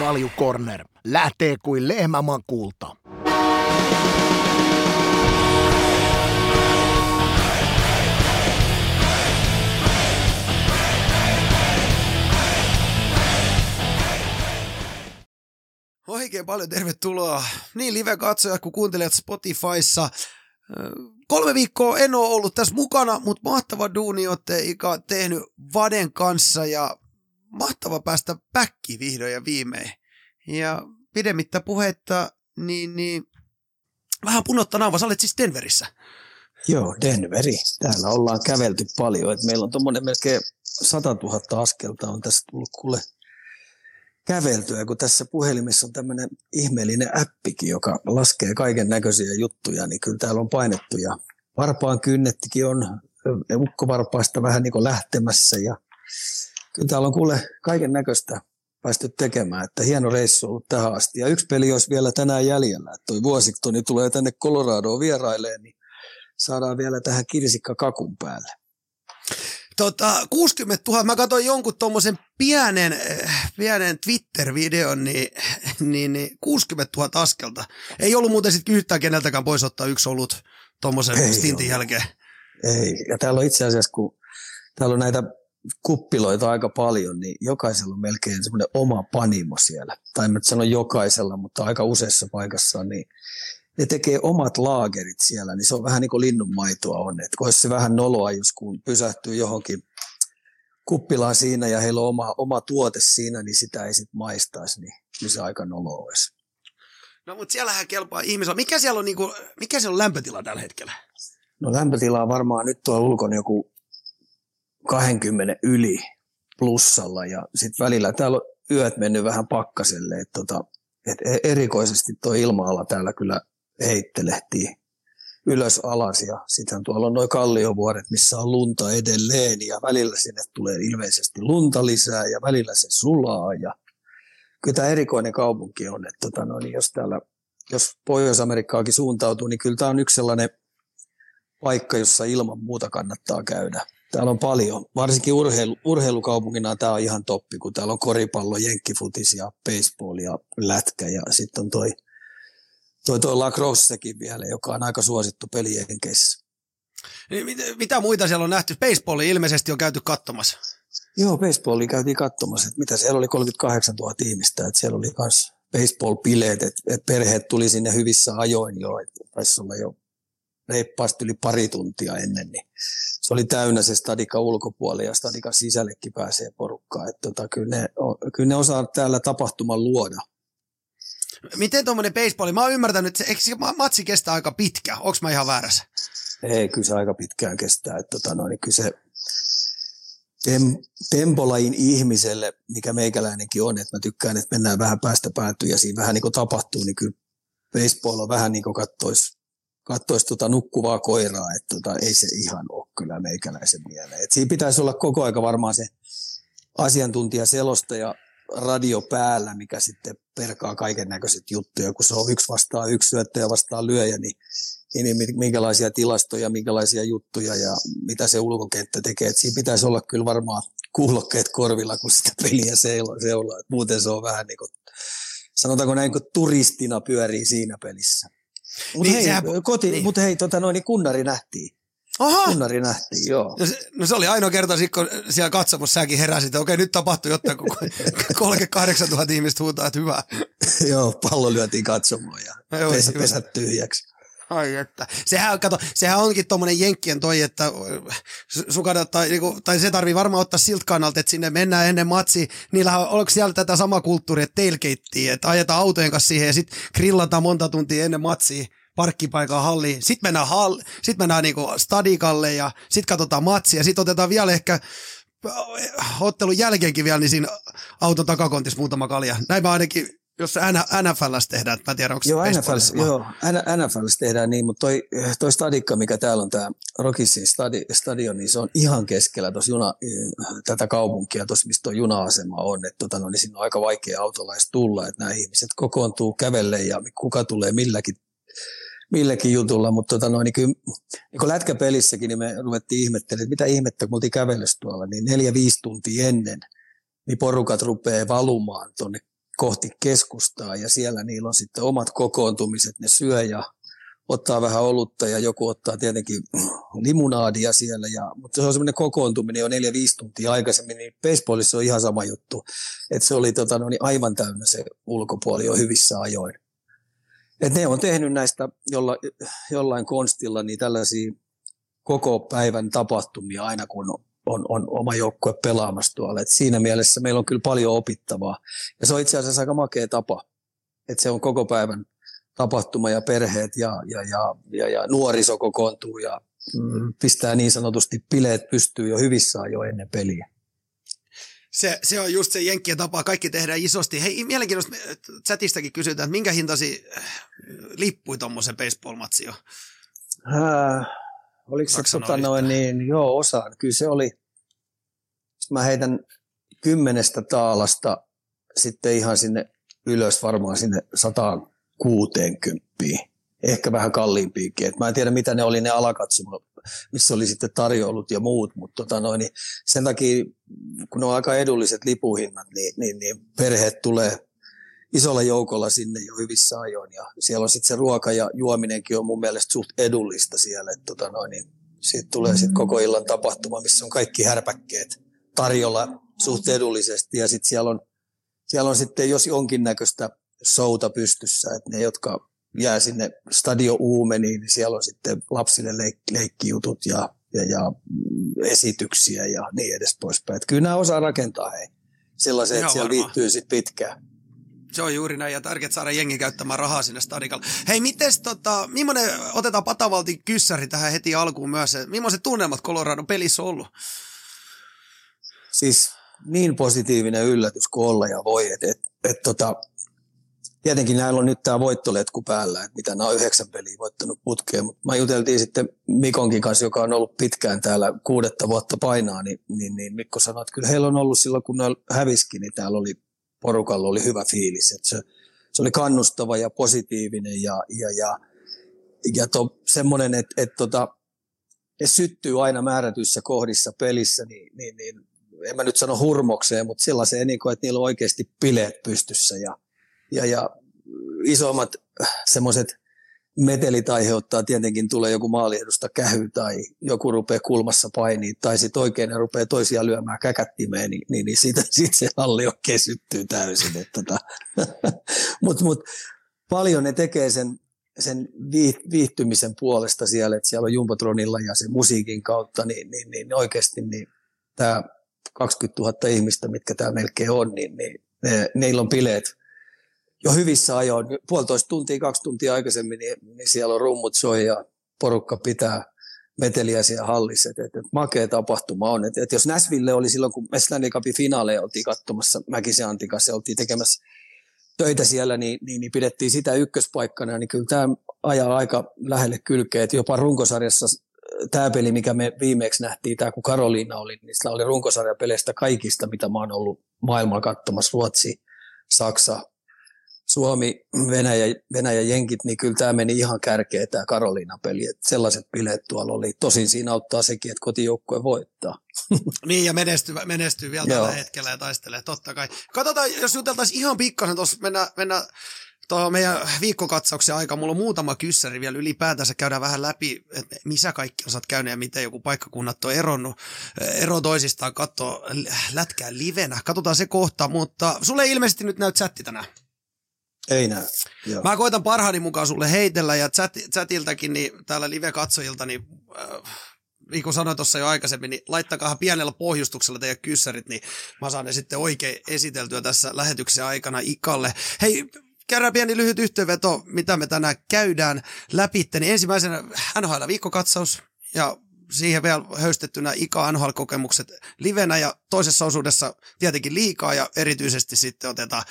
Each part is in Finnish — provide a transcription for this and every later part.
Kalju Corner lähtee kuin lehmämakulta. Oikein paljon tervetuloa niin live-katsojat kuin kuuntelijat Spotifyssa. Kolme viikkoa en ole ollut tässä mukana, mutta mahtava duuni olette Ika tehnyt Vaden kanssa ja mahtava päästä päkki vihdoin ja viimein. Ja pidemmittä puhetta, niin, niin vähän punotta naava. Sä olet siis Denverissä. Joo, Denveri. Täällä ollaan kävelty paljon. Et meillä on tuommoinen melkein 100 000 askelta on tässä tullut kuule käveltyä, kun tässä puhelimessa on tämmöinen ihmeellinen appikin, joka laskee kaiken näköisiä juttuja, niin kyllä täällä on painettu ja varpaan kynnettikin on ukkovarpaista vähän niin kuin lähtemässä ja kyllä täällä on kuule kaiken näköistä päästy tekemään, että hieno reissu ollut tähän asti. Ja yksi peli olisi vielä tänään jäljellä, että toi Vuosiktoni tulee tänne Coloradoon vieraileen, niin saadaan vielä tähän kirsikka kakun päälle. Tota, 60 000, mä katsoin jonkun tuommoisen pienen, pienen Twitter-videon, niin, niin, niin 60 000 askelta. Ei ollut muuten sitten yhtään keneltäkään pois ottaa yksi ollut tuommoisen stintin ole. jälkeen. Ei, ja täällä on itse asiassa, kun täällä on näitä kuppiloita aika paljon, niin jokaisella on melkein semmoinen oma panimo siellä. Tai en sano jokaisella, mutta aika useassa paikassa, niin ne tekee omat laagerit siellä, niin se on vähän niin kuin linnunmaitoa on. Että olisi se vähän noloa, jos kun pysähtyy johonkin kuppilaan siinä ja heillä on oma, oma tuote siinä, niin sitä ei sitten maistaisi, niin kyllä se aika noloa olisi. No mutta siellähän kelpaa ihmisellä. Mikä siellä on, niin kuin, mikä siellä on lämpötila tällä hetkellä? No lämpötila on varmaan nyt tuolla ulkona joku 20 yli plussalla ja sitten välillä täällä on yöt mennyt vähän pakkaselle, että tota, et e- erikoisesti tuo ilma-ala täällä kyllä heittelehtii ylös alas ja sitten tuolla on noin kalliovuoret, missä on lunta edelleen ja välillä sinne tulee ilmeisesti lunta lisää ja välillä se sulaa ja kyllä tämä erikoinen kaupunki on, että tota, no, niin jos täällä, jos Pohjois-Amerikkaakin suuntautuu, niin kyllä tämä on yksi sellainen paikka, jossa ilman muuta kannattaa käydä. Täällä on paljon, varsinkin urheilu, urheilukaupungina tämä on ihan toppi, kun täällä on koripallo, jenkkifutis ja baseball ja lätkä ja sitten on toi, toi, toi lacrossekin vielä, joka on aika suosittu peli Jenkeissä. Niin, mitä, mitä muita siellä on nähty? Baseballi ilmeisesti on käyty katsomassa. Joo, baseballi käytiin katsomassa, että mitä siellä oli 38 000 ihmistä, että siellä oli myös baseball-bileet, että, että perheet tuli sinne hyvissä ajoin jo, että taisi olla jo reippaasti yli pari tuntia ennen, niin se oli täynnä se stadika ulkopuolelle ja stadikan sisällekin pääsee porukkaa. Että tota, kyllä, ne, kyllä ne osaa täällä tapahtuman luoda. Miten tuommoinen baseballi, mä oon ymmärtänyt, että eikö se matsi kestää aika pitkä, onko mä ihan väärässä? Ei, kyllä se aika pitkään kestää. Että tota, no, niin kyllä se tem, tempolain ihmiselle, mikä meikäläinenkin on, että mä tykkään, että mennään vähän päästä päätyä ja siinä vähän niin kuin tapahtuu, niin kyllä baseball on vähän niin kuin kattoisi katsoisi tuota nukkuvaa koiraa, että tota, ei se ihan ole kyllä meikäläisen mieleen. Et siinä pitäisi olla koko aika varmaan se asiantuntija selostaja radio päällä, mikä sitten perkaa kaiken näköiset juttuja, kun se on yksi vastaa yksi syöttäjä vastaa lyöjä, niin, niin, minkälaisia tilastoja, minkälaisia juttuja ja mitä se ulkokenttä tekee. Et siinä pitäisi olla kyllä varmaan kuulokkeet korvilla, kun sitä peliä seulaa. Muuten se on vähän niin kuin, sanotaanko näin, kuin turistina pyörii siinä pelissä. Mutta niin, hei, sehän, koti, niin. mut hei tota noin, niin kunnari nähtiin. Aha. Kunnari nähtiin, joo. No se, no se oli ainoa kerta, kun siellä katsomus säkin heräsit, että okei, nyt tapahtui jotain, kun 38 000 ihmistä huutaa, että hyvä. joo, pallo lyötiin katsomaan ja pesä, pesät tyhjäksi. Ai että. Sehän, kato, sehän onkin tuommoinen jenkkien toi, että sun kannattaa, niinku, tai se tarvii varmaan ottaa siltä kannalta, että sinne mennään ennen matsia. Niillähän oliko siellä tätä samaa kulttuuria, että tailgatea, että ajetaan autojen kanssa siihen ja sitten grillataan monta tuntia ennen matsia parkkipaikan halliin. Sitten mennään, hall, sit mennään niinku stadikalle ja sitten katsotaan matsia. Sitten otetaan vielä ehkä ottelun jälkeenkin vielä niin siinä auton takakontissa muutama kalja. Näin mä ainakin jos NFLs tehdään, mä tiedän, onko joo, NFLs, joo, NFLs tehdään niin, mutta toi, toi stadikka, mikä täällä on tämä Rockisin stadi, stadion, niin se on ihan keskellä tuossa juna, tätä kaupunkia, tuossa mistä tuo juna-asema on, että tota, no, niin siinä on aika vaikea autolais tulla, että nämä ihmiset kokoontuu kävelle ja kuka tulee milläkin milläkin jutulla, mutta tota noin, niin kyllä, niin kun lätkäpelissäkin niin me ruvettiin ihmettelemään, että mitä ihmettä, kun oltiin tuolla, niin neljä, viisi tuntia ennen, niin porukat rupeaa valumaan tuonne kohti keskustaa ja siellä niillä on sitten omat kokoontumiset, ne syö ja ottaa vähän olutta ja joku ottaa tietenkin limunaadia siellä, ja, mutta se on semmoinen kokoontuminen jo neljä, viisi tuntia aikaisemmin, niin baseballissa on ihan sama juttu, että se oli tota, no niin aivan täynnä se ulkopuoli jo hyvissä ajoin. Et ne on tehnyt näistä jolla, jollain konstilla niin tällaisia koko päivän tapahtumia aina kun on, on oma joukkue pelaamassa tuolla. Et siinä mielessä meillä on kyllä paljon opittavaa. Ja se on itse asiassa aika makea tapa, että se on koko päivän tapahtuma ja perheet ja, ja, ja, ja, ja nuoriso kokoontuu ja mm, pistää niin sanotusti bileet pystyy jo hyvissä jo ennen peliä. Se, se on just se jenkkien tapa, kaikki tehdään isosti. Hei, mielenkiintoista, chatistakin kysytään, että minkä hintasi lippui tuommoisen baseball-matsi? Äh, oliko se tota noin, niin, joo, osaan. Kyllä se oli, mä heitän kymmenestä taalasta sitten ihan sinne ylös varmaan sinne 160, ehkä vähän kalliimpiakin. Et mä en tiedä, mitä ne oli ne alakatsomo, missä oli sitten tarjoulut ja muut, mutta tota noin, niin sen takia, kun ne on aika edulliset lipuhinnat, niin, niin, niin perheet tulee isolla joukolla sinne jo hyvissä ajoin. Ja siellä on sitten se ruoka ja juominenkin on mun mielestä suht edullista siellä. Että tota noin, niin siitä tulee sitten koko illan tapahtuma, missä on kaikki härpäkkeet tarjolla suht edullisesti. Ja sitten siellä on, siellä on sitten, jos jonkinnäköistä showta pystyssä, että ne, jotka jää sinne Stadio Uumeniin, niin siellä on sitten lapsille leik- leikkijutut ja, ja, ja esityksiä ja niin edes poispäin. Että kyllä nämä osaa rakentaa hei. Sellaisen, että siellä varmaan. viihtyy sitten pitkään. Se on juuri näin ja tärkeää saada jengi käyttämään rahaa sinne stadikalle. Hei, miten tota, millainen, otetaan Patavaltin kyssäri tähän heti alkuun myös. Millaiset tunnelmat Colorado pelissä on ollut? Siis niin positiivinen yllätys kuin olla ja voi. Et, et, et tota, tietenkin näillä on nyt tämä voittoletku päällä, että mitä nämä on yhdeksän peliä voittanut putkeen. Mutta mä juteltiin sitten Mikonkin kanssa, joka on ollut pitkään täällä kuudetta vuotta painaa, niin, niin, niin Mikko sanoi, että kyllä heillä on ollut silloin, kun ne häviskin, niin täällä oli porukalla oli hyvä fiilis. Että se, se oli kannustava ja positiivinen ja, ja, ja, ja to, semmoinen, että, että tota, ne syttyy aina määrätyissä kohdissa pelissä, niin, niin, niin en mä nyt sano hurmokseen, mutta sellaiseen, niin kuin, että niillä on oikeasti bileet pystyssä ja, ja, ja isommat semmoiset metelit aiheuttaa, tietenkin tulee joku maaliedusta kähy tai joku rupeaa kulmassa painiin tai sitten oikein ne rupeaa toisiaan lyömään käkättimeen, niin, niin, niin siitä, siitä se halli oikein syttyy täysin. tota. Mutta mut, paljon ne tekee sen, sen viihtymisen puolesta siellä, että siellä on Jumbotronilla ja sen musiikin kautta, niin, niin, niin oikeasti niin tämä 20 000 ihmistä, mitkä tämä melkein on, niin, niin ne, neillä on bileet jo hyvissä ajoin, puolitoista tuntia, kaksi tuntia aikaisemmin, niin, niin siellä on rummut soi ja porukka pitää meteliä siellä hallissa. Et, et, et makea tapahtuma on. Et, et jos Näsville oli silloin, kun Stanley Cupin finaaleja oltiin katsomassa Mäkisen Antin kanssa, oltiin tekemässä töitä siellä, niin, niin, niin pidettiin sitä ykköspaikkana, niin kyllä tämä ajaa aika lähelle kylkeä, että jopa runkosarjassa tämä peli, mikä me viimeksi nähtiin, tämä kun Karoliina oli, niin sillä oli runkosarjapeleistä kaikista, mitä mä oon ollut maailmalla katsomassa, Ruotsi, Saksa, Suomi, Venäjä, Venäjä, Jenkit, niin kyllä tämä meni ihan kärkeä tämä Karoliina-peli. Että sellaiset bileet tuolla oli. Tosin siinä auttaa sekin, että kotijoukkue voittaa. Niin, ja menestyy, menestyy vielä tällä hetkellä ja taistelee, totta kai. Katsotaan, jos juteltaisiin ihan pikkasen tuossa, mennään, mennään tuohon meidän viikkokatsauksen aika. Mulla on muutama kyssäri vielä ylipäätänsä. Käydään vähän läpi, että missä kaikki osat käynyt ja miten joku paikkakunnat on eronnut. Ero toisistaan, katsoa lätkää livenä. Katsotaan se kohta, mutta sulle ilmeisesti nyt näyt chatti tänään. Ei näy. Joo. Mä koitan parhaani mukaan sulle heitellä ja chat, chatiltakin, niin täällä live-katsojilta, niin äh, niin kuin sanoin tuossa jo aikaisemmin, niin laittakaa pienellä pohjustuksella teidän kyssärit, niin mä saan ne sitten oikein esiteltyä tässä lähetyksen aikana Ikalle. Hei, käydään pieni lyhyt yhteenveto, mitä me tänään käydään läpi. Niin ensimmäisenä NHL viikkokatsaus ja siihen vielä höystettynä Ika NHL-kokemukset livenä ja toisessa osuudessa tietenkin liikaa ja erityisesti sitten otetaan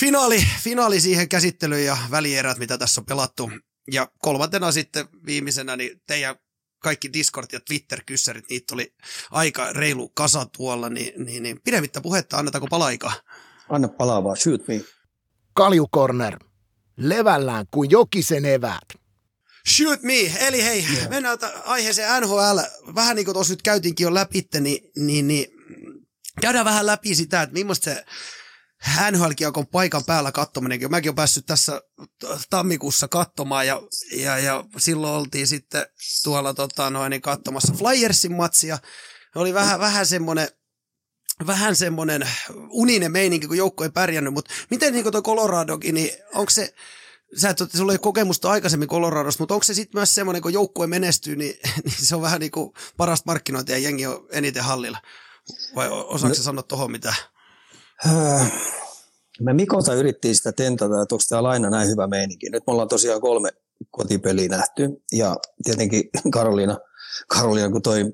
finaali, finaali siihen käsittelyyn ja välierät, mitä tässä on pelattu. Ja kolmantena sitten viimeisenä niin teidän kaikki Discord- ja Twitter-kyssärit, niitä oli aika reilu kasa tuolla, niin, niin, niin pidemmittä puhetta, annetaanko palaikaa? Anna palaa vaan, shoot me. Kalju Corner. Levällään kuin jokisen eväät. Shoot me. Eli hei, yeah. mennään aiheeseen NHL. Vähän niin kuin tuossa nyt käytiinkin jo läpi, niin, niin, niin käydään vähän läpi sitä, että millaista se NHL-kiekon paikan päällä katsominenkin. Mäkin olen päässyt tässä tammikuussa katsomaan ja, ja, ja silloin oltiin sitten tuolla tota, noin, niin katsomassa Flyersin matsia. Oli vähän, vähän semmoinen vähän semmoinen uninen meininki, kun joukko ei pärjännyt, mutta miten niin tuo Coloradokin, niin onko se, sä et, sulla ei kokemusta aikaisemmin Coloradosta, mutta onko se sitten myös semmoinen, kun joukkue menestyy, niin, niin, se on vähän niin kuin parasta markkinointia ja jengi on eniten hallilla? Vai osaako no, sanoa tuohon mitään? Me Mikolta yrittiin sitä tentata, että onko tämä aina näin hyvä meininki. Nyt me ollaan tosiaan kolme kotipeliä nähty ja tietenkin Karoliina, Karoliina kun toi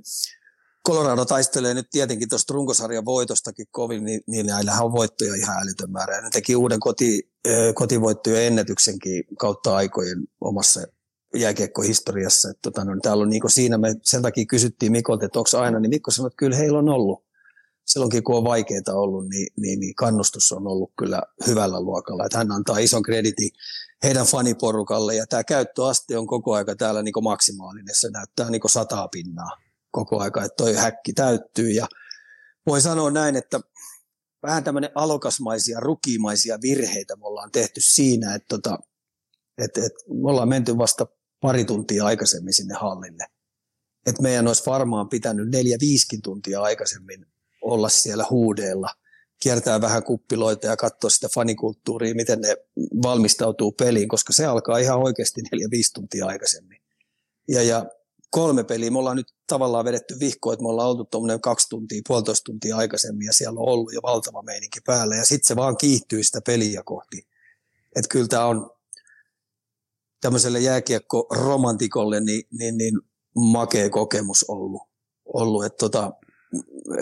Colorado taistelee nyt tietenkin tuosta runkosarjan voitostakin kovin, niin, niin näillähän on voittoja ihan älytön määrä. Ne teki uuden koti, kotivoittojen ennätyksenkin kautta aikojen omassa jääkiekkohistoriassa. Tota, no, täällä on niin siinä, me sen takia kysyttiin Mikolta, että onko aina, niin Mikko sanoi, että kyllä heillä on ollut. Silloinkin kun on vaikeita ollut, niin, niin, niin kannustus on ollut kyllä hyvällä luokalla. Että hän antaa ison kreditin heidän faniporukalle ja tämä käyttöaste on koko aika täällä niin maksimaalinen. Se näyttää niin sataa pinnaa koko aika, että toi häkki täyttyy ja voi sanoa näin, että vähän tämmöinen alokasmaisia, rukimaisia virheitä me ollaan tehty siinä, että, tota, että, että me ollaan menty vasta pari tuntia aikaisemmin sinne hallille. Että meidän olisi varmaan pitänyt neljä, viiskin tuntia aikaisemmin olla siellä huudeella, kiertää vähän kuppiloita ja katsoa sitä fanikulttuuria, miten ne valmistautuu peliin, koska se alkaa ihan oikeasti neljä, viisi tuntia aikaisemmin. Ja, ja kolme peliä. Me ollaan nyt tavallaan vedetty vihkoa, että me ollaan oltu tuommoinen kaksi tuntia, puolitoista tuntia aikaisemmin ja siellä on ollut jo valtava meininki päällä ja sitten se vaan kiihtyy sitä peliä kohti. Että kyllä tämä on tämmöiselle jääkiekko-romantikolle niin, niin, niin makea kokemus ollut. ollut että tota,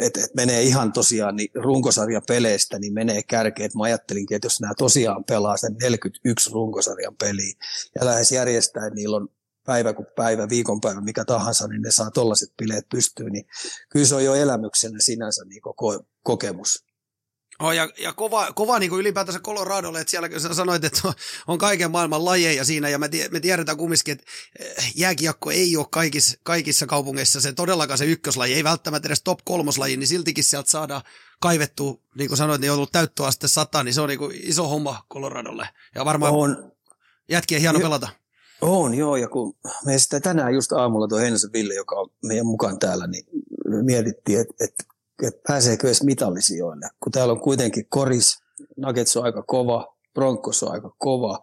et, et menee ihan tosiaan niin runkosarjan peleistä, niin menee kärkeen. Mä ajattelinkin, että jos nämä tosiaan pelaa sen 41 runkosarjan peliä ja lähes järjestää, että niillä on päivä kuin päivä, viikonpäivä, mikä tahansa, niin ne saa tollaiset bileet pystyyn, niin kyllä se on jo elämyksenä sinänsä niin koko kokemus. Oh, ja, ja kova, kova niin kuin ylipäätänsä Coloradolle, että siellä sä sanoit, että on kaiken maailman lajeja siinä, ja me, me tiedetään kumminkin, että eh, jääkiekko ei ole kaikissa, kaikissa kaupungeissa se todellakaan se ykköslaji, ei välttämättä edes top kolmoslaji, niin siltikin sieltä saadaan kaivettu, niin kuin sanoit, niin on ollut täyttöaste sata, niin se on niin kuin iso homma Coloradolle. Ja varmaan on. jätkien hieno pelata. On, joo, ja kun me sitä tänään just aamulla tuo Heinosen Ville, joka on meidän mukaan täällä, niin mietittiin, että et, et pääseekö edes mitallisijoille. Kun täällä on kuitenkin Koris, Nuggets on aika kova, Broncos on aika kova,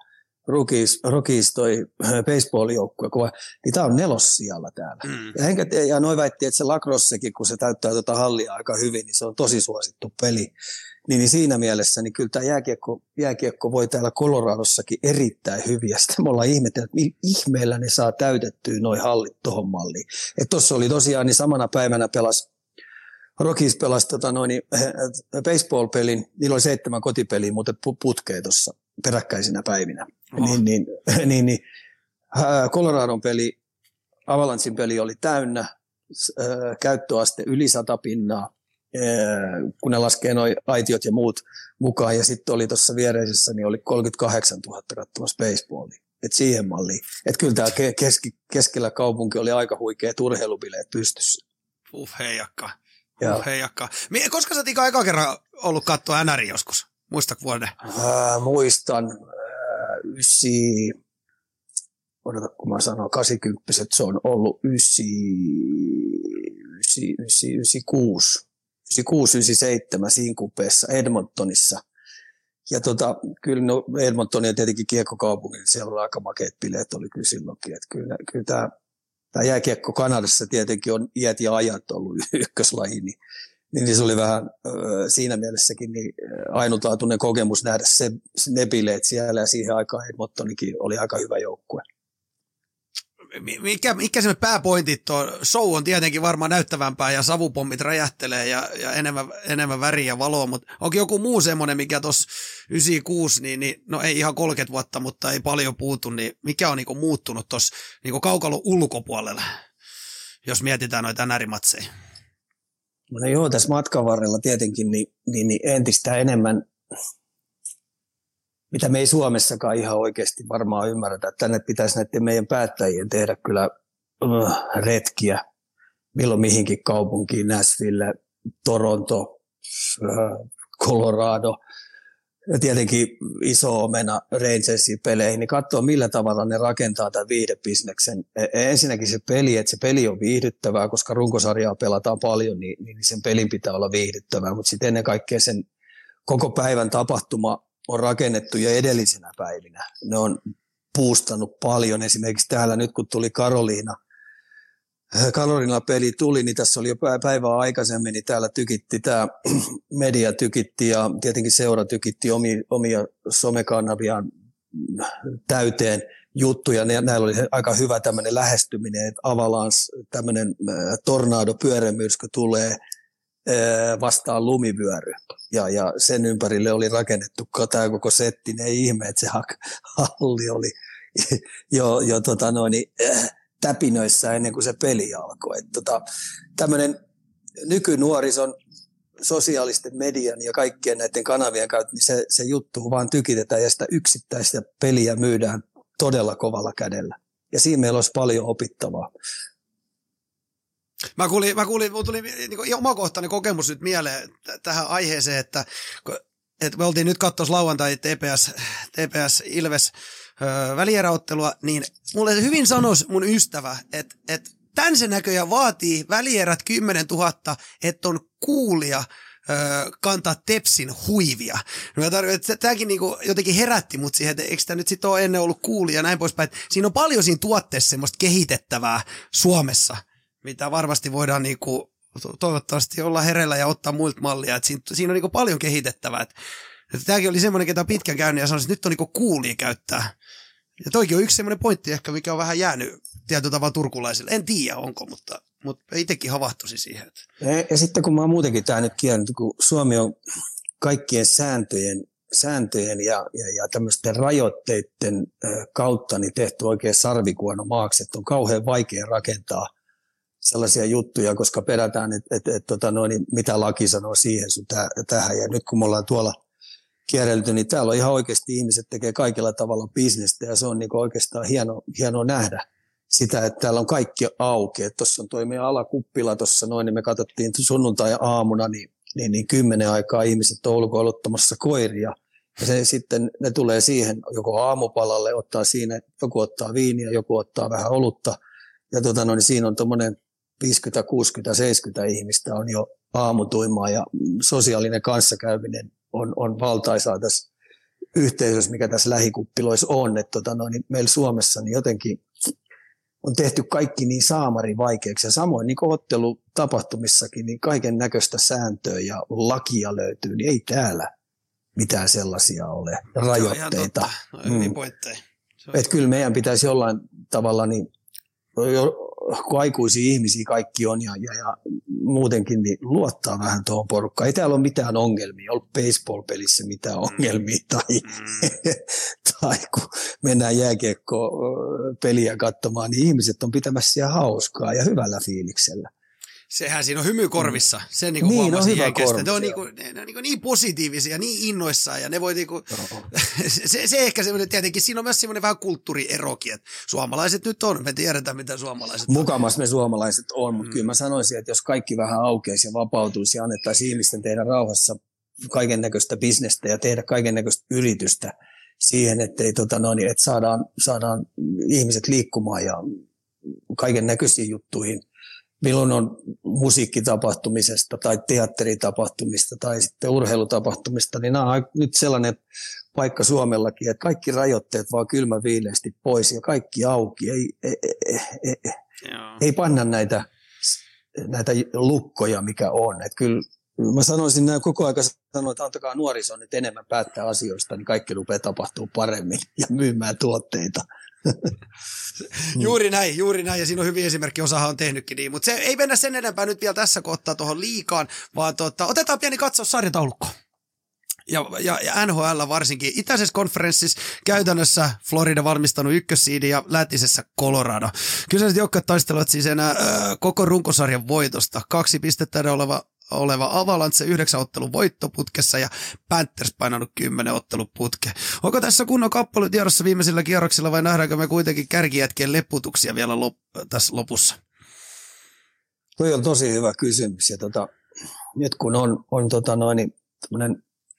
Rookies, Rookies toi baseball-joukkue kova, niin tämä on nelos siellä täällä. Mm. Ja, enkä, ja noin väitti, että se lacrossekin, kun se täyttää tuota hallia aika hyvin, niin se on tosi suosittu peli. Niin, niin siinä mielessä niin kyllä tämä jääkiekko, jääkiekko voi täällä Coloradossakin erittäin hyvin. Ja sitten me ollaan ihmetellyt, että ihmeellä ne saa täytettyä noin hallit tuohon malliin. Että tuossa oli tosiaan, niin samana päivänä pelas Rockies pelasi tota noin, niin, eh, baseball-pelin, niillä oli seitsemän kotipeliä muuten putkeen tuossa peräkkäisinä päivinä. Oh. Niin, niin, niin, niin, Coloradon peli, Avalancin peli oli täynnä, äh, käyttöaste yli sata pinnaa, kun ne laskee noin aitiot ja muut mukaan. Ja sitten oli tuossa viereisessä, niin oli 38 000 katsomassa baseballia. Et siihen malliin. Että kyllä tämä keski, keskellä kaupunki oli aika huikea turheilubileet pystyssä. Uh, heijakka. Uh, heijakka. Koska sä oot eka kerran ollut katsoa NR joskus? Muistat vuoden? Äh, muistan. Äh, ysi, odota kun mä sanon 80 se on ollut ysi, ysi, ysi, ysi kuusi. 96-97 siinä kupeessa Edmontonissa. Ja tota, kyllä no Edmonton ja tietenkin kiekkokaupunki, niin siellä oli aika makeat bileet oli kyllä silloinkin. Että kyllä, kyllä tämä, tämä jääkiekko Kanadassa tietenkin on iät ja ajat ollut ykköslaji, niin, niin se oli vähän siinä mielessäkin niin ainutlaatuinen kokemus nähdä se, ne bileet siellä ja siihen aikaan Edmontonikin oli aika hyvä joukkue mikä, mikä se pääpointit on? Show on tietenkin varmaan näyttävämpää ja savupommit räjähtelee ja, ja enemmän, enemmän väriä ja valoa, mutta onko joku muu semmoinen, mikä tuossa 96, niin, niin, no ei ihan 30 vuotta, mutta ei paljon puutu, niin mikä on niinku muuttunut tuossa niinku kaukalon ulkopuolella, jos mietitään noita NR-matseja? No joo, tässä matkan varrella tietenkin niin, niin, niin entistä enemmän mitä me ei Suomessakaan ihan oikeasti varmaan ymmärretä. Tänne pitäisi näiden meidän päättäjien tehdä kyllä uh, retkiä milloin mihinkin kaupunkiin, Nashville, Toronto, uh, Colorado, ja tietenkin iso omena Rangersin peleihin, niin katsoa millä tavalla ne rakentaa tämän viihdebisneksen. E, e, ensinnäkin se peli, että se peli on viihdyttävää, koska runkosarjaa pelataan paljon, niin, niin sen pelin pitää olla viihdyttävää, mutta sitten ennen kaikkea sen koko päivän tapahtuma on rakennettu jo edellisenä päivinä. Ne on puustanut paljon. Esimerkiksi täällä nyt, kun tuli Karoliina, Karolina peli tuli, niin tässä oli jo päivää aikaisemmin, niin täällä tykitti tämä media tykitti ja tietenkin seura tykitti omia, somekanaviaan täyteen juttuja. Näillä oli aika hyvä tämmöinen lähestyminen, että Avalans, tämmöinen tornado pyörämyrsky tulee vastaan lumivyöry. Ja, ja sen ympärille oli rakennettu tämä koko setti. Ne ihme, että se halli oli jo, jo tota noin, äh, täpinöissä ennen kuin se peli alkoi. tota, tämmöinen nykynuorison sosiaalisten median ja kaikkien näiden kanavien kautta, niin se, se juttu vaan tykitetään ja sitä yksittäistä peliä myydään todella kovalla kädellä. Ja siinä meillä olisi paljon opittavaa. Mä kuulin, mä kuulin, tuli niin omakohtainen kokemus nyt mieleen t- tähän aiheeseen, että, että me oltiin nyt katsoa lauantai TPS, TPS Ilves öö, välieräottelua, niin mulle hyvin sanoisi mun ystävä, että, että tämän se näköjään vaatii välierät 10 000, että on kuulia kantaa Tepsin huivia. No tämäkin niinku jotenkin herätti mut siihen, että eikö tämä nyt sitten ole ennen ollut kuulia ja näin poispäin. Siinä on paljon siinä tuotteessa semmoista kehitettävää Suomessa, mitä varmasti voidaan niinku, toivottavasti olla hereillä ja ottaa muilta mallia. Että siinä, siinä on niinku paljon kehitettävää. Että, että tämäkin oli semmoinen, ketä pitkän käynyt ja sanoisin, että nyt on niinku kuulia käyttää ja toikin on yksi semmoinen pointti ehkä, mikä on vähän jäänyt tietyllä tavalla turkulaisille. En tiedä onko, mutta, mutta itsekin havahtuisi siihen. Ja, ja sitten kun mä oon muutenkin tämä nyt kiernyt, kun Suomi on kaikkien sääntöjen, sääntöjen ja, ja, ja tämmöisten rajoitteiden kautta niin tehty oikein sarvikuono maaksi, että on kauhean vaikea rakentaa sellaisia juttuja, koska pelätään, että, että, että no, niin mitä laki sanoo siihen sun tähän. Ja nyt kun me ollaan tuolla kierrelty, niin täällä on ihan oikeasti ihmiset tekee kaikilla tavalla bisnestä ja se on niin oikeastaan hieno, hienoa nähdä sitä, että täällä on kaikki auki. Tuossa on toimia alakuppila tuossa noin, niin me katsottiin sunnuntai-aamuna, niin, niin, niin kymmenen aikaa ihmiset on ulkoiluttamassa koiria. Ja se, sitten ne tulee siihen joko aamupalalle, ottaa siinä, joku ottaa viiniä, joku ottaa vähän olutta. Ja tota, no, niin siinä on tuommoinen 50, 60, 70 ihmistä on jo aamutuimaa ja sosiaalinen kanssakäyminen on, on valtaisaa tässä yhteisössä, mikä tässä lähikuppiloissa on. Että tota, no, niin meillä Suomessa niin jotenkin on tehty kaikki niin saamari vaikeaksi. Ja samoin niin ottelutapahtumissakin niin kaiken näköistä sääntöä ja lakia löytyy, niin ei täällä mitään sellaisia ole, rajoitteita. Mm. Että kyllä meidän pitäisi jollain tavalla niin kun aikuisia ihmisiä kaikki on ja, ja, ja muutenkin niin luottaa vähän tuohon porukkaan. Ei täällä ole mitään ongelmia, ollut baseball-pelissä mitään ongelmia tai, mm. tai kun mennään jääkiekko peliä katsomaan, niin ihmiset on pitämässä siellä hauskaa ja hyvällä fiiliksellä. Sehän siinä on hymy korvissa. Se niinku niin, no hyvä korvi, ne on niinku, ne, ne on niinku niin positiivisia, niin innoissaan ja ne voi niinku, se, se, ehkä semmoinen tietenkin, siinä on myös semmoinen vähän kulttuurierokin, että suomalaiset nyt on, me tiedetään mitä suomalaiset Mukamas me suomalaiset on, mutta mm. kyllä mä sanoisin, että jos kaikki vähän aukeisi ja vapautuisi ja annettaisiin ihmisten tehdä rauhassa kaiken näköistä bisnestä ja tehdä kaiken näköistä yritystä siihen, että, ei, tota, no, niin, että saadaan, saadaan ihmiset liikkumaan ja kaiken näköisiin juttuihin – milloin on musiikkitapahtumisesta tai teatteritapahtumista tai sitten urheilutapahtumista, niin nämä on nyt sellainen paikka Suomellakin, että kaikki rajoitteet vaan kylmä viileästi pois ja kaikki auki. Ei, ei, ei, ei, ei panna näitä, näitä lukkoja, mikä on. Että kyllä mä sanoisin näin koko ajan sanoin, että antakaa nuorison nyt enemmän päättää asioista, niin kaikki rupeaa tapahtuu paremmin ja myymään tuotteita. Juuri näin, juuri näin, ja siinä on hyvin esimerkki, osahan on tehnytkin niin, mutta se ei mennä sen enempää nyt vielä tässä kohtaa tuohon liikaan, vaan tota, otetaan pieni katsaus sarjataulukkoon. Ja, ja, ja NHL varsinkin. Itäisessä konferenssissa käytännössä Florida varmistanut ykkössiidi ja lätisessä Colorado. Kyseiset joukkueet taistelevat siis enää ö, koko runkosarjan voitosta. Kaksi pistettä oleva oleva Avalanche yhdeksän ottelun voittoputkessa ja Panthers painanut kymmenen ottelun putke. Onko tässä kunnon kappale tiedossa viimeisillä kierroksilla vai nähdäänkö me kuitenkin kärkijätkien leputuksia vielä lop- tässä lopussa? Tuo on tosi hyvä kysymys ja tota, nyt kun on, on tota noin,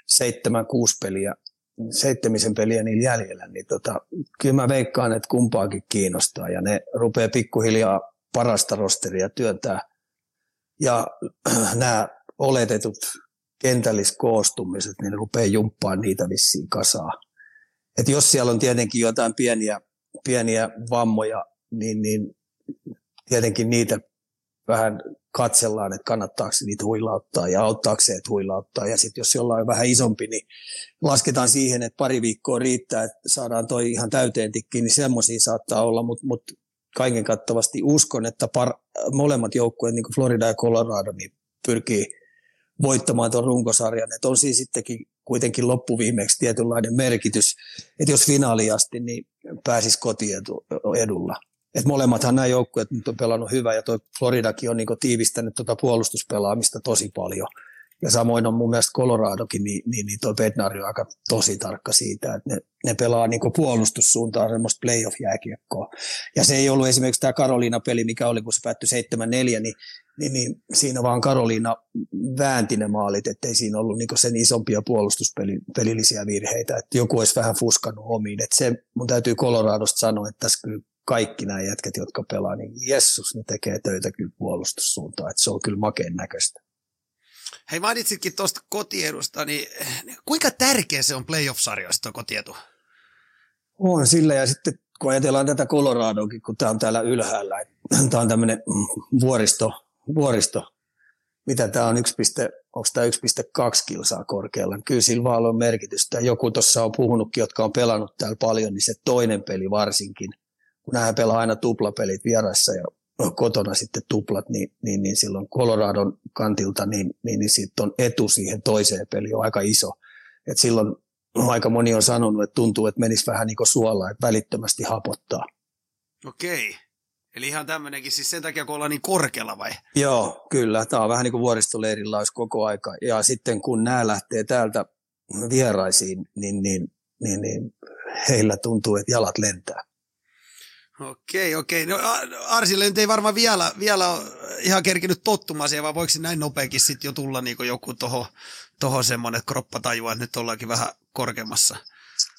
seitsemän, kuusi peliä, seitsemisen peliä niillä jäljellä, niin tota, kyllä mä veikkaan, että kumpaakin kiinnostaa ja ne rupeaa pikkuhiljaa parasta rosteria työntää ja nämä oletetut kentälliskoostumiset, niin ne rupeaa jumppaan niitä vissiin kasaa. Et jos siellä on tietenkin jotain pieniä, pieniä vammoja, niin, niin tietenkin niitä vähän katsellaan, että kannattaako niitä huilauttaa ja auttaako se, että huilauttaa. Ja sitten jos jollain on vähän isompi, niin lasketaan siihen, että pari viikkoa riittää, että saadaan toi ihan täyteen tikkiin, niin semmoisia saattaa olla, mutta mut kaiken kattavasti uskon, että par, molemmat joukkueet, niin kuin Florida ja Colorado, niin pyrkii voittamaan tuon runkosarjan. Että on siis sittenkin kuitenkin loppuviimeksi tietynlainen merkitys, että jos finaali asti, niin pääsisi kotiedulla. Et molemmathan nämä joukkueet nyt on pelannut hyvä ja tuo Floridakin on niinku tiivistänyt tuota puolustuspelaamista tosi paljon. Ja samoin on mun mielestä Coloradokin, niin, niin, niin tuo Bednari on aika tosi tarkka siitä, että ne, ne pelaa niin puolustussuuntaan semmoista playoff-jääkiekkoa. Ja se ei ollut esimerkiksi tämä Karoliina-peli, mikä oli, kun se päättyi 7-4, niin, niin, niin siinä vaan Karoliina väänti ne maalit, ettei siinä ollut niin sen isompia puolustuspelillisiä virheitä, että joku olisi vähän fuskannut omiin. Että se mun täytyy Coloradosta sanoa, että tässä kyllä kaikki nämä jätkät, jotka pelaa, niin jessus, ne tekee töitä kyllä puolustussuuntaan, että se on kyllä makeen näköistä. Hei, mainitsitkin tuosta kotiedusta, niin kuinka tärkeä se on playoff-sarjoista kotietu? On sillä ja sitten kun ajatellaan tätä Coloradokin, kun tämä on täällä ylhäällä, tämä on tämmöinen vuoristo, vuoristo, mitä tämä on 1, onko tämä 1,2 kilsaa korkealla. Kyllä sillä vaan on merkitystä. Joku tuossa on puhunutkin, jotka on pelannut täällä paljon, niin se toinen peli varsinkin, kun nämä pelaa aina tuplapelit vieressä ja kotona sitten tuplat, niin, niin, niin silloin Coloradon kantilta, niin, niin, niin sitten on etu siihen toiseen peliin on aika iso. Et silloin aika moni on sanonut, että tuntuu, että menisi vähän niin kuin että välittömästi hapottaa. Okei. Eli ihan tämmöinenkin siis sen takia, kun ollaan niin korkealla vai? Joo, kyllä. Tämä on vähän niin kuin vuoristoleirillä olisi koko aika. Ja sitten kun nämä lähtee täältä vieraisiin, niin, niin, niin, niin heillä tuntuu, että jalat lentää. Okei, okei. No Arsille nyt ei varmaan vielä, vielä ole ihan kerkinyt tottumaan siihen, vaan voiko näin nopeakin sitten jo tulla niin joku toho, toho semmoinen, että kroppa tajua, että nyt ollaankin vähän korkeammassa.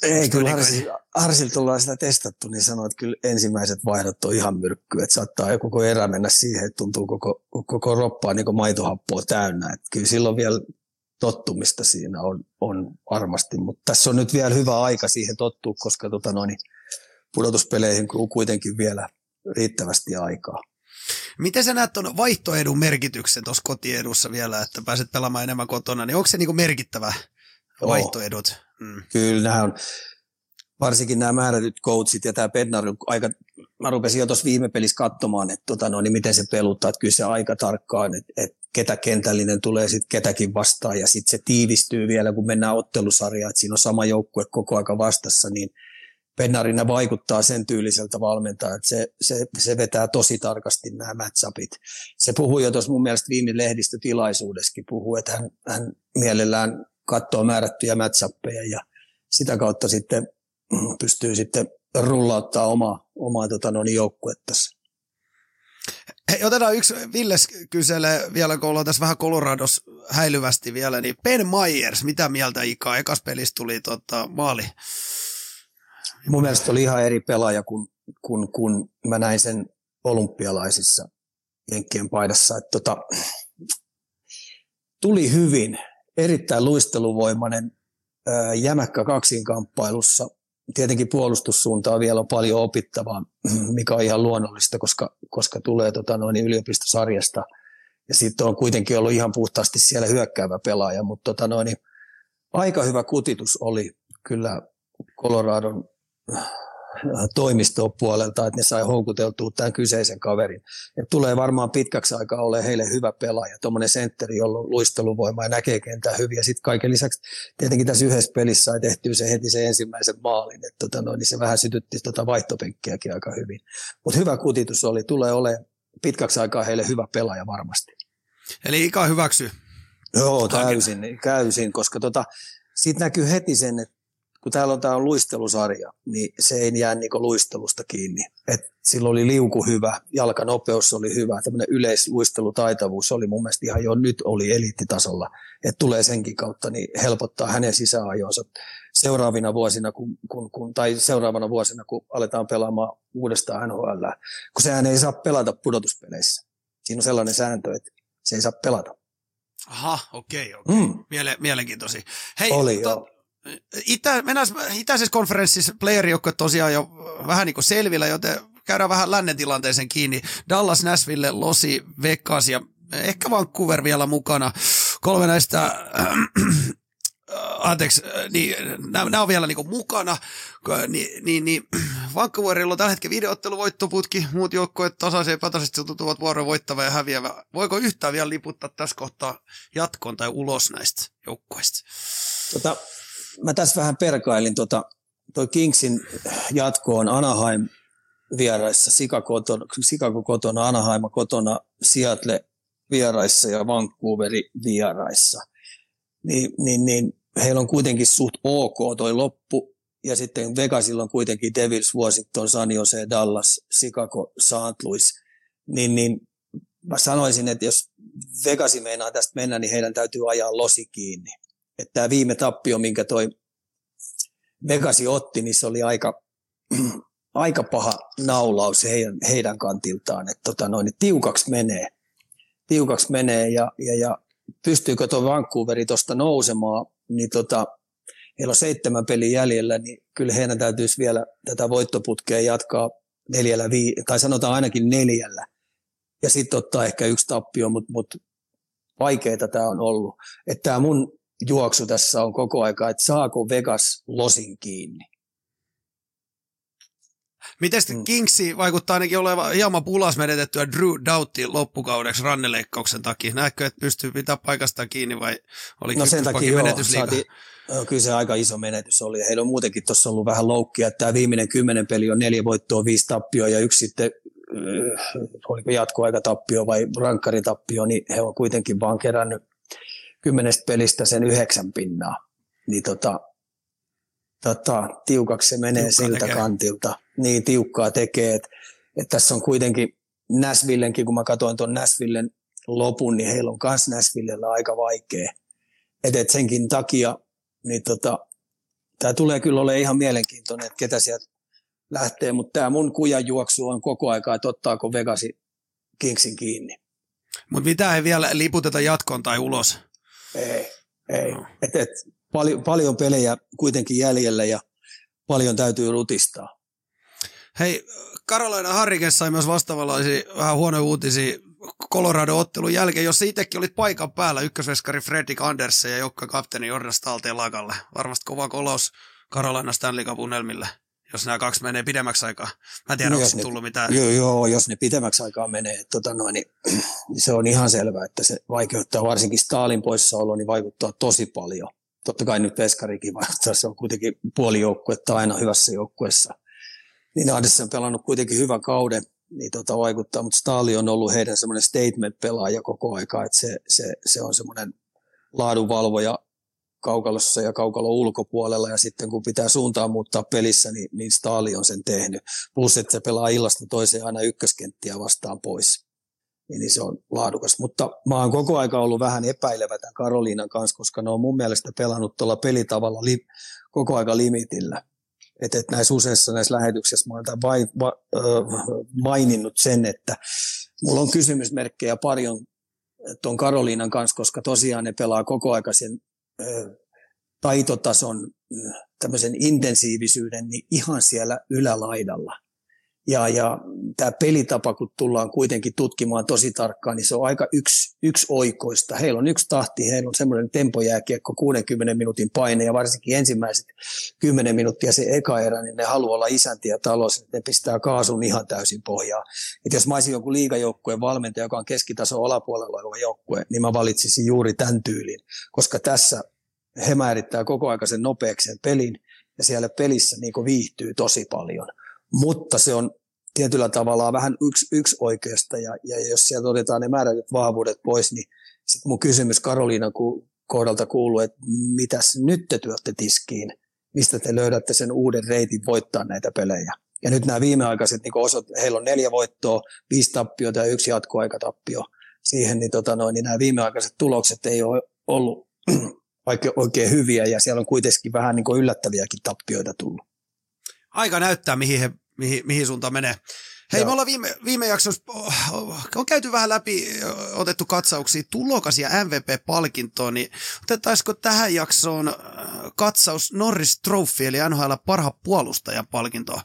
Ei, kyllä Arsil, Arsil tullaan sitä testattu, niin sanoo, että kyllä ensimmäiset vaihdot on ihan myrkky, että saattaa joku koko erä mennä siihen, että tuntuu koko, koko roppaa niin maitohappoa täynnä. Että kyllä silloin vielä tottumista siinä on, on varmasti, mutta tässä on nyt vielä hyvä aika siihen tottua, koska tota noin, pudotuspeleihin kuitenkin vielä riittävästi aikaa. Miten sä näet tuon vaihtoedun merkityksen tuossa kotiedussa vielä, että pääset pelaamaan enemmän kotona, niin onko se niinku merkittävä vaihtoedut? Mm. Kyllä, nämä on, varsinkin nämä määrätyt coachit ja tämä Bednar aika, mä rupesin jo tuossa viime pelissä katsomaan, että tota, no, niin miten se peluttaa, että kyllä se aika tarkkaan, että, että ketä kentällinen tulee sitten ketäkin vastaan ja sitten se tiivistyy vielä, kun mennään ottelusarjaan, että siinä on sama joukkue koko aika vastassa, niin – Pennarina vaikuttaa sen tyyliseltä valmentajalta, että se, se, se vetää tosi tarkasti nämä matchupit. Se puhui jo tuossa mun mielestä viime lehdistötilaisuudessakin, puhuu, että hän, hän mielellään katsoo määrättyjä matchuppeja ja sitä kautta sitten pystyy sitten rullauttaa omaa, omaa tota, no, joukkuettansa. Hei, otetaan yksi, Villes kyselee vielä, kun ollaan tässä vähän Colorados häilyvästi vielä, niin Ben Myers, mitä mieltä Ika? Ekas pelissä tuli tota, maali Mun mielestä oli ihan eri pelaaja, kun, kun, kun mä näin sen olympialaisissa Jenkkien paidassa. Että tota, tuli hyvin, erittäin luisteluvoimainen, jämäkkä kaksinkamppailussa. Tietenkin puolustussuuntaa vielä on paljon opittavaa, mikä on ihan luonnollista, koska, koska tulee tota noin yliopistosarjasta. Ja sitten on kuitenkin ollut ihan puhtaasti siellä hyökkäävä pelaaja, mutta tota noin, aika hyvä kutitus oli kyllä Coloradon toimistopuolelta, että ne sai houkuteltua tämän kyseisen kaverin. Et tulee varmaan pitkäksi aikaa ole heille hyvä pelaaja, tuommoinen sentteri, jolla on luisteluvoima ja näkee kentää hyvin. Ja sitten kaiken lisäksi tietenkin tässä yhdessä pelissä sai tehtyä se heti se ensimmäisen maalin, että tota noin, niin se vähän sytytti tota vaihtopenkkiäkin aika hyvin. Mutta hyvä kutitus oli, tulee olemaan pitkäksi aikaa heille hyvä pelaaja varmasti. Eli Ika hyväksy. Joo, täysin, täysin koska tota, siitä näkyy heti sen, että kun täällä on tämä luistelusarja, niin se ei jää niin luistelusta kiinni. Et silloin oli liuku hyvä, jalkanopeus oli hyvä, tämmöinen yleisluistelutaitavuus oli mun mielestä ihan jo nyt oli eliittitasolla. Että tulee senkin kautta, niin helpottaa hänen sisäajonsa seuraavina vuosina, kun, kun, kun, tai seuraavana vuosina, kun aletaan pelaamaan uudestaan NHL, kun sehän ei saa pelata pudotuspeleissä. Siinä on sellainen sääntö, että se ei saa pelata. Aha, okei, okay, okei. Okay. Mm. Miele, mielenkiintoisia. Hei, Oli, to, joo. Itä, mennään itäisessä konferenssissa playerijoukko tosiaan jo vähän niin kuin selvillä, joten käydään vähän lännen tilanteeseen kiinni. Dallas, Nashville, Losi, Vegas ja ehkä Vancouver vielä mukana. Kolme näistä äh, anteeksi, niin, nämä, on vielä niin mukana, niin, niin, niin Vancouverilla on tällä hetkellä videootteluvoittoputki, muut joukkueet tasaisesti ja epätasaisesti tuntuvat vuoron voittava ja häviävä. Voiko yhtään vielä liputtaa tässä kohtaa jatkoon tai ulos näistä joukkueista? Tota, mä tässä vähän perkailin, tota, toi Kingsin jatko on Anaheim vieraissa, Chicago Chicago kotona, Anaheim kotona, Seattle vieraissa ja Vancouveri vieraissa. Niin, niin, niin heillä on kuitenkin suht ok toi loppu, ja sitten Vegasilla on kuitenkin Devils, Washington, San Jose, Dallas, Chicago, St. Louis, niin, niin mä sanoisin, että jos Vegasi meinaa tästä mennä, niin heidän täytyy ajaa losi kiinni. Että tämä viime tappio, minkä toi Vegasi otti, niin se oli aika, aika paha naulaus heidän, heidän kantiltaan, että tota noin, tiukaksi menee. Tiukaksi menee ja, ja, ja pystyykö tuo Vancouveri tuosta nousemaan, niin tota, heillä on seitsemän peliä jäljellä, niin kyllä heidän täytyisi vielä tätä voittoputkea jatkaa neljällä, vii- tai sanotaan ainakin neljällä. Ja sitten ottaa ehkä yksi tappio, mutta mut vaikeaa tämä on ollut. Että tämä mun juoksu tässä on koko aika, että saako Vegas losin kiinni. Miten mm. Kingsi vaikuttaa ainakin olevan hieman pulas menetettyä Drew Doughty loppukaudeksi ranneleikkauksen takia? Näetkö, että pystyy pitää paikasta kiinni vai oli no sen takia joo, saati, kyllä se aika iso menetys oli. Heillä on muutenkin tuossa ollut vähän loukkia. Tämä viimeinen kymmenen peli on neljä voittoa, viisi tappioa ja yksi sitten äh, oliko jatkoaikatappio vai rankkaritappio, niin he on kuitenkin vaan kerännyt kymmenestä pelistä sen yhdeksän pinnaa. Niin tota, tota, tiukaksi se menee Tiukka siltä tekee. kantilta. Niin tiukkaa tekee, että et tässä on kuitenkin Näsvillenkin, kun mä katsoin tuon Näsvillen lopun, niin heillä on myös Näsvillellä aika vaikea. Että et senkin takia, niin tota, tämä tulee kyllä olemaan ihan mielenkiintoinen, että ketä sieltä lähtee, mutta tämä mun kujan juoksu on koko aika, että ottaako Vegasi Kingsin kiinni. Mutta mitä ei vielä liputeta jatkoon tai ulos? Ei, ei. No. Et, et, pal- paljon pelejä kuitenkin jäljellä ja paljon täytyy rutistaa. Hei, Karolaina Harrikes sai myös vastaavanlaisia vähän huonoja uutisia Colorado-ottelun jälkeen, jossa itsekin olit paikan päällä, ykkösveskari Fredrik Andersen ja jokka kapteeni Jordan Stalteen lakalle. Varmasti kova kolos Karolaina Stanley Cup unelmille jos nämä kaksi menee pidemmäksi aikaa. Mä en tiedä, no, onko ne, tullut mitään. Joo, joo, jos ne pidemmäksi aikaa menee, tota noin, niin, niin se on ihan selvää, että se vaikeuttaa, varsinkin Stalin poissaolo, niin vaikuttaa tosi paljon. Totta kai nyt Veskarikin vaikuttaa, se on kuitenkin puoli joukkuetta aina hyvässä joukkueessa. Niin Adessa on pelannut kuitenkin hyvän kauden, niin tota vaikuttaa, mutta Stali on ollut heidän semmoinen statement-pelaaja koko aika, että se, se, se on semmoinen laadunvalvoja kaukalossa ja kaukalo ulkopuolella ja sitten kun pitää suuntaan muuttaa pelissä, niin, niin Staali on sen tehnyt. Plus, että se pelaa illasta toiseen aina ykköskenttiä vastaan pois. Niin, niin se on laadukas. Mutta mä oon koko aika ollut vähän epäilevä tämän Karoliinan kanssa, koska ne on mun mielestä pelannut tuolla pelitavalla li, koko aika limitillä. Että et näissä useissa näissä lähetyksissä mä oon vai, va, ö, maininnut sen, että mulla on kysymysmerkkejä paljon tuon Karoliinan kanssa, koska tosiaan ne pelaa koko aika sen taitotason tämmöisen intensiivisyyden niin ihan siellä ylälaidalla. Ja, ja tämä pelitapa, kun tullaan kuitenkin tutkimaan tosi tarkkaan, niin se on aika yksi, yksi oikoista. Heillä on yksi tahti, heillä on semmoinen tempojääkiekko 60 minuutin paine ja varsinkin ensimmäiset 10 minuuttia se eka erä, niin ne haluaa olla isäntiä talossa, että ne pistää kaasun ihan täysin pohjaa. Et jos mä olisin joku liigajoukkueen valmentaja, joka on keskitaso alapuolella oleva joukkue, niin mä valitsisin juuri tämän tyylin, koska tässä he määrittää koko ajan sen nopeaksi pelin ja siellä pelissä niin viihtyy tosi paljon – mutta se on tietyllä tavalla vähän yksi, yksi oikeasta, ja, ja jos sieltä otetaan ne määrätyt vahvuudet pois, niin sitten mun kysymys Karoliinan ku, kohdalta kuuluu, että mitäs nyt te työtte tiskiin, mistä te löydätte sen uuden reitin voittaa näitä pelejä. Ja nyt nämä viimeaikaiset, niin osot, heillä on neljä voittoa, viisi tappiota ja yksi jatkoaikatappio siihen, niin, tota noin, niin nämä viimeaikaiset tulokset ei ole ollut oikein hyviä ja siellä on kuitenkin vähän niin kuin yllättäviäkin tappioita tullut. Aika näyttää, mihin, he, mihin, mihin suuntaan menee. Hei, Joo. me ollaan viime, viime jaksossa, on käyty vähän läpi, otettu katsauksia tulokas ja MVP-palkintoon, niin otettaisiko tähän jaksoon katsaus Norris Trophy, eli NHL parha puolustajan palkintoa?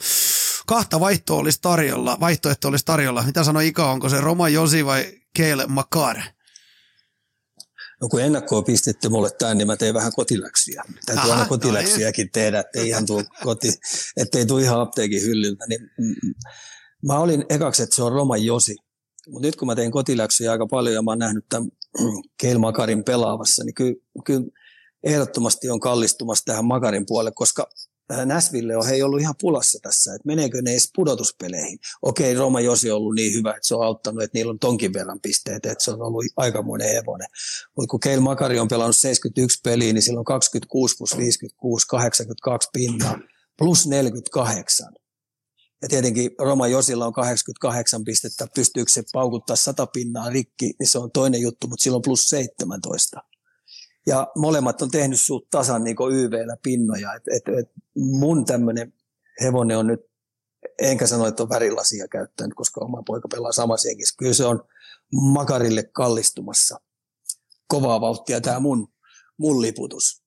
Kahta vaihtoa olisi tarjolla, vaihtoehto olisi tarjolla. Mitä sanoi Ika, onko se Roma Josi vai Keil Makar? No kun ennakkoa pistetty mulle tämän, niin mä tein vähän kotiläksyjä. Täytyy Aha, aina kotiläksyjäkin no, tehdä, ettei ihan tuu koti, ettei tule ihan apteekin hyllyltä. Niin, mm, mm, mä olin ekaksi, että se on Roma Josi. Mutta nyt kun mä tein kotiläksyjä aika paljon ja mä oon nähnyt tämän Keil Makarin pelaavassa, niin kyllä, kyllä ehdottomasti on kallistumassa tähän Makarin puolelle, koska Näsville on hei ollut ihan pulassa tässä, että meneekö ne edes pudotuspeleihin. Okei, Roma Josi on ollut niin hyvä, että se on auttanut, että niillä on tonkin verran pisteitä, että se on ollut aikamoinen hevonen. Mutta kun Keil Makari on pelannut 71 peliä, niin silloin 26 plus 56, 82 pinnaa, plus 48. Ja tietenkin Roma Josilla on 88 pistettä, pystyykö se paukuttaa 100 pinnaa rikki, niin se on toinen juttu, mutta silloin plus 17. Ja molemmat on tehnyt suut tasan niin YVllä pinnoja. Et, et, et mun tämmöinen hevonen on nyt, enkä sano, että on värilasia käyttänyt, koska oma poika pelaa samassa hengissä. Kyllä se on makarille kallistumassa. Kovaa vauhtia tämä mun, mun liputus.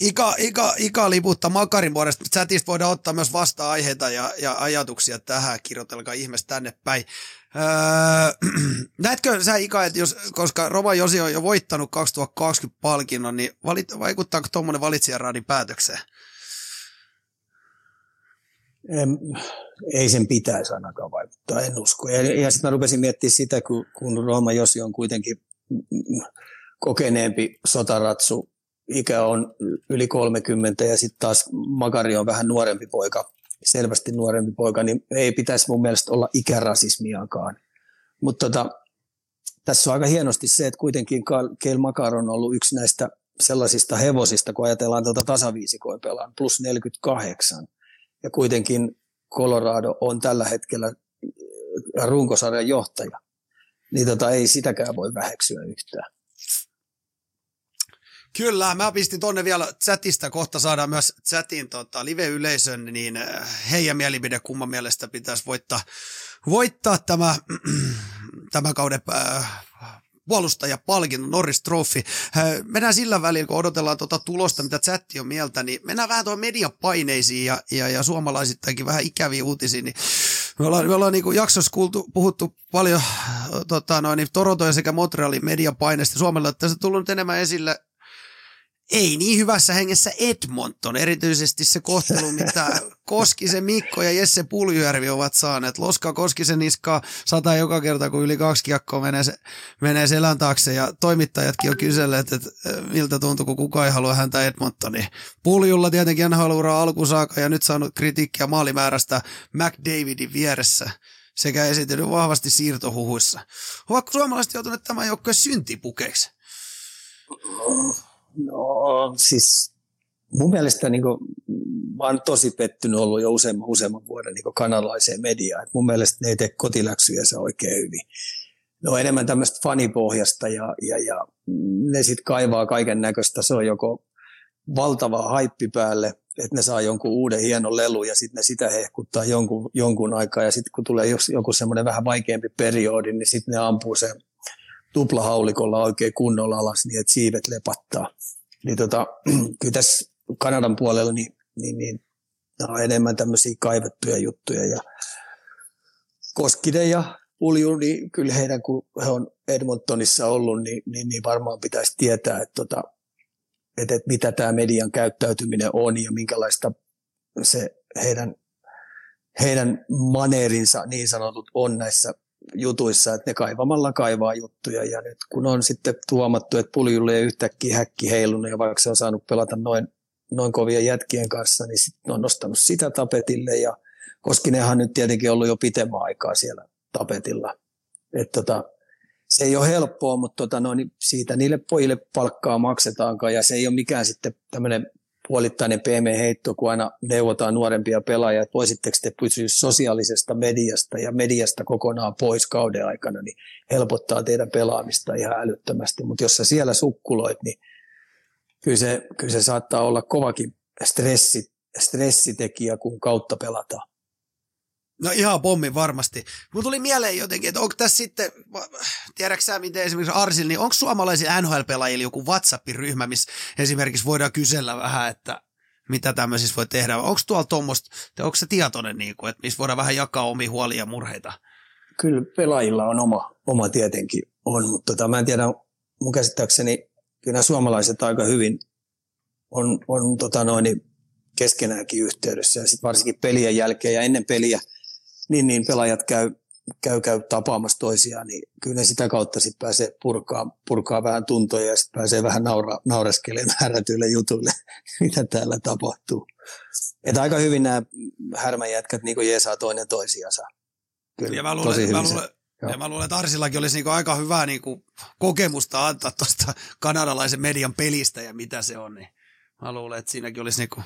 Ika, Ika, Ika liputta Makarin vuodesta. Chatista voidaan ottaa myös vasta-aiheita ja, ja ajatuksia tähän. Kirjoitelkaa ihmeessä tänne päin. Öö, näetkö sä Ika, että jos, koska Rova Josi on jo voittanut 2020 palkinnon, niin valit, vaikuttaako tuommoinen valitsijaraadin päätökseen? En, ei sen pitäisi ainakaan vaikuttaa, en usko. Ja, ja sitten mä rupesin miettimään sitä, kun, kun Rooma Josi on kuitenkin kokeneempi sotaratsu, ikä on yli 30 ja sitten taas Makari on vähän nuorempi poika, selvästi nuorempi poika, niin ei pitäisi mun mielestä olla ikärasismiakaan. Mutta tota, tässä on aika hienosti se, että kuitenkin Keil Makar on ollut yksi näistä sellaisista hevosista, kun ajatellaan tuota tasaviisikoin pelaan, plus 48. Ja kuitenkin Colorado on tällä hetkellä runkosarjan johtaja. Niin tota, ei sitäkään voi väheksyä yhtään. Kyllä, mä pistin tonne vielä chatista, kohta saadaan myös chatin tota, live-yleisön, niin äh, heidän mielipide kumman mielestä pitäisi voittaa, voittaa tämä, tämä kauden äh, puolustajapalkinto, Norris Trophy. Äh, mennään sillä välillä, kun odotellaan tuota tulosta, mitä chatti on mieltä, niin mennään vähän tuon mediapaineisiin ja, ja, ja suomalaisittainkin vähän ikäviä uutisia, niin me ollaan, me ollaan niin jaksossa kuultu, puhuttu paljon tota, noin, niin Toronto ja sekä Montrealin mediapaineista Suomella, että on tullut enemmän esille ei niin hyvässä hengessä Edmonton, erityisesti se kohtelu, mitä Koskisen Mikko ja Jesse Puljujärvi ovat saaneet. Loska Koskisen niskaa sataa joka kerta, kun yli kaksi kiekkoa menee, se, menee selän taakse ja toimittajatkin on kyselleet, että miltä tuntuu, kun kukaan ei halua häntä Edmontoniin. Puljulla tietenkin haluaa alku saakka ja nyt saanut kritiikkiä maalimäärästä McDavidin vieressä sekä esitellyt vahvasti siirtohuhuissa. Ovatko suomalaiset joutuneet tämän joukkojen syntipukeiksi? No siis mun mielestä niin kuin, mä oon tosi pettynyt ollut jo useamman, useamman vuoden niin kanalaiseen mediaan. Et mun mielestä ne ei tee kotiläksyjä se oikein hyvin. Ne on enemmän tämmöistä fanipohjasta ja, ja, ja ne sitten kaivaa kaiken näköistä. Se on joko valtava haippi päälle, että ne saa jonkun uuden hienon lelu ja sitten ne sitä hehkuttaa jonkun, jonkun aikaa. Ja sitten kun tulee joku semmoinen vähän vaikeampi periodi, niin sitten ne ampuu sen tuplahaulikolla oikein kunnolla alas niin, että siivet lepattaa. Niin tota, kyllä tässä Kanadan puolella niin, niin, niin nämä on enemmän tämmöisiä kaivettuja juttuja. Ja Koskinen ja Pulju, niin kyllä heidän, kun he on Edmontonissa ollut, niin, niin, niin varmaan pitäisi tietää, että, tota, että, että mitä tämä median käyttäytyminen on ja minkälaista se heidän, heidän maneerinsa niin sanotut on näissä jutuissa, että ne kaivamalla kaivaa juttuja. Ja nyt kun on sitten tuomattu, että puljulle ei yhtäkkiä häkki heilunut ja vaikka se on saanut pelata noin, noin kovia jätkien kanssa, niin sitten on nostanut sitä tapetille ja Koskinenhan nyt tietenkin ollut jo pitemmän aikaa siellä tapetilla. Et tota, se ei ole helppoa, mutta tota, no, niin siitä niille pojille palkkaa maksetaankaan ja se ei ole mikään sitten tämmöinen puolittainen PM-heitto, kun aina neuvotaan nuorempia pelaajia, että voisitteko te pysyä sosiaalisesta mediasta ja mediasta kokonaan pois kauden aikana, niin helpottaa teidän pelaamista ihan älyttömästi. Mutta jos sä siellä sukkuloit, niin kyllä se, kyllä se saattaa olla kovakin stressi, stressitekijä, kun kautta pelataan. No ihan pommi varmasti. Mun tuli mieleen jotenkin, että onko tässä sitten, tiedätkö sä miten esimerkiksi Arsil, niin onko suomalaisilla NHL-pelaajilla joku WhatsApp-ryhmä, missä esimerkiksi voidaan kysellä vähän, että mitä tämmöisissä voi tehdä. Onko tuolla tuommoista, onko se tietoinen, niin kuin, että missä voidaan vähän jakaa omia huolia ja murheita? Kyllä pelaajilla on oma, oma tietenkin on, mutta tota, mä en tiedä, mun käsittääkseni kyllä suomalaiset aika hyvin on, on tota noin, keskenäänkin yhteydessä ja sitten varsinkin pelien jälkeen ja ennen peliä – niin, niin pelaajat käy, käy, käy tapaamassa toisiaan, niin kyllä ne sitä kautta sitten pääsee purkaa, purkaa vähän tuntoja ja sitten pääsee vähän naura, naureskelemaan määrätyille jutuille, mitä täällä tapahtuu. Että aika hyvin nämä härmäjätkät niin jeesaa toinen toisiansa. Kyllä, ja mä luulen, mä luulen, ja mä luulen, että Arsillakin olisi niinku aika hyvää niinku kokemusta antaa tuosta kanadalaisen median pelistä ja mitä se on. Niin mä luulen, että siinäkin olisi niinku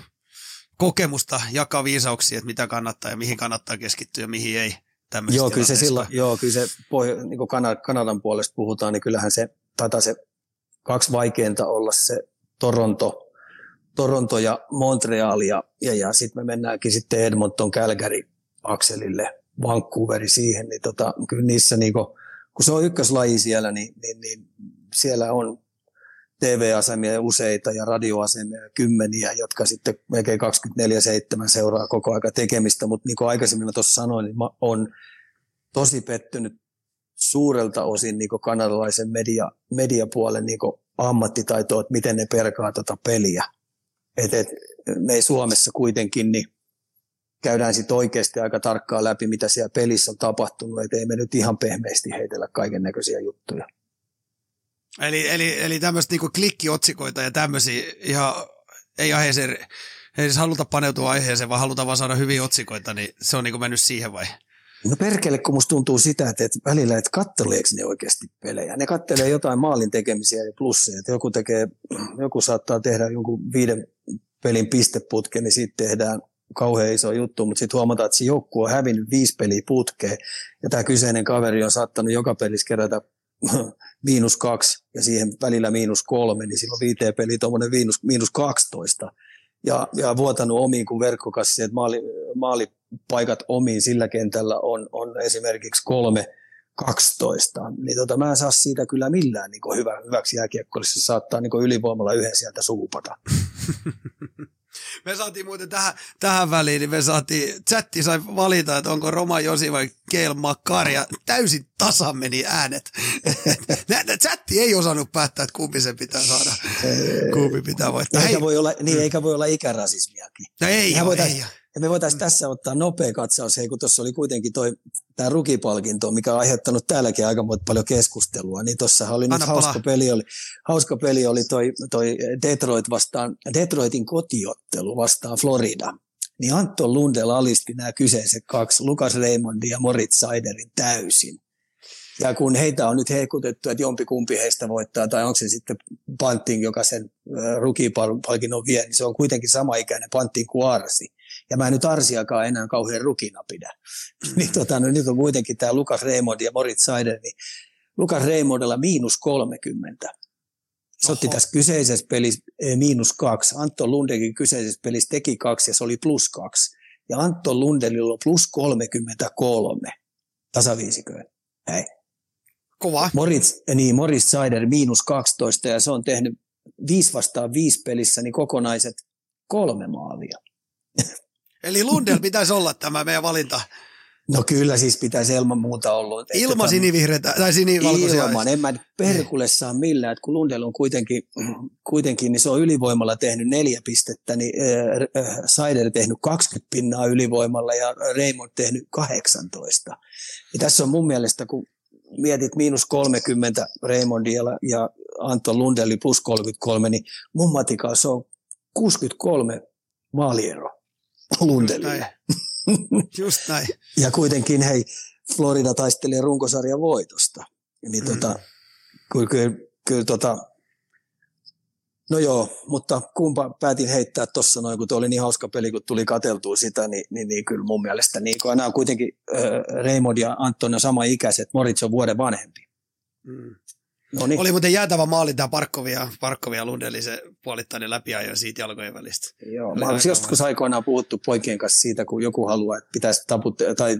kokemusta jakaa viisauksia, että mitä kannattaa ja mihin kannattaa keskittyä ja mihin ei. Joo, kyllä se silloin, joo, kyllä se, niin kuin Kanadan puolesta puhutaan, niin kyllähän se, taitaa se kaksi vaikeinta olla se Toronto, Toronto ja Montreal ja, ja, ja sitten me mennäänkin sitten Edmonton Calgary akselille, Vancouveri siihen, niin tota, kyllä niissä niin kuin, kun se on ykköslaji siellä, niin, niin, niin siellä on TV-asemia useita ja radioasemia kymmeniä, jotka sitten melkein 24-7 seuraa koko aika tekemistä, mutta niin kuin aikaisemmin mä tuossa sanoin, niin mä olen tosi pettynyt suurelta osin niin kuin kanadalaisen media, mediapuolen niin kuin ammattitaitoa, että miten ne perkaa tuota peliä. Et, et, me Suomessa kuitenkin niin käydään sitten oikeasti aika tarkkaan läpi, mitä siellä pelissä on tapahtunut, että ei me nyt ihan pehmeästi heitellä kaiken näköisiä juttuja. Eli, eli, eli tämmöistä niinku klikkiotsikoita ja tämmöisiä ihan, ei aiheeseen, ei edes haluta paneutua aiheeseen, vaan halutaan vaan saada hyviä otsikoita, niin se on niinku mennyt siihen vai? No perkele, kun musta tuntuu sitä, että, että välillä, että katteleeko ne oikeasti pelejä. Ne kattelee jotain maalin tekemisiä ja plusseja. Joku, tekee, joku saattaa tehdä jonkun viiden pelin pisteputken, niin siitä tehdään kauhean iso juttu, mutta sitten huomataan, että se joukkue on hävinnyt viisi peliä putkeen, ja tämä kyseinen kaveri on saattanut joka pelissä kerätä miinus kaksi ja siihen välillä miinus kolme, niin silloin viiteen peli tuommoinen miinus, miinus 12. Ja, ja vuotanut omiin kuin verkkokassi, että maali, maalipaikat omiin sillä kentällä on, on esimerkiksi kolme 12, niin tota, mä en saa siitä kyllä millään niin hyvä, hyväksi jääkiekkoille. Se saattaa niin ylivoimalla yhden sieltä suupata. Me saatiin muuten tähän, tähän väliin, niin me saatiin, chatti sai valita, että onko Roma Josi vai Keil Makari, ja täysin tasan meni äänet. chatti ei osannut päättää, että kumpi sen pitää saada, kumpi pitää voittaa. Eikä voi olla, niin, eikä voi olla ikärasismiakin. No ei, ei, ei. Ja me voitaisiin mm. tässä ottaa nopea katsaus, hei, kun tuossa oli kuitenkin toi, tämä rukipalkinto, mikä on aiheuttanut täälläkin aika paljon keskustelua, niin tuossa oli nyt hauska peli, oli, hauska peli oli toi, toi Detroit vastaan, Detroitin kotiottelu vastaan Florida. Niin Anton Lundell alisti nämä kyseiset kaksi, Lukas Raymondi ja Moritz Seiderin täysin. Ja kun heitä on nyt heikutettu, että jompi kumpi heistä voittaa, tai onko se sitten Pantin, joka sen rukipalkinnon vie, niin se on kuitenkin sama ikäinen Pantin kuin Arsi. Ja mä en nyt Arsiakaan enää kauhean rukina pidä. Mm. niin tota, no, nyt on kuitenkin tämä Lukas Raymond ja Moritz Seider, niin Lukas Raymondilla miinus 30. Se otti tässä kyseisessä pelissä eh, miinus kaksi. Anton Lundekin kyseisessä pelissä teki kaksi ja se oli plus kaksi. Ja Anton Lundelilla on plus 33 tasaviisiköön. Näin. Kova. Moritz, niin, Moritz Seider miinus 12 ja se on tehnyt viisi vastaan viisi pelissä niin kokonaiset kolme maalia. Eli Lundell pitäisi olla tämä meidän valinta. No kyllä siis pitäisi ilman muuta olla. Ilman sinivihreitä tai sinivalkoisia. Ilman, en mä perkulle saa millään, että kun Lundell on kuitenkin, kuitenkin, niin se on ylivoimalla tehnyt neljä pistettä, niin äh, äh, Seider tehnyt 20 pinnaa ylivoimalla ja Raymond tehnyt 18. Ja tässä on mun mielestä, kun mietit miinus 30 Raymondia ja Anton Lundelli plus 33, niin mun matikaa se on 63 maaliero Lundellille. Just näin. Just näin. ja kuitenkin hei, Florida taistelee runkosarjan voitosta. Niin tota, mm. kyllä, kyllä, kyllä tota, No joo, mutta kumpa päätin heittää tuossa noin, kun tuo oli niin hauska peli, kun tuli kateltua sitä, niin, niin, niin kyllä mun mielestä niin, kun nämä on kuitenkin äh, Raymond ja Antonio sama ikäiset, Moritz on vuoden vanhempi. Mm. No niin. Oli muuten jäätävä maali tämä Parkkovia, Parkkovia Lundeli, se puolittainen läpiajo siitä jalkojen välistä. Joo, mä joskus aikoinaan puhuttu poikien kanssa siitä, kun joku haluaa, että pitäisi taput- tai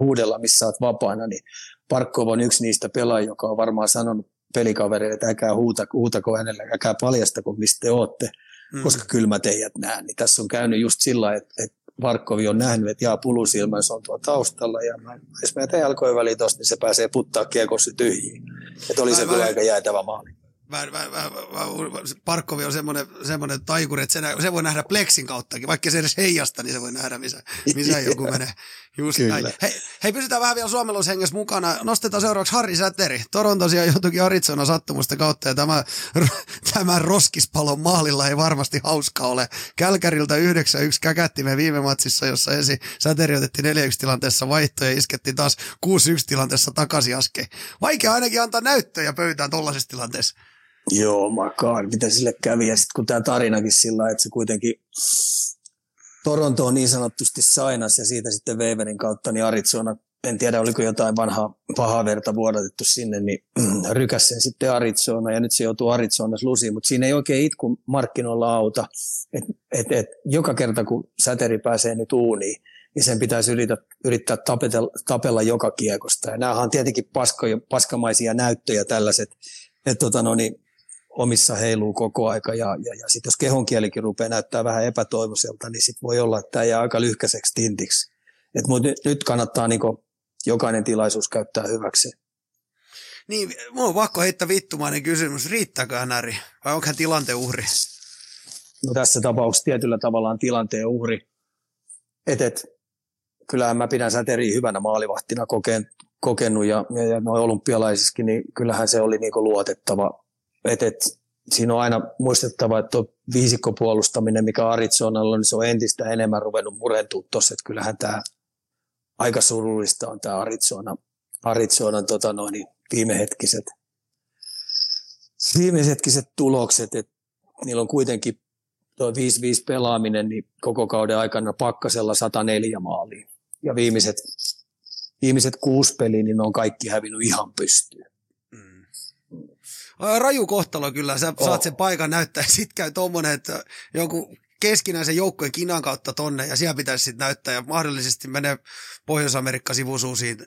huudella, missä olet vapaana, niin Parkkov on yksi niistä pelaajia, joka on varmaan sanonut pelikavereille, että älkää huuta, huutako hänelle, älkää paljastako, mistä te olette, mm. koska kyllä mä teidät näen. Niin tässä on käynyt just sillä, että, että Varkkovi on nähnyt, että jaa pulusilmä, se on tuolla taustalla, ja mä, jos mä teen jalkojen väliin tosta, niin se pääsee puttaa kiekossa tyhjiin. Että oli se kyllä aika jäätävä maali mä, mä, mä, Parkkovi on semmoinen, semmoinen taikuri, että se, nä, se voi nähdä pleksin kauttakin, vaikka se edes heijasta, niin se voi nähdä, missä, missä joku menee. Just Kyllä. näin. Hei, hei, pysytään vähän vielä suomalaishengessä mukana. Nostetaan seuraavaksi Harri Säteri. Torontosia joutuikin Arizona sattumusta kautta, ja tämä, tämä roskispalon maalilla ei varmasti hauska ole. Kälkäriltä 9-1 käkättimme viime matsissa, jossa ensin Säteri otettiin 4-1 tilanteessa vaihtoja ja iskettiin taas 6-1 tilanteessa takaisin äsken. Vaikea ainakin antaa näyttöjä pöytään tuollaisessa tilanteessa. Joo, makaan, mitä sille kävi. Ja sitten kun tämä tarinakin sillä että se kuitenkin Toronto on niin sanotusti sainas ja siitä sitten Weverin kautta, niin Arizona, en tiedä oliko jotain vanhaa pahaa verta vuodatettu sinne, niin rykäs sen sitten Arizona ja nyt se joutuu Arizona lusiin, mutta siinä ei oikein itku markkinoilla auta, että et, et, joka kerta kun säteri pääsee nyt uuniin, niin sen pitäisi yrittää, yrittää tapetella, tapella joka kiekosta. Ja nämä on tietenkin pasko, paskamaisia näyttöjä tällaiset, että tota no, niin omissa heiluu koko aika ja, ja, ja sitten jos kehonkielikin rupeaa näyttää vähän epätoivoiselta, niin sitten voi olla, että tämä jää aika lyhkäiseksi tintiksi. Et mut nyt, nyt kannattaa niinku jokainen tilaisuus käyttää hyväksi. Niin, mulla on pakko heittää vittumainen kysymys. Riittääkö NRI vai onko hän tilanteen uhri? No tässä tapauksessa tietyllä tavalla on tilanteen uhri. Et, et, kyllähän mä pidän säteriä hyvänä maalivahtina kokeen, kokenut ja, ja, ja noin olympialaisissakin, niin kyllähän se oli niinku luotettava et, et, siinä on aina muistettava, että tuo viisikkopuolustaminen, mikä Arizonalla on, niin se on entistä enemmän ruvennut murentua tuossa, että kyllähän tämä aika surullista on tämä Arizona, Arizonan tota noin, viimehetkiset, viimehetkiset tulokset, että niillä on kuitenkin tuo 5-5 pelaaminen niin koko kauden aikana pakkasella 104 maalia. Ja viimeiset, viimeiset kuusi peliä, niin ne on kaikki hävinnyt ihan pystyyn raju kohtalo kyllä, sä oh. saat sen paikan näyttää, sit käy tommonen, että joku keskinäisen joukkojen kinan kautta tonne, ja siellä pitäisi sitten näyttää, ja mahdollisesti menee Pohjois-Amerikka sivusuusiin.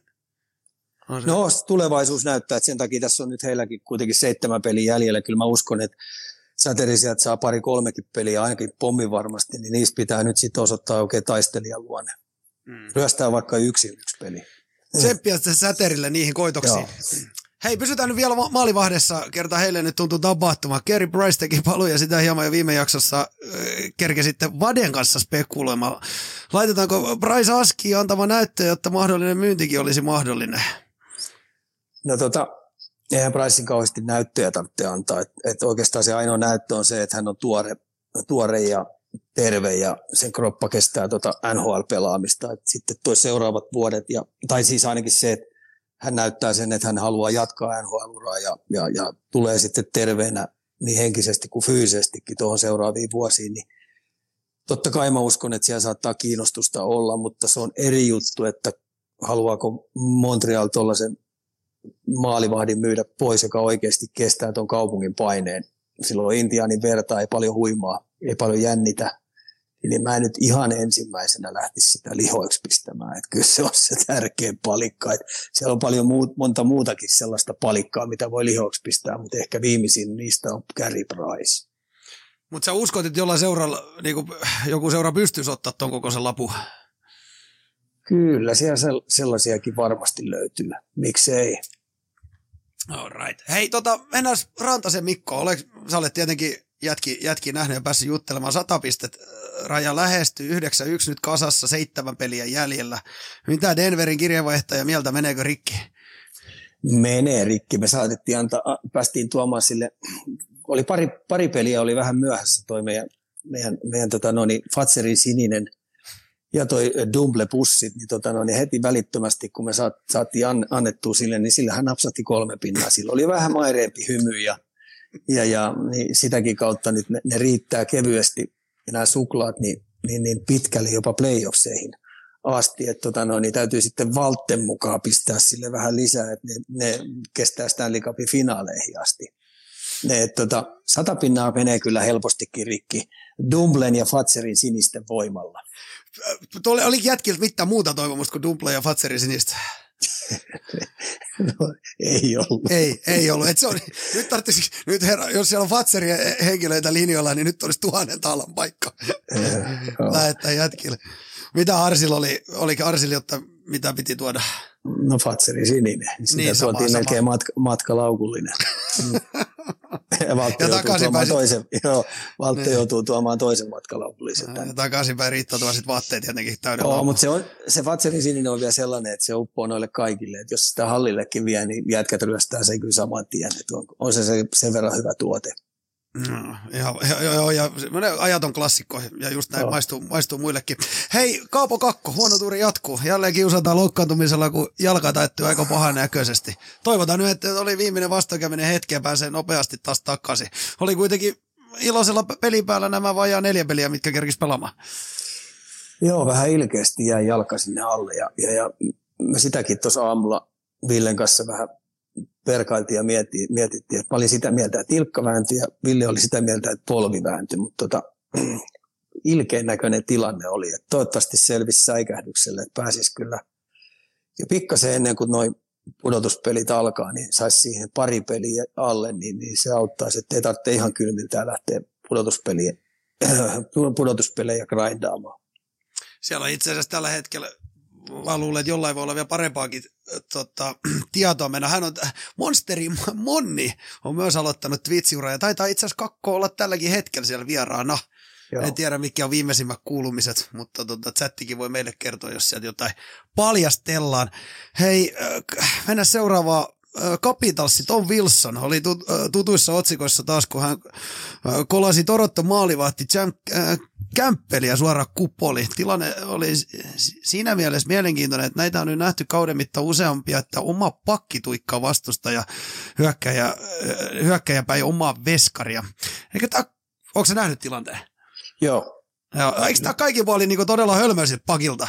No, no, tulevaisuus näyttää, että sen takia tässä on nyt heilläkin kuitenkin seitsemän peliä jäljellä. Kyllä mä uskon, että säterisiät saa pari kolmekin peliä ainakin pommin varmasti, niin niistä pitää nyt sitten osoittaa oikein taistelijan luonne. Mm. Ryöstää vaikka yksi yksi peli. Tsemppiä säterille niihin koitoksiin. Joo. Hei, pysytään nyt vielä maalivahdessa. Kerta heille nyt tuntuu tapahtuma. Kerry Price teki paluu ja sitä hieman jo viime jaksossa äh, sitten Vaden kanssa spekuloimaan. Laitetaanko Price aski antama näyttö, jotta mahdollinen myyntikin olisi mahdollinen? No tota, eihän Pricein kauheasti näyttöjä tarvitse antaa. Et, et oikeastaan se ainoa näyttö on se, että hän on tuore, tuore ja terve ja sen kroppa kestää tota NHL-pelaamista. Et sitten tuo seuraavat vuodet, ja, tai siis ainakin se, että hän näyttää sen, että hän haluaa jatkaa NHL-uraa ja, ja, ja tulee sitten terveenä niin henkisesti kuin fyysisestikin tuohon seuraaviin vuosiin, niin totta kai mä uskon, että siellä saattaa kiinnostusta olla, mutta se on eri juttu, että haluaako Montreal tuollaisen maalivahdin myydä pois, joka oikeasti kestää tuon kaupungin paineen. Silloin Intianin verta, ei paljon huimaa, ei paljon jännitä, niin mä en nyt ihan ensimmäisenä lähtisi sitä lihoiksi pistämään. Että kyllä se on se tärkeä palikka. Että siellä on paljon muut, monta muutakin sellaista palikkaa, mitä voi lihoiksi pistää, mutta ehkä viimeisin niistä on Gary Price. Mutta sä uskot, että jollain seuralla, niin joku seura pystyisi ottaa tuon kokoisen lapu? Kyllä, siellä sellaisiakin varmasti löytyy. Miksei? All right. Hei, tota, mennään Rantasen Mikko. Olet, sä olet tietenkin jätki, jätki nähnyt ja päässyt juttelemaan. Sata pistet raja lähestyy, 9-1 nyt kasassa, seitsemän peliä jäljellä. Mitä Denverin kirjeenvaihtaja mieltä, meneekö rikki? Menee rikki. Me saatettiin antaa, päästiin tuomaan sille, oli pari, pari peliä, oli vähän myöhässä toi meidän, meidän, meidän tota, no niin, Fatserin sininen ja toi Dumble-pussit, niin, tota, no, niin heti välittömästi, kun me saat, saatiin an, annettua sille, niin sillä hän napsatti kolme pinnaa. Sillä oli vähän maireempi hymy ja Ja, ja niin sitäkin kautta nyt ne, ne riittää kevyesti, ja nämä suklaat, niin, niin, niin pitkälle jopa playoffseihin asti, että tota, no, niin täytyy sitten Valtten mukaan pistää sille vähän lisää, että ne, ne kestää Stanley Cupin finaaleihin asti. Ne, et, tota, sata pinnaa menee kyllä helpostikin rikki Dumblen ja Fatserin sinisten voimalla. Tuolle oli jätkiltä mitään muuta toivomusta kuin Dumble ja Fatserin sinistä. no, ei ollut. Ei, ei ollut. Et se on, nyt tarvitsisi, nyt herra, jos siellä on Fatserin henkilöitä linjoilla, niin nyt olisi tuhannen talan paikka. Lähettää jätkille. Mitä Arsil oli, oli Arsil, jotta mitä piti tuoda? No Fatseri sininen. Sitä niin, sama, tuotiin sama. melkein matka, matkalaukullinen. ja Valtti ja joutuu tuomaan toisen, joo, Valtti niin. joutuu tuomaan toisen matkalaukullisen. Ja takaisinpäin Riitta tuo sitten vaatteet tietenkin täyden Joo, mutta se, on, se Fatserin sininen on vielä sellainen, että se uppoo noille kaikille. Että jos sitä hallillekin vie, niin jätkät ryöstää sen kyllä saman tien. Että on, on se, se sen verran hyvä tuote. No, ja, ja, ja, ja ajaton klassikko, ja just näin maistuu, maistuu muillekin. Hei, Kaapo Kakko, huono tuuri jatkuu. Jälleen kiusataan loukkaantumisella, kun jalka täyttyy aika pahan näköisesti. Toivotaan nyt, että oli viimeinen vastakäyminen hetki ja pääsee nopeasti taas takaisin. Oli kuitenkin iloisella pelipäällä nämä vajaa neljä peliä, mitkä kerkis pelaamaan. Joo, vähän ilkeästi jäi jalka sinne alle, ja, ja, ja me sitäkin tuossa aamulla Villen kanssa vähän verkailtiin ja mietittiin, mietittiin, että mä olin sitä mieltä, että Ilkka vääntyi ja Ville oli sitä mieltä, että polvi vääntyi, mutta tota, ilkeän näköinen tilanne oli, että toivottavasti selvisi säikähdykselle, että pääsisi kyllä ja pikkasen ennen kuin noin pudotuspelit alkaa, niin saisi siihen pari peliä alle, niin, niin se auttaisi, että ei tarvitse ihan kylmiltään lähteä pudotuspeliä, pudotuspelejä grindaamaan. Siellä on itse asiassa tällä hetkellä mä luulen, että jollain voi olla vielä parempaakin tota, tietoa mennä. Hän on, Monsteri Monni on myös aloittanut Twitch-uraa ja taitaa itse asiassa kakko olla tälläkin hetkellä siellä vieraana. Joo. En tiedä, mitkä on viimeisimmät kuulumiset, mutta tota, chattikin voi meille kertoa, jos sieltä jotain paljastellaan. Hei, äh, mennään seuraavaan Capitalsi Tom Wilson oli tutuissa otsikoissa taas, kun hän kolasi Toronto maalivahti Jam Kämppeliä suoraan kupoli. Tilanne oli siinä mielessä mielenkiintoinen, että näitä on nyt nähty kauden mittaan useampia, että oma pakki tuikkaa vastusta ja hyökkäjä, hyökkäjä päin omaa veskaria. Eikö tää, onko se nähnyt tilanteen? Joo. Ja, eikö tämä kaikki puoli niin todella hölmöisit pakilta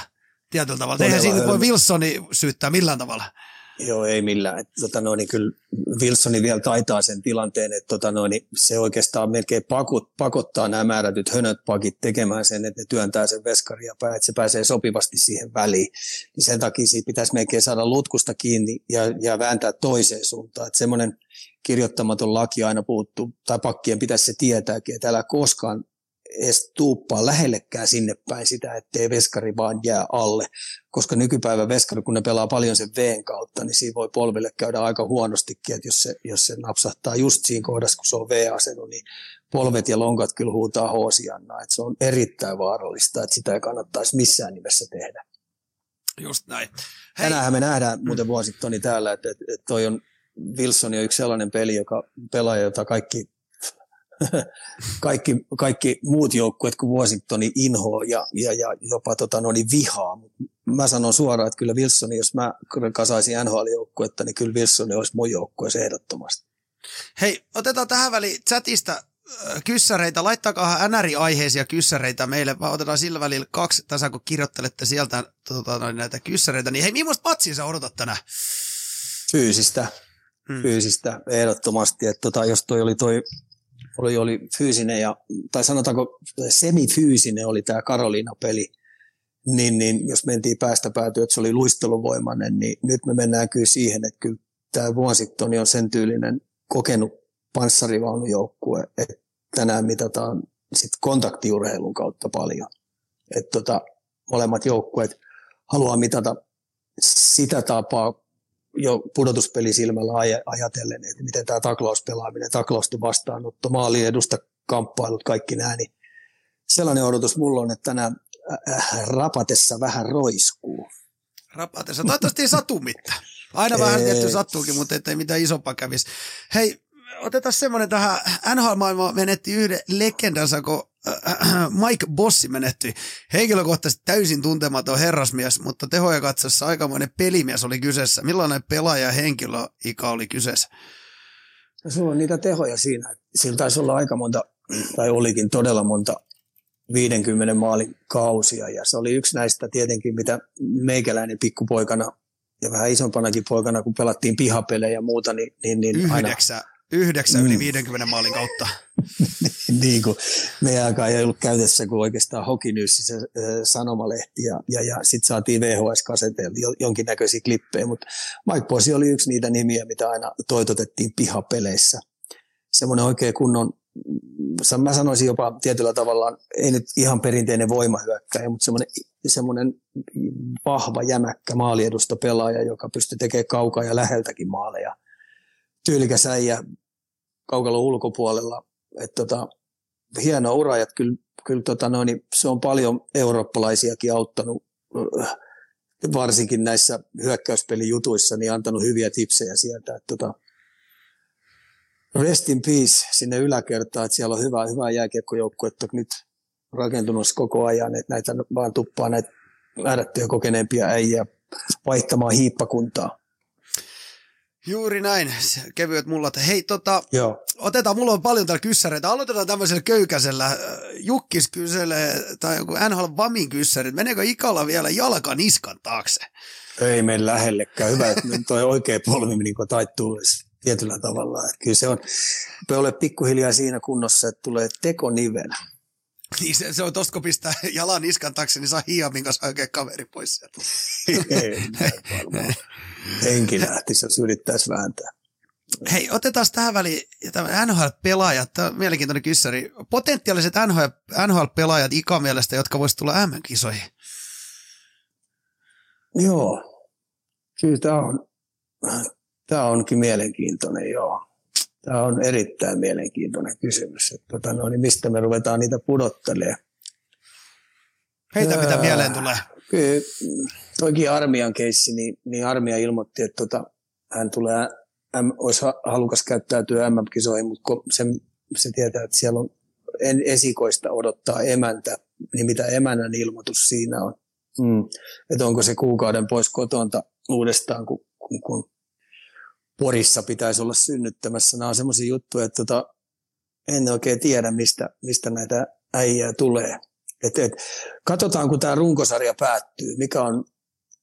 tietyllä tavalla? Eihän siinä voi Wilsoni syyttää millään tavalla. Joo, ei millään. Et, tota noin, niin kyllä Wilsoni vielä taitaa sen tilanteen, että tota noin, niin se oikeastaan melkein pakot, pakottaa nämä määrätyt hönöt pakit tekemään sen, että ne työntää sen veskaria päin, että se pääsee sopivasti siihen väliin. Niin sen takia siitä pitäisi melkein saada lutkusta kiinni ja, ja vääntää toiseen suuntaan. Että semmoinen kirjoittamaton laki aina puuttuu, tai pakkien pitäisi se tietääkin, että älä koskaan edes tuuppaa lähellekään sinne päin sitä, ettei veskari vaan jää alle. Koska nykypäivän veskari, kun ne pelaa paljon sen veen kautta, niin siinä voi polville käydä aika huonostikin, että jos se, jos se napsahtaa just siinä kohdassa, kun se on V-asento, niin polvet ja lonkat kyllä huutaa hoosianna. Että se on erittäin vaarallista, että sitä ei kannattaisi missään nimessä tehdä. Just näin. Hei. Tänäänhän me nähdään muuten vuosittoni täällä, että, että toi on Wilson on yksi sellainen peli, joka pelaaja, jota kaikki kaikki, kaikki muut joukkueet kuin Washingtoni inhoa ja, ja, ja jopa tota, no niin vihaa. Mä sanon suoraan, että kyllä Wilson, jos mä kasaisin NHL-joukkuetta, niin kyllä Wilson olisi mun joukkueessa ehdottomasti. Hei, otetaan tähän väliin chatista kyssäreitä, laittakaa NR-aiheisia kyssäreitä meille, vaan otetaan sillä välillä kaksi tässä, kun kirjoittelette sieltä tota, no, näitä kyssäreitä, niin hei, millaista matsia sä odotat tänään? Fyysistä, hmm. fyysistä ehdottomasti, että tota, jos toi oli toi oli, oli fyysinen ja, tai sanotaanko semifyysinen oli tämä Karoliina-peli, niin, niin jos mentiin päästä päätyä, että se oli luisteluvoimainen, niin nyt me mennään kyllä siihen, että kyllä tämä Washington on sen tyylinen kokenut panssarivaunujoukkue, että tänään mitataan sit kontaktiurheilun kautta paljon. Että tota, molemmat joukkueet haluaa mitata sitä tapaa jo pudotuspelisilmällä ajatellen, että miten tämä taklauspelaaminen, taklausten vastaanotto, maali edusta kamppailut, kaikki nämä, niin sellainen odotus mulla on, että tänään äh, rapatessa vähän roiskuu. Rapatessa. Toivottavasti ei satu mitään. Aina vähän tietty sattuukin, mutta ettei mitään isompaa kävisi. Hei, otetaan semmoinen tähän. NHL-maailma menetti yhden legendansa, kun äh, Mike Bossi menehtyi. Henkilökohtaisesti täysin tuntematon herrasmies, mutta tehoja katsossa aikamoinen pelimies oli kyseessä. Millainen pelaaja henkilöikä oli kyseessä? No, sulla on niitä tehoja siinä. Sillä taisi olla aika monta, tai olikin todella monta 50 maalin kausia. Ja se oli yksi näistä tietenkin, mitä meikäläinen pikkupoikana ja vähän isompanakin poikana, kun pelattiin pihapelejä ja muuta, niin, niin, niin aina... yhdeksä mm. yli 50 maalin kautta. niin kuin meidän aikaan ei ollut käytössä kuin oikeastaan Hokinyyssä se sanomalehti ja, ja, ja sitten saatiin VHS-kaseteilla jonkinnäköisiä klippejä, mutta Mike Posi oli yksi niitä nimiä, mitä aina toitotettiin pihapeleissä. Semmoinen oikein kunnon mä sanoisin jopa tietyllä tavalla, ei nyt ihan perinteinen voimahyökkäjä, mutta semmoinen, semmoinen vahva, jämäkkä maaliedusta pelaaja, joka pystyy tekemään kaukaa ja läheltäkin maaleja. Tyylikäs äijä kaukalon ulkopuolella. Et tota, hieno ura, että kyllä, kyllä tota noin, niin se on paljon eurooppalaisiakin auttanut, varsinkin näissä hyökkäyspelijutuissa, niin antanut hyviä tipsejä sieltä. Että tota, rest in peace sinne yläkertaan, että siellä on hyvä, hyvä jääkiekkojoukku, nyt rakentunut koko ajan, että näitä vaan tuppaa näitä määrättyjä kokeneempia äijä vaihtamaan hiippakuntaa. Juuri näin, kevyet mullat. Hei, tota, Joo. otetaan, mulla on paljon täällä kyssäreitä. Aloitetaan tämmöisellä köykäisellä. Jukkis kyselee, tai joku NHL Vamin kyssäri, meneekö Ikala vielä jalka niskan taakse? Ei mene lähellekään. Hyvä, että toi oikea polvi niin taittuu tietyllä tavalla. Että kyllä se on, ole pikkuhiljaa siinä kunnossa, että tulee tekonivenä. Niin se, se on tosta, kun pistää jalan niskan taakse, niin saa hiiaa, minkä saa oikein kaveri pois sieltä. Henki lähtisi, jos yrittäisi vääntää. Hei, otetaan tähän väliin NHL-pelaajat, tämä on mielenkiintoinen kyssäri. Potentiaaliset NHL-pelaajat ikämielestä, jotka voisivat tulla MM-kisoihin. Joo, kyllä tämä on, tämä onkin mielenkiintoinen, joo. Tämä on erittäin mielenkiintoinen kysymys, että tota, no, niin mistä me ruvetaan niitä pudottelemaan. Heitä mitä mieleen tulee. Kyllä, toikin armian keissi, niin, niin armia ilmoitti, että tota, hän tulee, M, olisi halukas käyttäytyä MM-kisoihin, mutta se, se tietää, että siellä on en, esikoista odottaa emäntä, niin mitä emännän ilmoitus siinä on. Mm. Että onko se kuukauden pois kotonta uudestaan, kun, kun, kun Porissa pitäisi olla synnyttämässä. Nämä on semmoisia juttuja, että tota, en oikein tiedä, mistä, mistä näitä äijää tulee. Et, et, katsotaan, kun tämä runkosarja päättyy, mikä on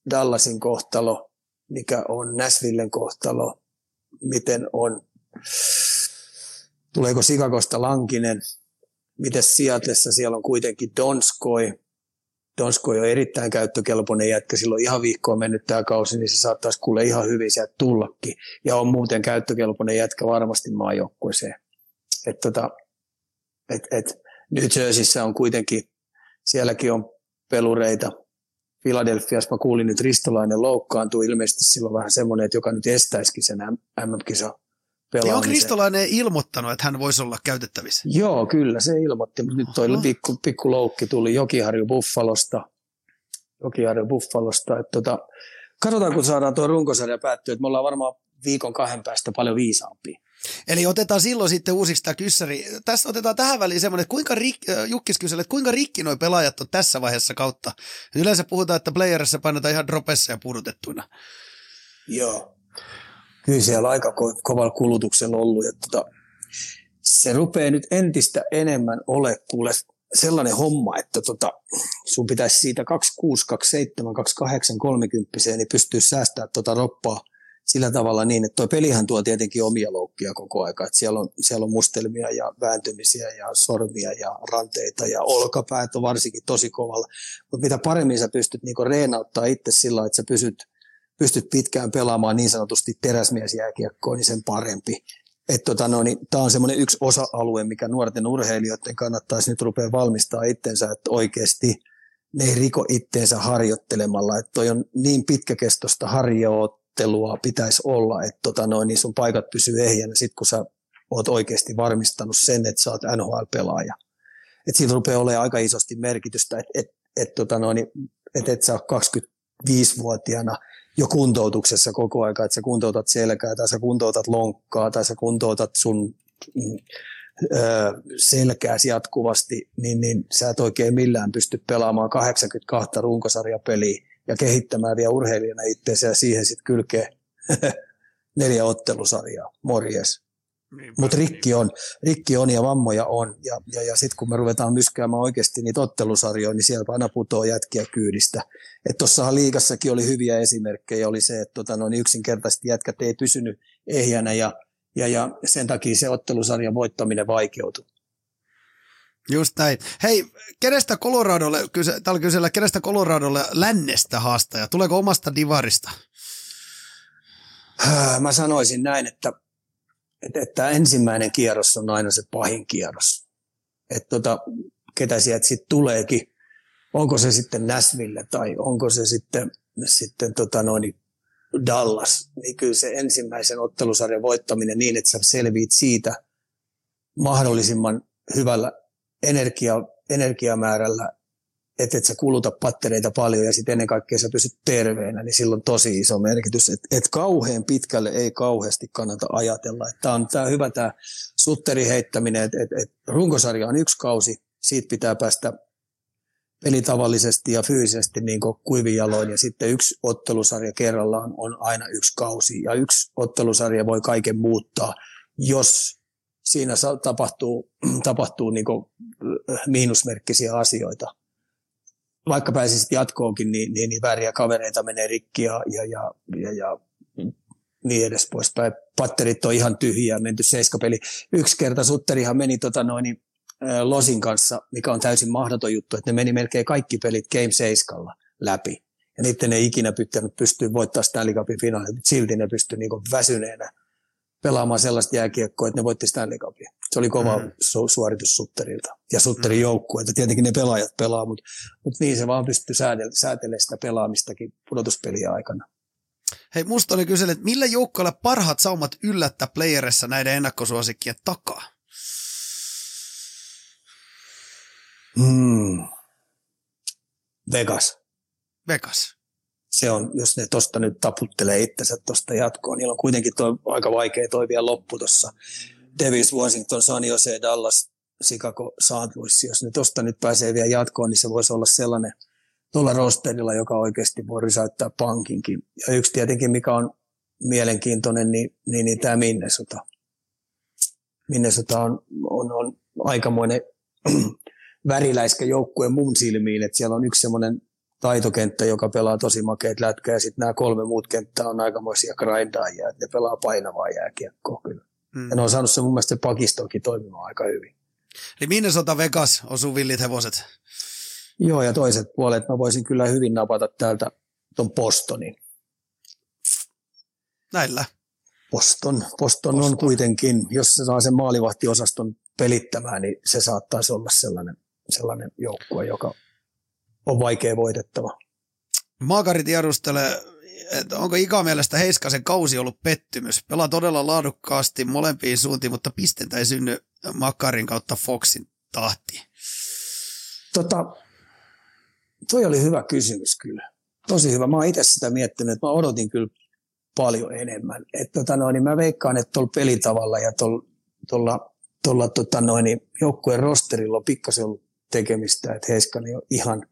Dallasin kohtalo, mikä on Näsvillen kohtalo, miten on, tuleeko Sikakosta Lankinen, miten Seatlessa siellä on kuitenkin Donskoi, Donskoi on erittäin käyttökelpoinen jätkä, silloin ihan viikkoon mennyt tämä kausi, niin se saattaisi kuule ihan hyvin sieltä tullakin. Ja on muuten käyttökelpoinen jätkä varmasti maajoukkueeseen. Et tota, et, et, New Jerseyssä on kuitenkin, sielläkin on pelureita. Philadelphiassa mä kuulin nyt Ristolainen loukkaantuu ilmeisesti silloin vähän semmoinen, että joka nyt estäisikin sen MM-kisa pelaamisen. Onko Ristolainen ilmoittanut, että hän voisi olla käytettävissä? Joo, kyllä se ilmoitti, mutta nyt toi pikku, pikku loukki tuli Jokiharju Buffalosta. Jokiharju Buffalosta. Että tota, katsotaan, kun saadaan tuo runkosarja päättyä, että me ollaan varmaan viikon kahden päästä paljon viisaampia. Eli otetaan silloin sitten uusiksi tämä kyssäri. Tässä otetaan tähän väliin semmoinen, että kuinka rik, Jukkis kyselee, että kuinka rikki nuo pelaajat on tässä vaiheessa kautta. Yleensä puhutaan, että playerissa painetaan ihan dropessa ja pudotettuina. Joo kyllä siellä aika ko- kovalla kulutuksella ollut. Että tota, se rupeaa nyt entistä enemmän ole kuule sellainen homma, että tota, sun pitäisi siitä 26, 27, 28, 30, niin pystyy säästämään tota roppaa sillä tavalla niin, että tuo pelihän tuo tietenkin omia loukkia koko aika, että siellä on, siellä on mustelmia ja vääntymisiä ja sormia ja ranteita ja olkapäät on varsinkin tosi kovalla, mutta mitä paremmin sä pystyt niinku reenauttaa itse sillä että sä pysyt pystyt pitkään pelaamaan niin sanotusti teräsmiesjääkiekkoa, niin sen parempi. tota no, niin, Tämä on semmoinen yksi osa-alue, mikä nuorten urheilijoiden kannattaisi nyt rupea valmistaa itsensä, että oikeasti ne ei riko itteensä harjoittelemalla. Että toi on niin pitkäkestoista harjoittelua pitäisi olla, että tota no, niin sun paikat pysyy ehjänä sit kun sä oot oikeasti varmistanut sen, että sä oot NHL-pelaaja. Että siitä rupeaa olemaan aika isosti merkitystä, että et, et, tota no, niin, et, et sä 25-vuotiaana – jo kuntoutuksessa koko aika, että sä kuntoutat selkää tai sä kuntoutat lonkkaa tai sä kuntoutat sun mm, selkääsi jatkuvasti, niin, niin sä et oikein millään pysty pelaamaan 82 runkosarjapeliä ja kehittämään vielä urheilijana itseäsi ja siihen sitten kylkee neljä ottelusarjaa. Morjes. Mutta rikki on, rikki on ja vammoja on. Ja, ja, ja sitten kun me ruvetaan myskäämään oikeasti niitä ottelusarjoja, niin sieltä aina putoaa jätkiä kyydistä. Että tuossahan liigassakin oli hyviä esimerkkejä, oli se, että tota, no, niin yksinkertaisesti jätkät ei pysynyt ehjänä ja, ja, ja sen takia se ottelusarjan voittaminen vaikeutui. Just näin. Hei, kenestä Coloradolle, täällä kysellä, kenestä Coloradolle lännestä haastaja? Tuleeko omasta divarista? Mä sanoisin näin, että, että, ensimmäinen kierros on aina se pahin kierros. Että tota, ketä sieltä sitten tuleekin, onko se sitten Näsville tai onko se sitten, sitten tota noin, Dallas, niin kyllä se ensimmäisen ottelusarjan voittaminen niin, että sä selviit siitä mahdollisimman hyvällä energia, energiamäärällä, että et sä kuluta pattereita paljon ja sitten ennen kaikkea sä pysyt terveenä, niin silloin tosi iso merkitys. Että et kauhean pitkälle ei kauheasti kannata ajatella. Tämä on tää hyvä tämä sutteri heittäminen, että et, et runkosarja on yksi kausi, siitä pitää päästä pelitavallisesti ja fyysisesti niin kuivin jaloin ja sitten yksi ottelusarja kerrallaan on aina yksi kausi ja yksi ottelusarja voi kaiken muuttaa, jos siinä tapahtuu, tapahtuu niin miinusmerkkisiä asioita. Vaikka pääsisit jatkoonkin, niin, niin, niin vääriä kavereita menee rikki ja, ja, ja, ja, ja niin edes poispäin. Patterit on ihan tyhjiä, menty seiskapeli. Yksi kerta Sutterihan meni tota noin, Losin kanssa, mikä on täysin mahdoton juttu, että ne meni melkein kaikki pelit Game 7 läpi. Ja niiden ei ikinä pystynyt pystyä voittamaan Stanley Cupin finaalit, silti ne pystyi niin väsyneenä pelaamaan sellaista jääkiekkoa, että ne voitti Stanley Cupia. Se oli kova mm. su- suoritus Sutterilta ja Sutterin mm. joukkueelta. Tietenkin ne pelaajat pelaa, mutta, mutta niin se vaan pystyy säätelemään sitä pelaamistakin pudotuspeliä aikana. Hei, musta oli kysellä, että millä joukkoilla parhaat saumat yllättää playerissa näiden ennakkosuosikkien takaa? Hmm. Vegas. Vegas se on, jos ne tuosta nyt taputtelee itsensä tuosta jatkoon, niillä on kuitenkin toi, aika vaikea toi vielä loppu tuossa. Davis, Washington, San Jose, Dallas, Chicago, St. Louis. Jos ne tuosta nyt pääsee vielä jatkoon, niin se voisi olla sellainen tuolla rosterilla, joka oikeasti voi rysäyttää pankinkin. Ja yksi tietenkin, mikä on mielenkiintoinen, niin, niin, niin tämä Minnesota. Minnesota on, on, on aikamoinen väriläiskä joukkue mun silmiin, että siellä on yksi semmoinen taitokenttä, joka pelaa tosi makeet lätkää, ja sitten nämä kolme muut kenttää on aikamoisia grindaajia, että ne pelaa painavaa jääkiekkoa kyllä. Mm. Ja ne on saanut se mun mielestä se pakistokin toimimaan aika hyvin. Eli Minnesota Vegas osuu villit hevoset. Joo, ja toiset puolet mä voisin kyllä hyvin napata täältä ton Bostonin. Näillä. Boston, Boston, Boston on kuitenkin, jos se saa sen maalivahtiosaston pelittämään, niin se saattaisi olla sellainen, sellainen joukkue, joka on vaikea voitettava. Maakari tiedustelee, että onko Ika mielestä Heiskasen kausi ollut pettymys? Pelaa todella laadukkaasti molempiin suuntiin, mutta pistettä ei synny Makarin kautta Foxin tahtiin. Tota, toi oli hyvä kysymys kyllä. Tosi hyvä. Mä oon itse sitä miettinyt, että mä odotin kyllä paljon enemmän. Että tota noin, niin mä veikkaan, että tuolla pelitavalla ja tuolla, tota noin, niin joukkueen rosterilla on pikkasen ollut tekemistä, että Heiskanen on ihan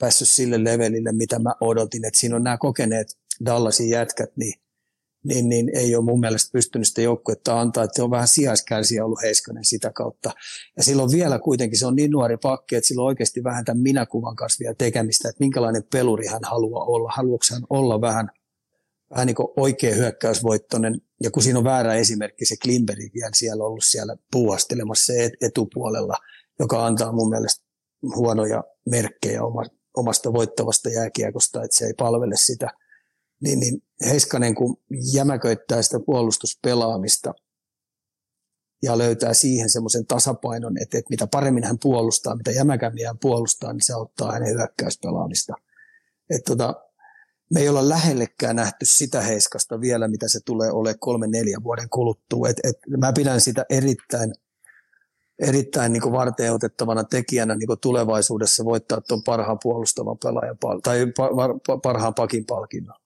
päässyt sille levelille, mitä mä odotin. Että siinä on nämä kokeneet Dallasin jätkät, niin, niin, niin ei ole mun mielestä pystynyt sitä joukkuetta antaa, että on vähän sijaiskärsiä ollut Heiskanen sitä kautta. Ja silloin vielä kuitenkin, se on niin nuori pakki, että sillä on oikeasti vähän tämän minäkuvan kanssa vielä tekemistä, että minkälainen peluri hän haluaa olla. Haluatko hän olla vähän, vähän niin kuin oikea hyökkäysvoittoinen, ja kun siinä on väärä esimerkki, se Klimberg vielä siellä ollut siellä puuhastelemassa se etupuolella, joka antaa mun mielestä huonoja merkkejä omasta voittavasta jääkiekosta, että se ei palvele sitä, niin, niin Heiskanen kun jämäköittää sitä puolustuspelaamista ja löytää siihen semmoisen tasapainon, että, että mitä paremmin hän puolustaa, mitä jämäkämmin hän puolustaa, niin se auttaa hänen hyökkäyspelaamista. Että tota, me ei olla lähellekään nähty sitä Heiskasta vielä, mitä se tulee olemaan kolme neljä vuoden kuluttua. Et, et mä pidän sitä erittäin erittäin niin varten otettavana tekijänä niin tulevaisuudessa voittaa tuon parhaan puolustavan pelaajan tai parhaan pakin palkinnon.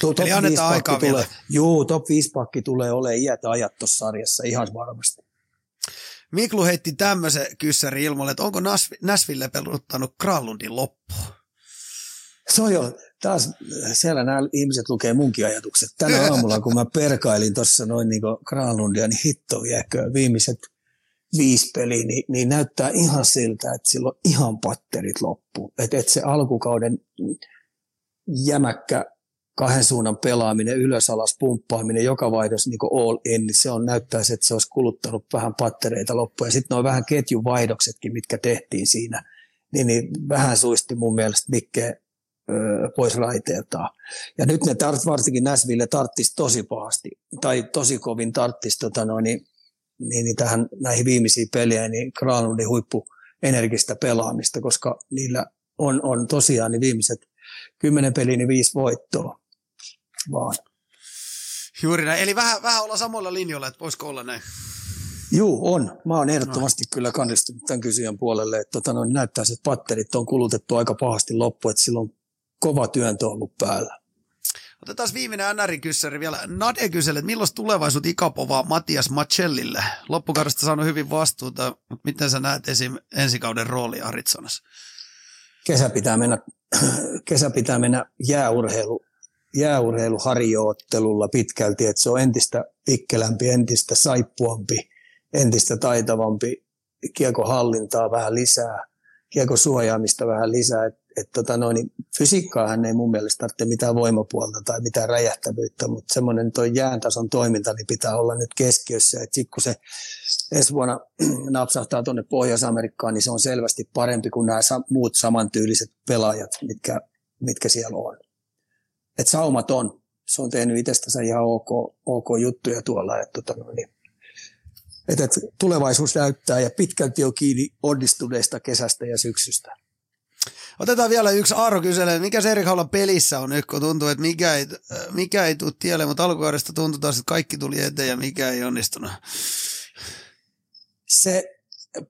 Top Eli annetaan aikaa tulee, vielä. Juu, top 5 pakki tulee olemaan iät ajat tuossa sarjassa ihan varmasti. Miklu heitti tämmöisen kyssäri ilmoille, että onko Nashville peluttanut Kralundin loppu? Se on jo, taas siellä nämä ihmiset lukee munkin ajatukset. Tänä aamulla, kun mä perkailin tuossa noin niin Granlundia, niin hitto viekö viimeiset viisi peliä, niin, niin, näyttää ihan siltä, että silloin ihan patterit loppu. Että et se alkukauden jämäkkä kahden suunnan pelaaminen, ylös alas pumppaaminen, joka vaihdos niin all in, niin se on näyttää, että se olisi kuluttanut vähän pattereita loppuun. Ja sitten noin vähän ketjuvaihdoksetkin, mitkä tehtiin siinä, niin, niin vähän suisti mun mielestä Mikke pois raiteeltaan. Ja nyt ne tart, varsinkin Näsville tarttisi tosi pahasti, tai tosi kovin tarttisi tota noin, niin, niin, tähän näihin viimeisiin peleihin, niin Granlundin huippu energistä pelaamista, koska niillä on, on tosiaan niin viimeiset kymmenen peliä, niin viisi voittoa vaan. Juuri näin. Eli vähän, vähän olla samoilla linjoilla, että voisiko olla näin? Juu, on. Mä oon ehdottomasti no. kyllä kannistunut tämän kysyjän puolelle, että tota, no, näyttää, että patterit on kulutettu aika pahasti loppu, että silloin kova työntö ollut päällä. Otetaan viimeinen NR-kyssäri vielä. Nade kyseli, että milloin tulevaisuut ikapovaa Matias Macellille? Loppukaudesta saanut hyvin vastuuta, mutta miten sä näet esim. ensi kauden rooli Aritsonassa? Kesä pitää mennä, kesä pitää mennä jääurheilu, jääurheiluharjoittelulla pitkälti, että se on entistä pikkelämpi, entistä saippuampi, entistä taitavampi, kiekohallintaa vähän lisää, kiekosuojaamista vähän lisää, että et tota noin, niin fysiikkaahan ei mun mielestä tarvitse mitään voimapuolta tai mitään räjähtävyyttä, mutta semmoinen tuo jääntason toiminta niin pitää olla nyt keskiössä. Et sit kun se ensi vuonna napsahtaa tuonne Pohjois-Amerikkaan, niin se on selvästi parempi kuin nämä muut samantyyliset pelaajat, mitkä, mitkä siellä on. Et saumat on. Se on tehnyt itsestänsä ihan ok, ok juttuja tuolla. Et tota noin, niin et, et tulevaisuus näyttää ja pitkälti on kiinni onnistuneesta kesästä ja syksystä. Otetaan vielä yksi Aaro kyselee, mikä se Erik Haulan pelissä on nyt, kun tuntuu, että mikä ei, mikä ei tule tielle, mutta alkukaudesta tuntuu taas, että kaikki tuli eteen ja mikä ei onnistunut. Se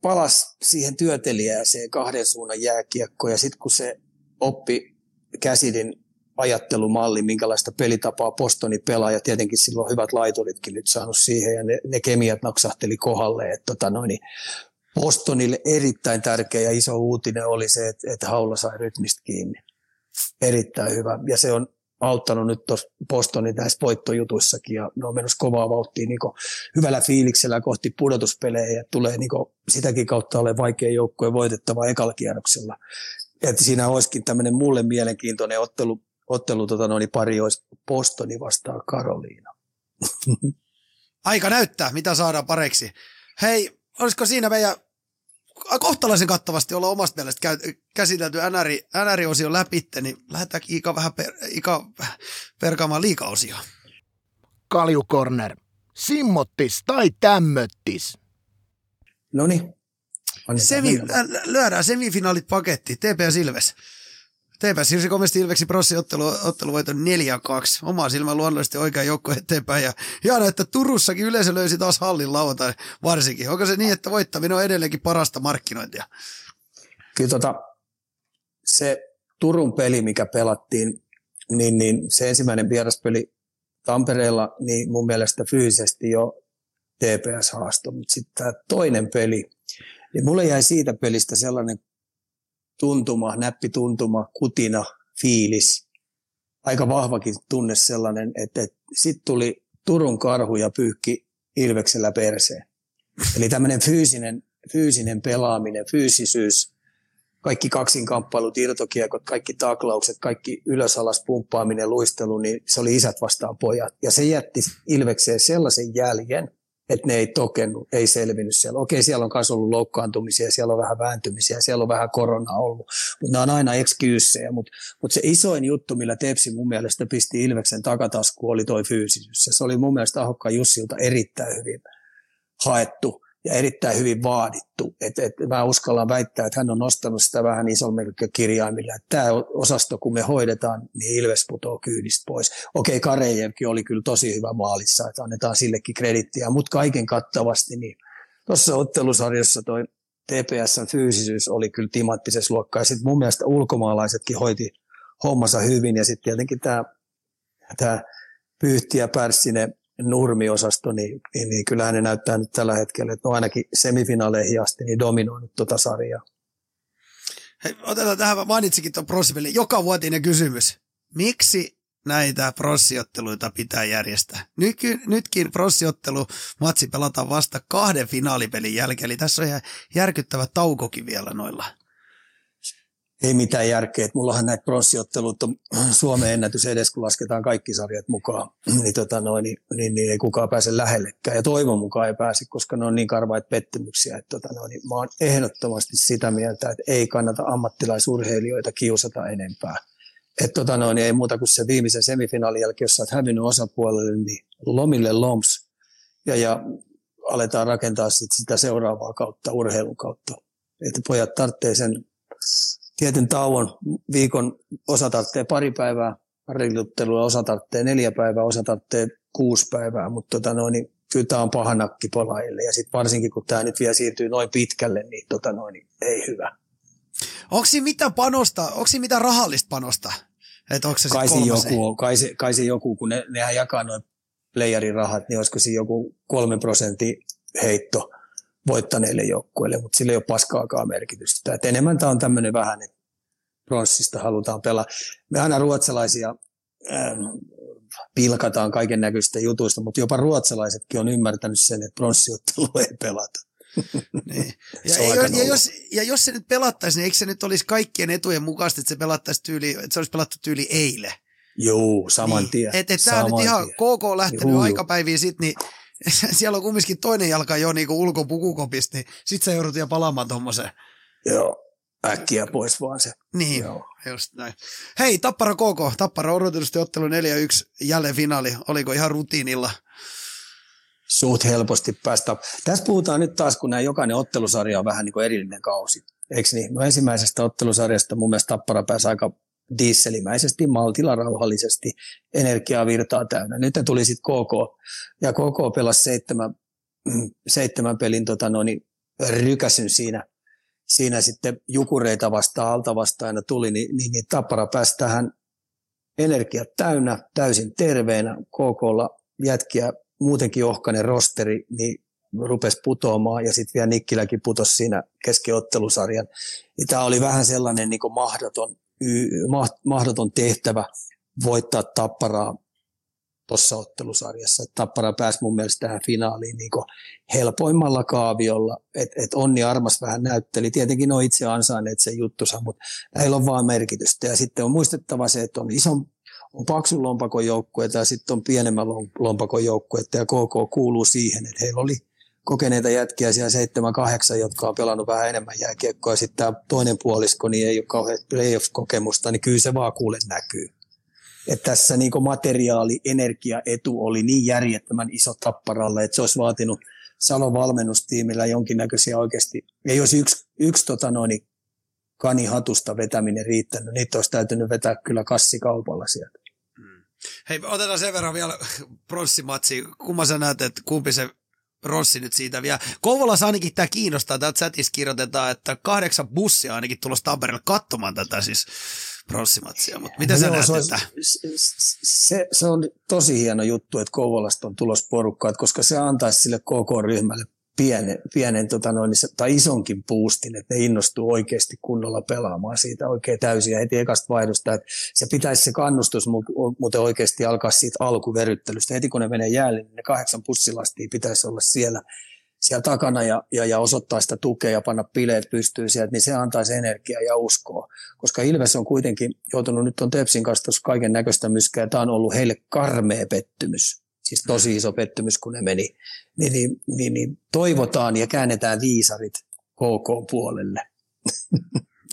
palas siihen työtelijääseen kahden suunnan jääkiekkoon ja sitten kun se oppi käsidin ajattelumalli, minkälaista pelitapaa Postoni pelaa, ja tietenkin silloin hyvät laituritkin nyt saanut siihen, ja ne, ne kemiat naksahteli kohdalle, että tota noin, niin Bostonille erittäin tärkeä ja iso uutinen oli se, että, että Haula sai rytmistä kiinni. Erittäin hyvä. Ja se on auttanut nyt tuossa Bostonin näissä voittojutuissakin ja ne on menossa kovaa vauhtia niin hyvällä fiiliksellä kohti pudotuspelejä ja tulee niin sitäkin kautta ole vaikea joukkue voitettava ekalla kierroksella. Että siinä olisikin tämmöinen mulle mielenkiintoinen ottelu, ottelu tota noin, pari olisi Bostoni vastaan Karoliina. Aika näyttää, mitä saadaan pareksi. Hei, olisiko siinä meidän kohtalaisen kattavasti olla omasta mielestä käy, käsitelty NR, NR-osio läpi, niin lähdetään Ika vähän per, Ika perkaamaan liikaosioon. Kaljukorner. Simmottis tai tämmöttis? No niin. Semi, lyödään semifinaalit paketti, TPS Ilves. TPS siirsi komesti Ilveksi ottelu, otteluvoiton 4-2. Omaa silmä luonnollisesti oikea joukko eteenpäin. Ja hienoa, että Turussakin yleisö löysi taas hallin lauantai varsinkin. Onko se niin, että voittaminen on edelleenkin parasta markkinointia? Kyllä tota, se Turun peli, mikä pelattiin, niin, niin se ensimmäinen vieraspeli Tampereella, niin mun mielestä fyysisesti jo TPS haasto, mutta sitten tämä toinen peli, niin mulle jäi siitä pelistä sellainen tuntuma, näppituntuma, kutina, fiilis. Aika vahvakin tunne sellainen, että, että sitten tuli Turun karhu ja pyyhki Ilveksellä perseen. Eli tämmöinen fyysinen, fyysinen pelaaminen, fyysisyys, kaikki kaksinkamppailut, irtokiekot, kaikki taklaukset, kaikki ylösalas pumppaaminen, luistelu, niin se oli isät vastaan pojat. Ja se jätti Ilvekseen sellaisen jäljen, että ne ei tokennut, ei selvinnyt siellä. Okei, siellä on myös ollut loukkaantumisia, siellä on vähän vääntymisiä, siellä on vähän korona ollut, mutta nämä on aina excuseja. Mutta mut se isoin juttu, millä Tepsi mun mielestä pisti Ilveksen takatasku, oli toi fyysisyys. Se oli mun mielestä Ahokka Jussilta erittäin hyvin haettu ja erittäin hyvin vaadittu. Et, et mä uskallan väittää, että hän on nostanut sitä vähän isommilla kirjaimilla. Tämä osasto, kun me hoidetaan, niin Ilves putoo kyydistä pois. Okei, Karejevkin oli kyllä tosi hyvä maalissa, että annetaan sillekin kredittiä, mutta kaiken kattavasti niin tuossa ottelusarjassa toi TPSn fyysisyys oli kyllä timanttisessa luokkaa. Sitten mun mielestä ulkomaalaisetkin hoiti hommansa hyvin ja sitten tietenkin tämä tää Pyyhti ja Pärssinen nurmiosasto, niin, niin, niin kyllähän ne näyttää nyt tällä hetkellä, että no ainakin semifinaaleihin asti niin dominoinut tuota sarjaa. Hei, otetaan tähän, mainitsikin tuon Prossipelin, joka vuotinen kysymys. Miksi näitä prossiotteluita pitää järjestää? Nyky, nytkin prossiottelu matsi pelataan vasta kahden finaalipelin jälkeen, eli tässä on ihan järkyttävä taukokin vielä noilla ei mitään järkeä. Että mullahan näitä pronssiottelut on Suomen ennätys edes, kun lasketaan kaikki sarjat mukaan, niin, tota noin, niin, niin, niin, ei kukaan pääse lähellekään. Ja toivon mukaan ei pääse, koska ne on niin karvaita pettymyksiä. Että tota noin, niin mä oon ehdottomasti sitä mieltä, että ei kannata ammattilaisurheilijoita kiusata enempää. Että tota noin, ei muuta kuin se viimeisen semifinaalin jälkeen, jos sä oot hävinnyt osapuolelle, niin lomille loms. Ja, ja aletaan rakentaa sit sitä seuraavaa kautta, urheilun kautta. Että pojat tarvitsee sen tietyn tauon. Viikon osa tarvitsee pari päivää harjoittelua, osa tarvitsee neljä päivää, osa tarvitsee kuusi päivää, mutta tota noin, niin kyllä tämä on paha nakki pelaajille. Ja sitten varsinkin, kun tämä nyt vielä siirtyy noin pitkälle, niin, tota noin, niin ei hyvä. Onko siinä mitään panosta, onko siinä mitään rahallista panosta? Et onko se kai, se joku, kai, se, kai se joku, kun ne, nehän jakaa noin playerin rahat, niin olisiko se joku kolme prosenttia heitto voittaneille joukkueille, mutta sillä ei ole paskaakaan merkitystä. Et enemmän tämä on tämmöinen vähän, että pronssista halutaan pelaa. Me aina ruotsalaisia ähm, pilkataan kaiken näköistä jutuista, mutta jopa ruotsalaisetkin on ymmärtänyt sen, että pronssiottelu ei pelata. niin. ja, ja, ja, jos, ja jos se nyt pelattaisiin, niin eikö se nyt olisi kaikkien etujen mukaista, että se pelattaisi tyyli, että se olisi pelattu tyyli eilen? Joo, saman niin. tien. Että et tämä nyt ihan KK on lähtenyt Juu. aikapäiviin sitten, niin siellä on kumminkin toinen jalka jo niinku ulkopukukopista, niin sit sä joudut jo palaamaan tuommoiseen. Joo, äkkiä pois vaan se. Niin, Joo. just näin. Hei, Tappara KK, Tappara odotetusti ottelu 4-1, jälleen finaali, oliko ihan rutiinilla? Suht helposti päästä. Tässä puhutaan nyt taas, kun nämä jokainen ottelusarja on vähän niin kuin erillinen kausi. Eikö niin? No ensimmäisestä ottelusarjasta mun mielestä Tappara pääsi aika dieselimäisesti, maltilla, rauhallisesti, energiaa virtaa täynnä. Nyt tuli sitten KK, ja KK pelasi seitsemän, seitsemän pelin tota noin, rykäsyn siinä, siinä sitten jukureita vastaan, alta vastaan tuli, niin, niin, niin Tappara pääsi tähän energiat täynnä, täysin terveenä, KKlla jätkiä muutenkin ohkainen rosteri, niin rupesi putoamaan ja sitten vielä Nikkiläkin putosi siinä keskiottelusarjan. Tämä oli vähän sellainen niin mahdoton mahdoton tehtävä voittaa Tapparaa tuossa ottelusarjassa. Tappara pääsi mun mielestä tähän finaaliin niin helpoimmalla kaaviolla. Et, et Onni Armas vähän näytteli. Tietenkin on itse ansainneet sen juttusa, mutta näillä on vaan merkitystä. Ja sitten on muistettava se, että on ison on paksun lompakon joukkueita ja sitten on pienemmän lompakon joukkueita ja KK kuuluu siihen, että heillä oli kokeneita jätkiä siellä seitsemän, kahdeksan, jotka on pelannut vähän enemmän jääkiekkoa, ja sitten tämä toinen puolisko niin ei ole kauhean playoff-kokemusta, niin kyllä se vaan kuule näkyy. Että tässä niin materiaali, energia, etu oli niin järjettömän iso tapparalle, että se olisi vaatinut Salon valmennustiimillä jonkinnäköisiä oikeasti, ei olisi yksi, yksi tota noin, kanihatusta vetäminen riittänyt, niitä olisi täytynyt vetää kyllä kassikaupalla sieltä. Hmm. Hei, otetaan sen verran vielä pronssimatsi. Kumma sä näet, että kumpi se Rossi nyt siitä vielä. Kouvolassa ainakin tämä kiinnostaa. Täältä chatissa kirjoitetaan, että kahdeksan bussia ainakin tulossa Tampereelle katsomaan tätä siis pronssimatsia. Mutta mitä no sä näet, se, että... se, se, on tosi hieno juttu, että Kouvolasta on tulos porukkaa, koska se antaisi sille KK-ryhmälle pienen, pienen tota noin, tai isonkin puustin, että ne innostuu oikeasti kunnolla pelaamaan siitä oikein täysin ja heti ekasta vaihdosta, että se pitäisi se kannustus muuten oikeasti alkaa siitä alkuveryttelystä. Heti kun ne menee jäälle, niin ne kahdeksan pussilastia pitäisi olla siellä, siellä takana ja, ja, ja osoittaa sitä tukea ja panna bileet pystyyn sieltä, niin se antaisi energiaa ja uskoa. Koska Ilves on kuitenkin joutunut nyt on Tepsin kanssa kaiken näköistä myskää tämä on ollut heille karmea pettymys siis tosi iso pettymys, kun ne meni, niin, niin, niin, niin toivotaan ja käännetään viisarit KK puolelle.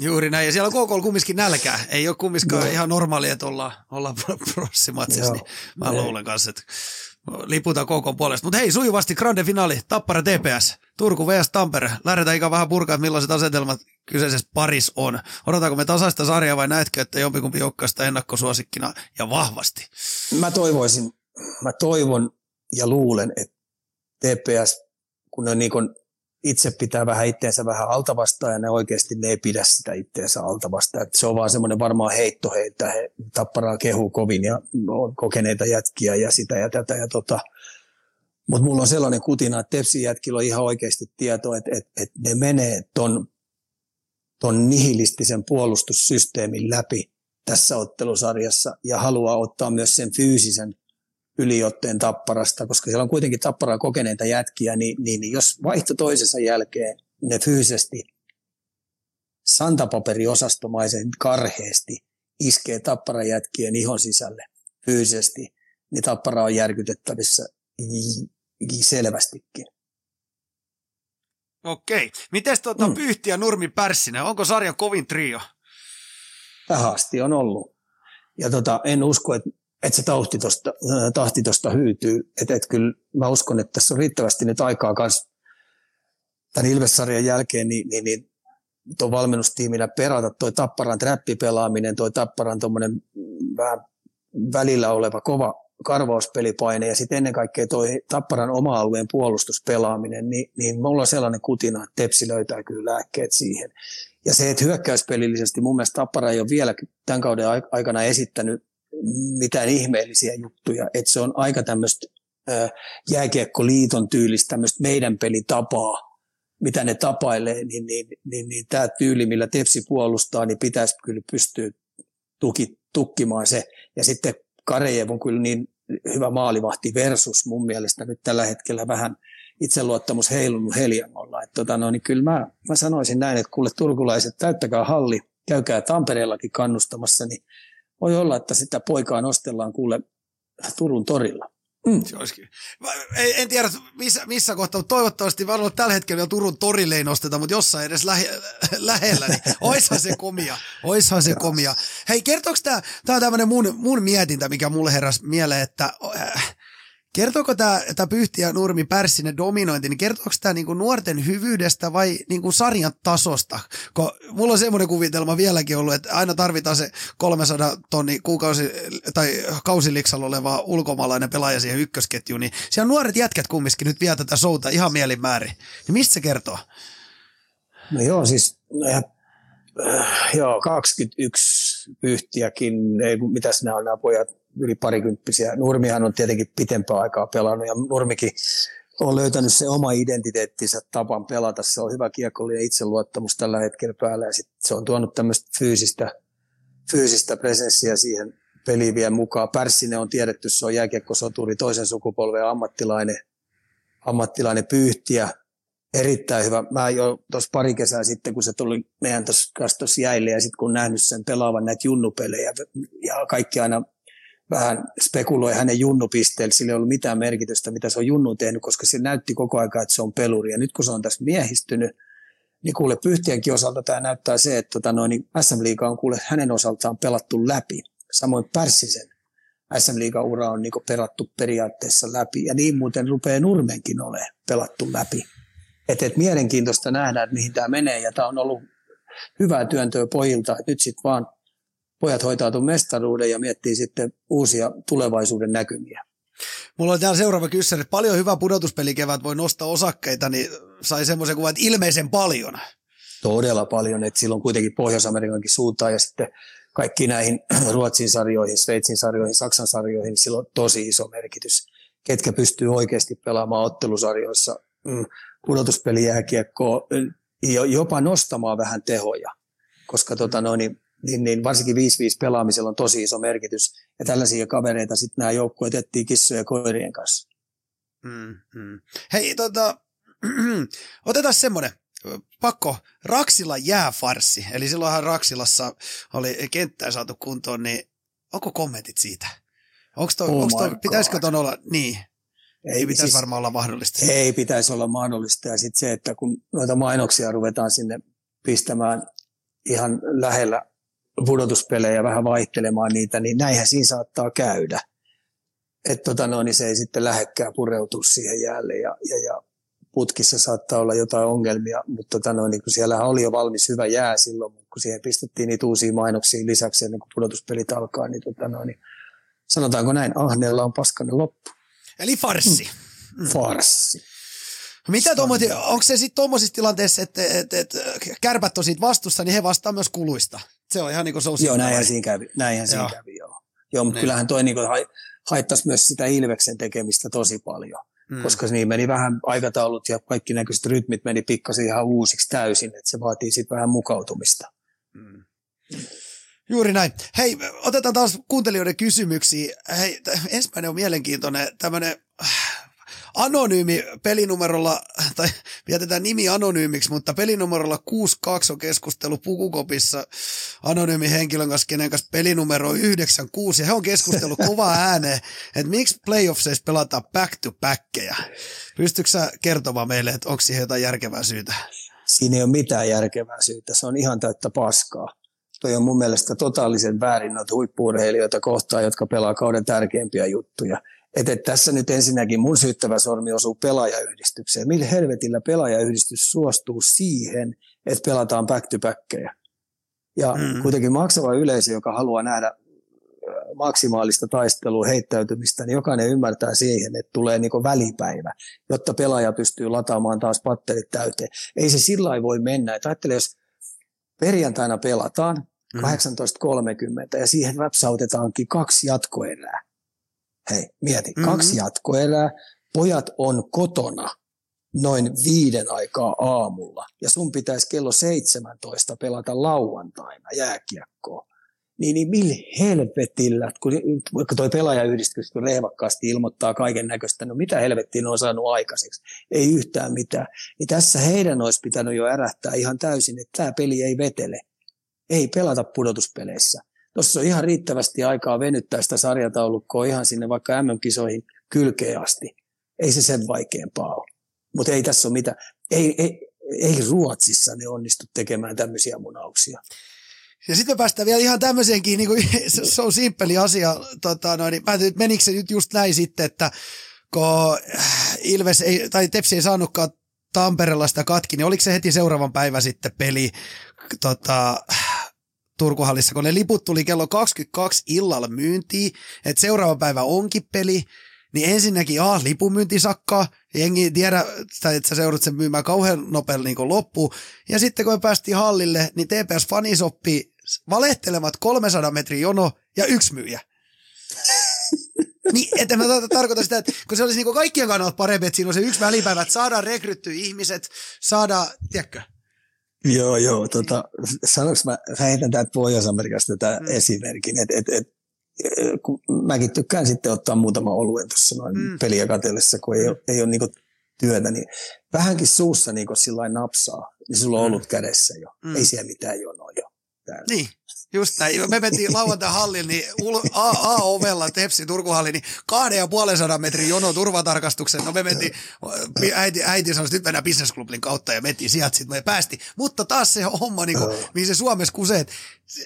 Juuri näin, ja siellä on KK kumminkin nälkää. Ei ole kumminkaan no. ihan normaalia, että ollaan, ollaan prossimatsissa, niin mä ne. luulen kanssa, että liputaan KK puolesta. Mutta hei, sujuvasti grande finaali, Tappara TPS, Turku vs. Tampere. Lähdetään ikään vähän purkaa, millaiset asetelmat kyseisessä paris on. Odotaanko me tasaista sarjaa vai näetkö, että jompikumpi joukkaista ennakkosuosikkina ja vahvasti? Mä toivoisin mä toivon ja luulen, että TPS, kun ne niin itse pitää vähän itteensä vähän altavastaan ja ne oikeasti ne ei pidä sitä itteensä altavastaan. Että se on vaan semmoinen varmaan heitto heitä. He tapparaa kehu kovin ja on kokeneita jätkiä ja sitä ja tätä. Ja tota. Mutta mulla on sellainen kutina, että Tepsin jätkillä on ihan oikeasti tieto, että, että, että ne menee ton ton nihilistisen puolustussysteemin läpi tässä ottelusarjassa ja haluaa ottaa myös sen fyysisen yliotteen tapparasta, koska siellä on kuitenkin tapparaa kokeneita jätkiä, niin, niin, niin jos vaihto toisensa jälkeen ne fyysisesti santapaperiosastolaisen karheesti iskee tapparan jätkien ihon sisälle fyysisesti, niin tappara on järkytettävissä selvästikin. Okei. Miten tuota mm. Pyhti ja Nurmi Pärssinen, onko sarjan kovin trio? Tähän asti on ollut. Ja tota, en usko, että että se tahti tosta, tahti tosta hyytyy. Että et kyllä mä uskon, että tässä on riittävästi nyt aikaa kanssa tämän Ilves-sarjan jälkeen niin, niin, niin tuon valmennustiimillä perata toi Tapparan trappipelaaminen, toi Tapparan tuommoinen vähän välillä oleva kova karvauspelipaine ja sitten ennen kaikkea toi Tapparan oma alueen puolustuspelaaminen, niin, niin me ollaan sellainen kutina, että Tepsi löytää kyllä lääkkeet siihen. Ja se, että hyökkäyspelillisesti mun mielestä Tappara ei ole vielä tämän kauden aikana esittänyt mitään ihmeellisiä juttuja, että se on aika tämmöistä jääkiekkoliiton tyylistä tämmöistä meidän pelitapaa, mitä ne tapailee, niin, niin, niin, niin tämä tyyli, millä Tepsi puolustaa, niin pitäisi kyllä pystyä tuki, tukkimaan se. Ja sitten Karejev on kyllä niin hyvä maalivahti versus mun mielestä nyt tällä hetkellä vähän itseluottamus heilunut heljangolla. Että tota, no, niin kyllä mä, mä sanoisin näin, että kuule turkulaiset, täyttäkää halli, käykää Tampereellakin kannustamassa, niin voi olla, että sitä poikaa nostellaan kuule Turun torilla. Mm. Se olisikin. En, en tiedä missä, missä kohtaa, mutta toivottavasti varmaan tällä hetkellä vielä Turun torille ei nosteta, mutta jossain edes lähe, lähellä, niin oishan se komia. Oishan se komia. Hei, kertooko tämä, tämä on tämmöinen mun, mun mietintä, mikä mulle heräsi mieleen, että äh, Kertooko tämä, tämä Pyhti ja Nurmi Pärssinen dominointi, niin kertooko tämä niinku nuorten hyvyydestä vai niinku sarjan tasosta? Kun mulla on semmoinen kuvitelma vieläkin ollut, että aina tarvitaan se 300 tonni kuukausi tai kausiliksalla oleva ulkomaalainen pelaaja siihen ykkösketjuun, niin siellä nuoret jätkät kumminkin nyt vie tätä showta ihan mielinmäärin. Niin mistä se kertoo? No joo, siis no äh, joo, 21 pyhtiäkin, ei, mitäs nämä on nämä pojat, yli parikymppisiä. Nurmihan on tietenkin pitempää aikaa pelannut ja Nurmikin on löytänyt se oma identiteettinsä tapan pelata. Se on hyvä kiekollinen itseluottamus tällä hetkellä päällä ja sit se on tuonut tämmöistä fyysistä, fyysistä presenssiä siihen peliin vielä mukaan. Pärssinen on tiedetty, se on jääkiekkosoturi, toisen sukupolven ammattilainen, ammattilainen pyyhtiä. Erittäin hyvä. Mä jo tuossa pari kesää sitten, kun se tuli meidän tuossa jäille ja sitten kun nähnyt sen pelaavan näitä junnupelejä ja kaikki aina vähän spekuloi hänen junnupisteellä, sillä ei ollut mitään merkitystä, mitä se on junnu tehnyt, koska se näytti koko ajan, että se on peluri. Ja nyt kun se on tässä miehistynyt, niin kuule Pyhtienkin osalta tämä näyttää se, että tota noin, niin SM Liiga on kuule hänen osaltaan pelattu läpi. Samoin Pärssisen SM Liigan ura on niin perattu periaatteessa läpi. Ja niin muuten rupeaa Nurmenkin ole pelattu läpi. Että et mielenkiintoista nähdä, että mihin tämä menee. Ja tämä on ollut hyvää työntöä pojilta. Nyt sitten vaan pojat hoitaa tuon mestaruuden ja miettii sitten uusia tulevaisuuden näkymiä. Mulla on täällä seuraava kysymys, että paljon hyvä pudotuspelikevät voi nostaa osakkeita, niin sai semmoisen kuvan, että ilmeisen paljon. Todella paljon, että silloin kuitenkin Pohjois-Amerikankin suuntaan ja sitten kaikki näihin Ruotsin sarjoihin, Sveitsin sarjoihin, Saksan sarjoihin, niin sillä on tosi iso merkitys. Ketkä pystyy oikeasti pelaamaan ottelusarjoissa mm, pudotuspelijääkiekkoa, jopa nostamaan vähän tehoja, koska tota, no, niin niin, niin varsinkin 5-5 pelaamisella on tosi iso merkitys. Ja tällaisia kavereita sitten nämä joukkueet etsii kissojen ja koirien kanssa. Mm, mm. Hei, tota, otetaan semmoinen pakko, Raksila jääfarsi, eli silloinhan Raksilassa oli kenttää saatu kuntoon, niin onko kommentit siitä? Onko toi, oh onko toi, pitäisikö ton olla, niin, ei, pitäisi siis, varmaan olla mahdollista. Ei pitäisi olla mahdollista, ja sitten se, että kun noita mainoksia ruvetaan sinne pistämään ihan lähellä pudotuspelejä vähän vaihtelemaan niitä, niin näinhän siinä saattaa käydä. Että tota no, niin se ei sitten lähekkää pureutua siihen jäälle ja, ja, ja putkissa saattaa olla jotain ongelmia, mutta tota no, niin kun siellä oli jo valmis hyvä jää silloin, kun siihen pistettiin niitä uusia mainoksia lisäksi ennen kuin pudotuspelit alkaa, niin, tota no, niin sanotaanko näin, ahneella on paskanen loppu. Eli farsi. Mm. Farsi. Mitä tuommoiset, onko se sitten tuommoisissa tilanteissa, että et, et, kärpät on siitä vastussa, niin he vastaa myös kuluista? Se on ihan niin kuin se on Joo, näinhän siinä kävi, näinhän siinä kävi joo. Joo, mutta niin. kyllähän toi niin kuin haittaisi myös sitä Ilveksen tekemistä tosi paljon. hmm. koska niin meni vähän aikataulut ja kaikki näköiset rytmit meni pikkasen ihan uusiksi täysin, että se vaatii sitten vähän mukautumista. Hmm. Juuri näin. Hei, otetaan taas kuuntelijoiden kysymyksiä. Hei, ensimmäinen on mielenkiintoinen, tämmöinen anonyymi pelinumerolla, tai jätetään nimi anonyymiksi, mutta pelinumerolla 62 on keskustelu Pukukopissa anonyymi henkilön kanssa, kenen kanssa pelinumero 96, ja he on keskustellut kovaa ääneen, että miksi playoffseissa pelataan back to backkejä. Pystytkö sä kertomaan meille, että onko siihen jotain järkevää syytä? Siinä ei ole mitään järkevää syytä, se on ihan täyttä paskaa. Toi on mun mielestä totaalisen väärin noita huippuurheilijoita kohtaan, jotka pelaa kauden tärkeimpiä juttuja – että et tässä nyt ensinnäkin mun syyttävä sormi osuu pelaajayhdistykseen. Millä helvetillä pelaajayhdistys suostuu siihen, että pelataan back to backkejä? Ja mm. kuitenkin maksava yleisö, joka haluaa nähdä maksimaalista taistelua, heittäytymistä, niin jokainen ymmärtää siihen, että tulee niin välipäivä, jotta pelaaja pystyy lataamaan taas patterit täyteen. Ei se sillä voi mennä. Että ajattele, jos perjantaina pelataan 18.30 mm. ja siihen rapsautetaankin kaksi jatkoerää, Hei, mieti, mm-hmm. kaksi jatkoerää, pojat on kotona noin viiden aikaa aamulla ja sun pitäisi kello 17 pelata lauantaina jääkiekkoa. Niin, niin millä helvetillä, kun, toi pelaajayhdistys kun lehvakkaasti ilmoittaa kaiken näköistä, no mitä helvettiä ne on saanut aikaiseksi? Ei yhtään mitään. Niin tässä heidän olisi pitänyt jo ärähtää ihan täysin, että tämä peli ei vetele. Ei pelata pudotuspeleissä tuossa on ihan riittävästi aikaa venyttää sitä sarjataulukkoa ihan sinne vaikka MM-kisoihin kylkeen asti. Ei se sen vaikeampaa ole. Mutta ei tässä ole mitään. Ei, ei, ei Ruotsissa ne onnistu tekemään tämmöisiä munauksia. Ja sitten päästään vielä ihan tämmöiseenkin, niin kuin, se on simppeli asia. Tota, noin, niin, että menikö se nyt just näin sitten, että kun Ilves ei, tai Tepsi ei saanutkaan Tampereella sitä katki, niin oliko se heti seuraavan päivän sitten peli tota, Turkuhallissa, kun ne liput tuli kello 22 illalla myyntiin, että seuraava päivä onkin peli, niin ensinnäkin A, lipumyynti sakkaa, jengi tiedä, että sä seudut sen myymään kauhean nopeasti niin loppuun. Ja sitten kun päästiin hallille, niin TPS fanisoppi valehtelemat 300 metrin jono ja yksi myyjä. niin, että mä tarkoitan sitä, että kun se olisi niin kaikkien kannalta parempi, että siinä on se yksi välipäivä, että saadaan rekryttyä ihmiset, saada, tiedätkö, Joo, joo. Tota, sanoinko mä, mä heitän täältä Pohjois-Amerikasta tätä mm. esimerkin, että et, et, kun mäkin tykkään sitten ottaa muutama oluen tuossa noin mm. peliä katsellessa, kun ei ole, ei ole niinku työtä, niin vähänkin suussa niinku sillä napsaa, niin sulla on mm. ollut kädessä jo. Mm. Ei siellä mitään jonoa jo. Täällä. Niin, Just näin. Me mentiin lauantai hallin, niin A-ovella Tepsi Turkuhalli, niin kahden ja puolen sadan metrin jono turvatarkastuksen. No me mentiin, äiti, äiti sanoi, että nyt mennään businessclubin kautta ja mentiin sieltä, sitten me päästi. Mutta taas se homma, niin kuin, mihin se Suomessa kusee,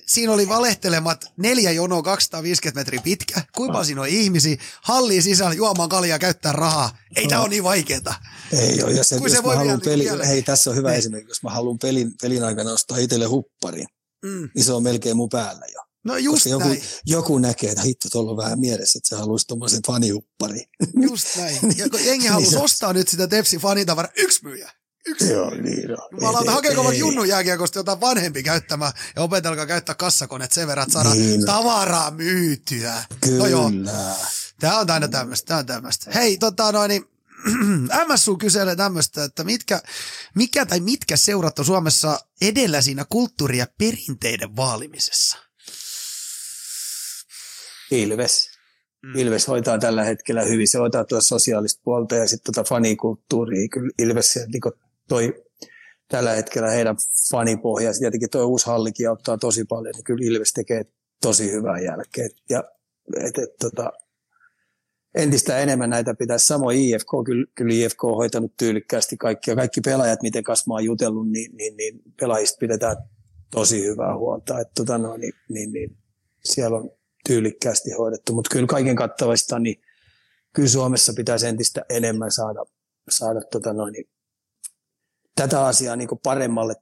siinä oli valehtelemat neljä jonoa 250 metriä pitkä. Kuinka siinä on ihmisiä? Halliin sisällä juomaan kaljaa käyttää rahaa. Ei tämä ole niin vaikeeta. Ei ole. Ja se, jos se mä haluan peli, hei, tässä on hyvä niin. esimerkki. Jos mä haluan pelin, pelin aikana ostaa itselle hupparin, mm. niin se on melkein mun päällä jo. No just Koska joku, joku näkee, että hitto, tuolla on vähän mielessä, että se haluaisi tuommoisen fanihuppari. Just näin. Ja kun jengi haluaisi niin ostaa nyt sitä Tepsi fanitavara, yksi myyjä. Yksi. Joo, niin on. Jumalauta, hakeeko vaikka Junnun jääkiekosta jotain vanhempi käyttämään ja opetelkaa käyttää kassakoneet sen verran, että saadaan niin tavaraa myytyä. Kyllä. No joo. Tämä on aina tämmöistä, tämä on tämmöistä. Hei, tota noin, niin MSU kyselee tämmöistä, että mitkä, mikä tai mitkä seurat on Suomessa edellä siinä kulttuuri- ja perinteiden vaalimisessa? Ilves. Mm. Ilves hoitaa tällä hetkellä hyvin. Se hoitaa tuota sosiaalista puolta ja sitten tuota fanikulttuuria. Kyllä Ilves niin toi tällä hetkellä heidän fanipohja. Tietenkin tuo uusi hallikin auttaa tosi paljon, niin kyllä Ilves tekee tosi hyvää jälkeen. Ja et, et, tota, entistä enemmän näitä pitäisi. Samoin IFK, kyllä, kyllä IFK on hoitanut tyylikkäästi kaikkia. Kaikki pelaajat, miten kanssa mä oon jutellut, niin, niin, niin pelaajista pidetään tosi hyvää huolta. Että, tota, no, niin, niin, niin, siellä on tyylikkäästi hoidettu, mutta kyllä kaiken kattavasta, niin kyllä Suomessa pitäisi entistä enemmän saada, saada tota, niin, tätä asiaa niin paremmalle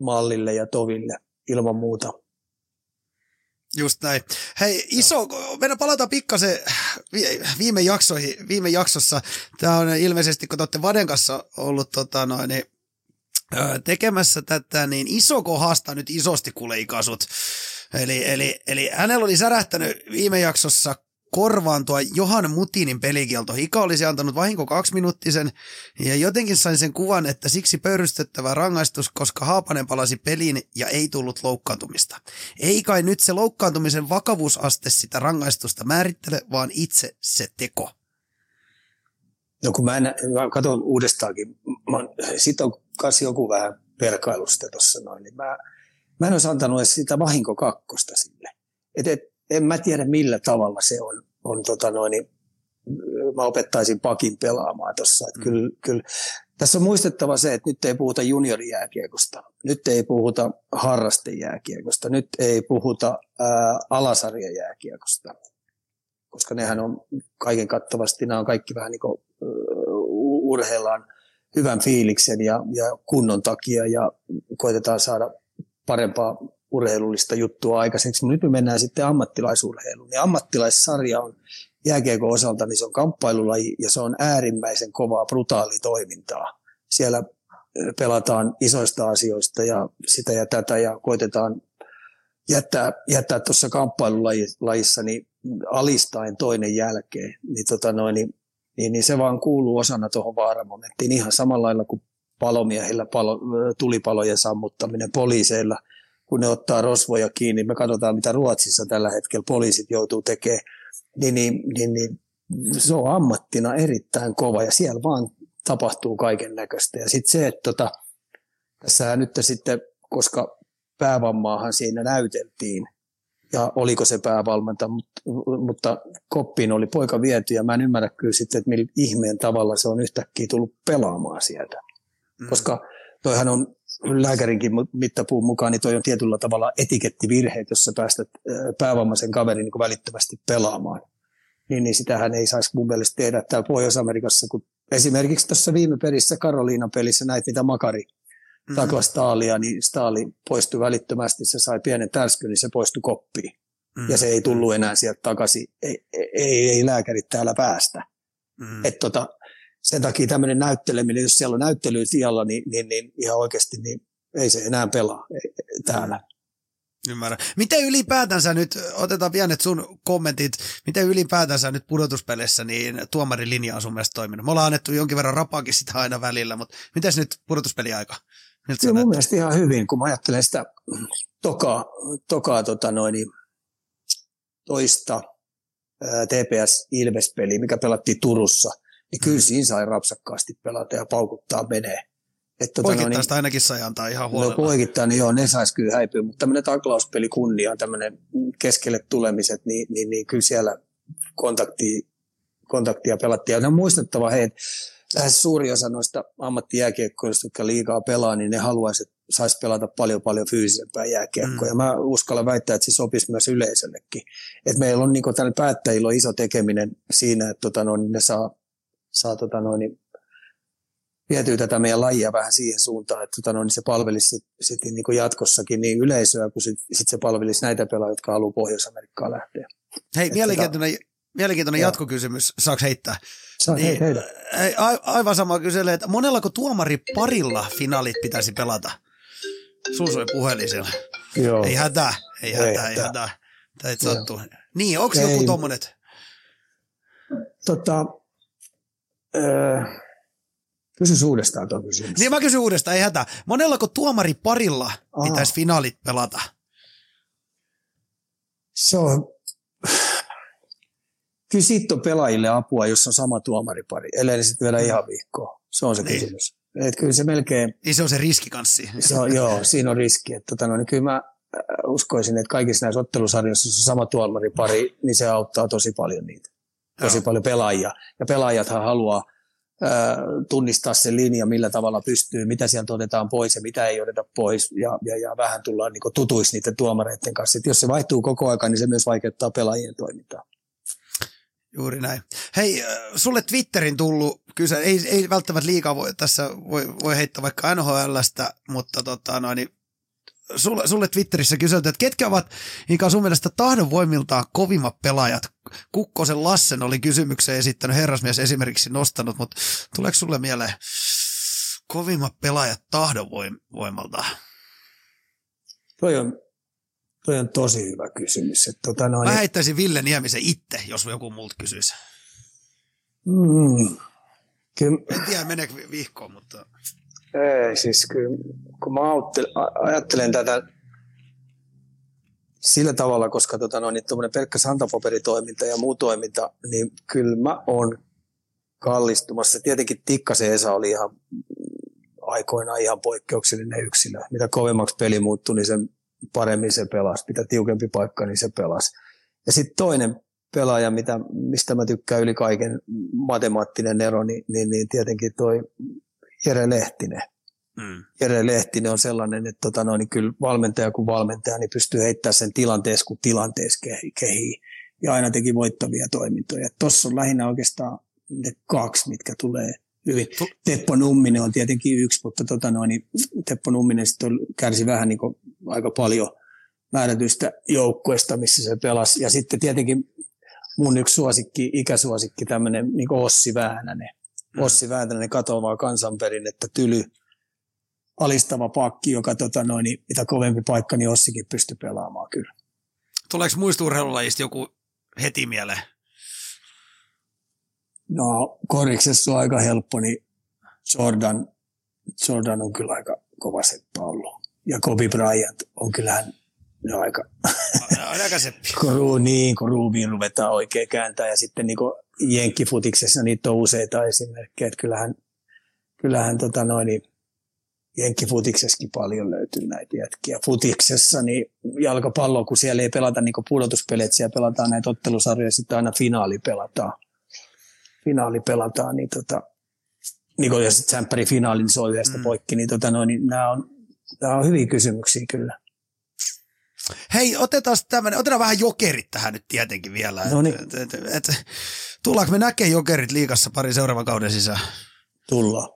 mallille ja toville ilman muuta. Just näin. Hei, iso, mennään palata pikkasen viime, jaksoihin, viime jaksossa. Tämä on ilmeisesti, kun te olette Vaden kanssa ollut tota, noin, niin, tekemässä tätä, niin Isoko haastaa nyt isosti kuule ikasut. Eli, eli, eli hänellä oli särähtänyt viime jaksossa korvaan tuo Johan Mutinin pelikielto. Ika olisi antanut vahinko kaksi minuuttisen ja jotenkin sain sen kuvan, että siksi pöyrystettävä rangaistus, koska Haapanen palasi peliin ja ei tullut loukkaantumista. Ei kai nyt se loukkaantumisen vakavuusaste sitä rangaistusta määrittele, vaan itse se teko. No kun mä, en, mä katson uudestaankin, sitten on myös joku vähän perkailusta tuossa noin, niin mä, mä en olisi antanut edes sitä vahinko kakkosta sille. Et, et, en mä tiedä millä tavalla se on, on tota noin, niin mä opettaisin pakin pelaamaan tuossa. Mm. Kyllä, kyllä. Tässä on muistettava se, että nyt ei puhuta juniorijääkiekosta, nyt ei puhuta harrastejääkiekosta, nyt ei puhuta ää, alasarjajääkiekosta, koska nehän on kaiken kattavasti, nämä on kaikki vähän niin kuin urheillaan hyvän fiiliksen ja, ja kunnon takia ja koitetaan saada parempaa urheilullista juttua aikaiseksi. Nyt me mennään sitten ammattilaisurheiluun. Ja ammattilaissarja on jääkiekon osalta, niin se on kamppailulaji ja se on äärimmäisen kovaa, brutaali toimintaa. Siellä pelataan isoista asioista ja sitä ja tätä ja koitetaan jättää, jättää tuossa kamppailulajissa niin alistaen toinen jälkeen. Niin, tota noin, niin niin, niin se vaan kuuluu osana tuohon vaaramomenttiin ihan samalla lailla kuin palomiehillä palo, tulipalojen sammuttaminen poliiseilla, kun ne ottaa rosvoja kiinni. Me katsotaan, mitä Ruotsissa tällä hetkellä poliisit joutuu tekemään. Niin, niin, niin, niin se on ammattina erittäin kova ja siellä vaan tapahtuu kaiken näköistä. Ja sitten se, että tota, tässä nyt sitten, koska päävammaahan siinä näyteltiin, ja oliko se päävalmentaja, mutta, mutta koppiin oli poika viety ja mä en ymmärrä kyllä sitten, että millä ihmeen tavalla se on yhtäkkiä tullut pelaamaan sieltä. Mm. Koska toihan on lääkärinkin mittapuun mukaan, niin toi on tietyllä tavalla etikettivirhe, jos sä päästät päävammaisen kaverin niin välittömästi pelaamaan. Niin, niin sitähän ei saisi mun mielestä tehdä täällä Pohjois-Amerikassa, kun esimerkiksi tuossa viime perissä Karoliinan pelissä näit, mitä Makari mm-hmm. takla Staalia, niin Staali poistui välittömästi, se sai pienen tärskyn, niin se poistui koppiin. Mm-hmm. Ja se ei tullut enää sieltä takaisin. Ei, ei, ei lääkärit täällä päästä. Mm-hmm. Et tota, sen takia tämmöinen näytteleminen, jos siellä on näyttely tiellä, niin, niin, niin ihan oikeasti niin ei se enää pelaa täällä. Ymmärrän. Miten ylipäätänsä nyt, otetaan vielä sun kommentit, miten ylipäätänsä nyt pudotuspeleissä niin tuomarin linja on sun mielestä toiminut? Me ollaan annettu jonkin verran rapaakin sitä aina välillä, mutta miten nyt pudotuspeliaika? Miltä Kyllä mun mielestä ihan hyvin, kun mä ajattelen sitä tokaa, tokaa tota noin, toista TPS Ilves-peliä, mikä pelattiin Turussa, niin kyllä siinä sai rapsakkaasti pelata ja paukuttaa menee. Että, tota, no, niin, ainakin sai antaa ihan no, huolella. No poikittain, niin joo, ne saisi kyllä häipyä, mutta tämmöinen taklauspeli kunnia, tämmöinen keskelle tulemiset, niin, niin, niin kyllä siellä kontakti, kontaktia pelattiin. Ja on muistettava, hei, että lähes suuri osa noista ammattijääkiekkoista, jotka liikaa pelaa, niin ne haluaisivat, että saisi pelata paljon paljon fyysisempää jääkiekkoa. Mm. Ja mä uskallan väittää, että se sopisi myös yleisöllekin. Et meillä on niin tällä päättäjillä on iso tekeminen siinä, että tota, no, ne saa, saa tota, no, niin vietyä tätä meidän lajia vähän siihen suuntaan, että tota, no, niin se palvelisi sit, sit, niin kuin jatkossakin niin yleisöä, kuin sit, sit se palvelisi näitä pelaajia, jotka haluaa Pohjois-Amerikkaan lähteä. Hei, että mielenkiintoinen, tota, mielenkiintoinen jatkokysymys. Saako heittää? Saa niin, heitä. A, aivan sama kyselee, että monellako tuomari parilla finaalit pitäisi pelata? Sulla soi puhelin siellä. Joo. Ei hätää, ei hätää, ei hätää. Tai sattuu. Niin, onko joku tommonen? Tota, öö, Kysy uudestaan tuo kysymys. Niin mä kysyn uudestaan, ei hätä. Monellako tuomari parilla Aha. pitäisi finaalit pelata? Se on... Kyllä siitä on pelaajille apua, jos on sama tuomaripari, ellei ne sitten vielä ihan viikkoa. Se on se niin. kysymys. Et kyllä se melkein... Niin se on se riski kanssa. Se on, joo, siinä on riski. Että, tota, no, niin kyllä mä äh, uskoisin, että kaikissa näissä ottelusarjoissa, jos on sama tuomaripari, niin se auttaa tosi paljon niitä. Tosi joo. paljon pelaajia. Ja pelaajathan haluaa tunnistaa se linja, millä tavalla pystyy, mitä sieltä otetaan pois ja mitä ei oteta pois, ja, ja, ja vähän tullaan niin tutuisi niiden tuomareiden kanssa. Et jos se vaihtuu koko ajan, niin se myös vaikeuttaa pelaajien toimintaa. Juuri näin. Hei, sulle Twitterin tullut kyse, ei, ei välttämättä liikaa voi, tässä voi, voi heittää vaikka NHLstä, mutta tota, no, niin sulle, sulle Twitterissä kyselty, että ketkä ovat Ika sun mielestä tahdonvoimiltaan kovimmat pelaajat? Kukkosen Lassen oli kysymyksen esittänyt, herrasmies esimerkiksi nostanut, mutta tuleeko sulle mieleen kovimmat pelaajat tahdonvoimalta? Toi on toi on tosi hyvä kysymys. Että, tota, noin, Mä heittäisin Ville Niemisen itse, jos joku multa kysyisi. Mm, kyllä, en tiedä, meneekö vihkoon, mutta... Ei, siis kyllä, kun mä ajattelen tätä sillä tavalla, koska tota, no, niin pelkkä santapaperitoiminta ja muu toiminta, niin kyllä mä oon kallistumassa. Tietenkin Tikkasen Esa oli ihan aikoinaan ihan poikkeuksellinen yksilö. Mitä kovemmaksi peli muuttui, niin sen paremmin se pelasi. Mitä tiukempi paikka, niin se pelasi. Ja sitten toinen pelaaja, mitä, mistä mä tykkään yli kaiken, matemaattinen ero, niin, niin, niin tietenkin toi Jere Lehtinen. Mm. Jere Lehtinen on sellainen, että tota, no, niin kyllä valmentaja kuin valmentaja niin pystyy heittämään sen tilanteessa kuin tilanteessa kehii. Ja aina teki voittavia toimintoja. Tuossa on lähinnä oikeastaan ne kaksi, mitkä tulee hyvin. Teppo Numminen on tietenkin yksi, mutta tota noin, niin Teppo Numminen sitten kärsi vähän niin kuin aika paljon määrätyistä joukkueista, missä se pelasi. Ja sitten tietenkin mun yksi suosikki, ikäsuosikki, tämmöinen niin Ossi Väänänen. Mm. Ossi Väänänen katoavaa kansanperinnettä, tyly, alistava pakki, joka tota noin, niin mitä kovempi paikka, niin Ossikin pystyy pelaamaan kyllä. Tuleeko muisturheilulajista joku heti mieleen? No koriksessa on aika helppo, niin Jordan, Jordan on kyllä aika kova seppä ollut. Ja Kobe Bryant on kyllähän no aika... aika seppi. kun, niin, kun ruumiin ruvetaan oikein kääntää ja sitten niin jenkkifutiksessa niitä on useita esimerkkejä, että kyllähän, kyllähän tota noin, niin jenkkifutiksessakin paljon löytyy näitä jätkiä. Futiksessa niin jalkapallo, kun siellä ei pelata niin pudotuspeleitä, siellä pelataan näitä ottelusarjoja, sitten aina finaali pelataan. Finaali pelataan, niin tota, niin kuin jos tsemppäri finaali, niin se on yhdestä mm. poikki, niin, tota, no, niin nämä, on, nämä on hyviä kysymyksiä kyllä. Hei, otetaan tämmöinen, otetaan vähän jokerit tähän nyt tietenkin vielä. No niin. Et, et, et, et, tullaanko me näkee jokerit liikassa pari seuraavan kauden sisään? Tullaan.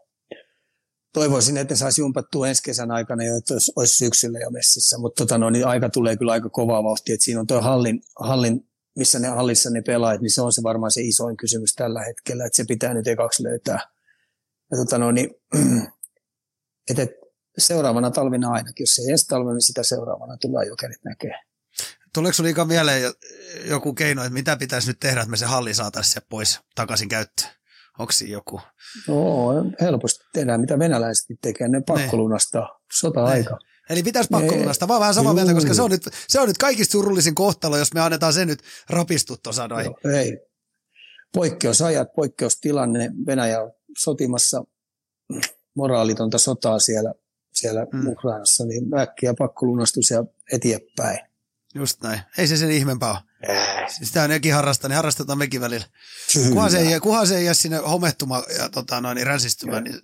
Toivoisin, että ne saisi jumpattua ensi kesän aikana jo, että olisi, olisi syksyllä jo messissä, mutta tota, no, niin aika tulee kyllä aika kovaa vauhtia, että siinä on tuo hallin, hallin missä ne hallissa ne pelaajat, niin se on se varmaan se isoin kysymys tällä hetkellä, että se pitää nyt ekaksi löytää. Ja tota, no, niin, että, että seuraavana talvina ainakin, jos ei ensi talvena, niin sitä seuraavana tullaan jokerit näkee. Tuleeko sinulle mieleen joku keino, että mitä pitäisi nyt tehdä, että me se halli saataisiin pois takaisin käyttöön? Onko siinä joku? No, helposti tehdään, mitä venäläiset tekee, ne pakkolunasta niin. sota-aika. Ne. Eli pitäisi pakkolunasta, vaan vähän samaa mieltä, koska se on, nyt, se on nyt kaikista surullisin kohtalo, jos me annetaan se nyt rapistua tuossa noin. No, ei. Poikkeusajat, poikkeustilanne, Venäjä on sotimassa moraalitonta sotaa siellä siellä mm. Ukrainassa, niin äkkiä pakkolunastus ja eteenpäin. Just näin. Ei se sen ihmeempää ole. Sitä on nekin harrastaa, niin harrastetaan mekin välillä. Kuhan se, ei, kuhan se ei jää sinne homettumaan ja tota, noin, niin ränsistymään, niin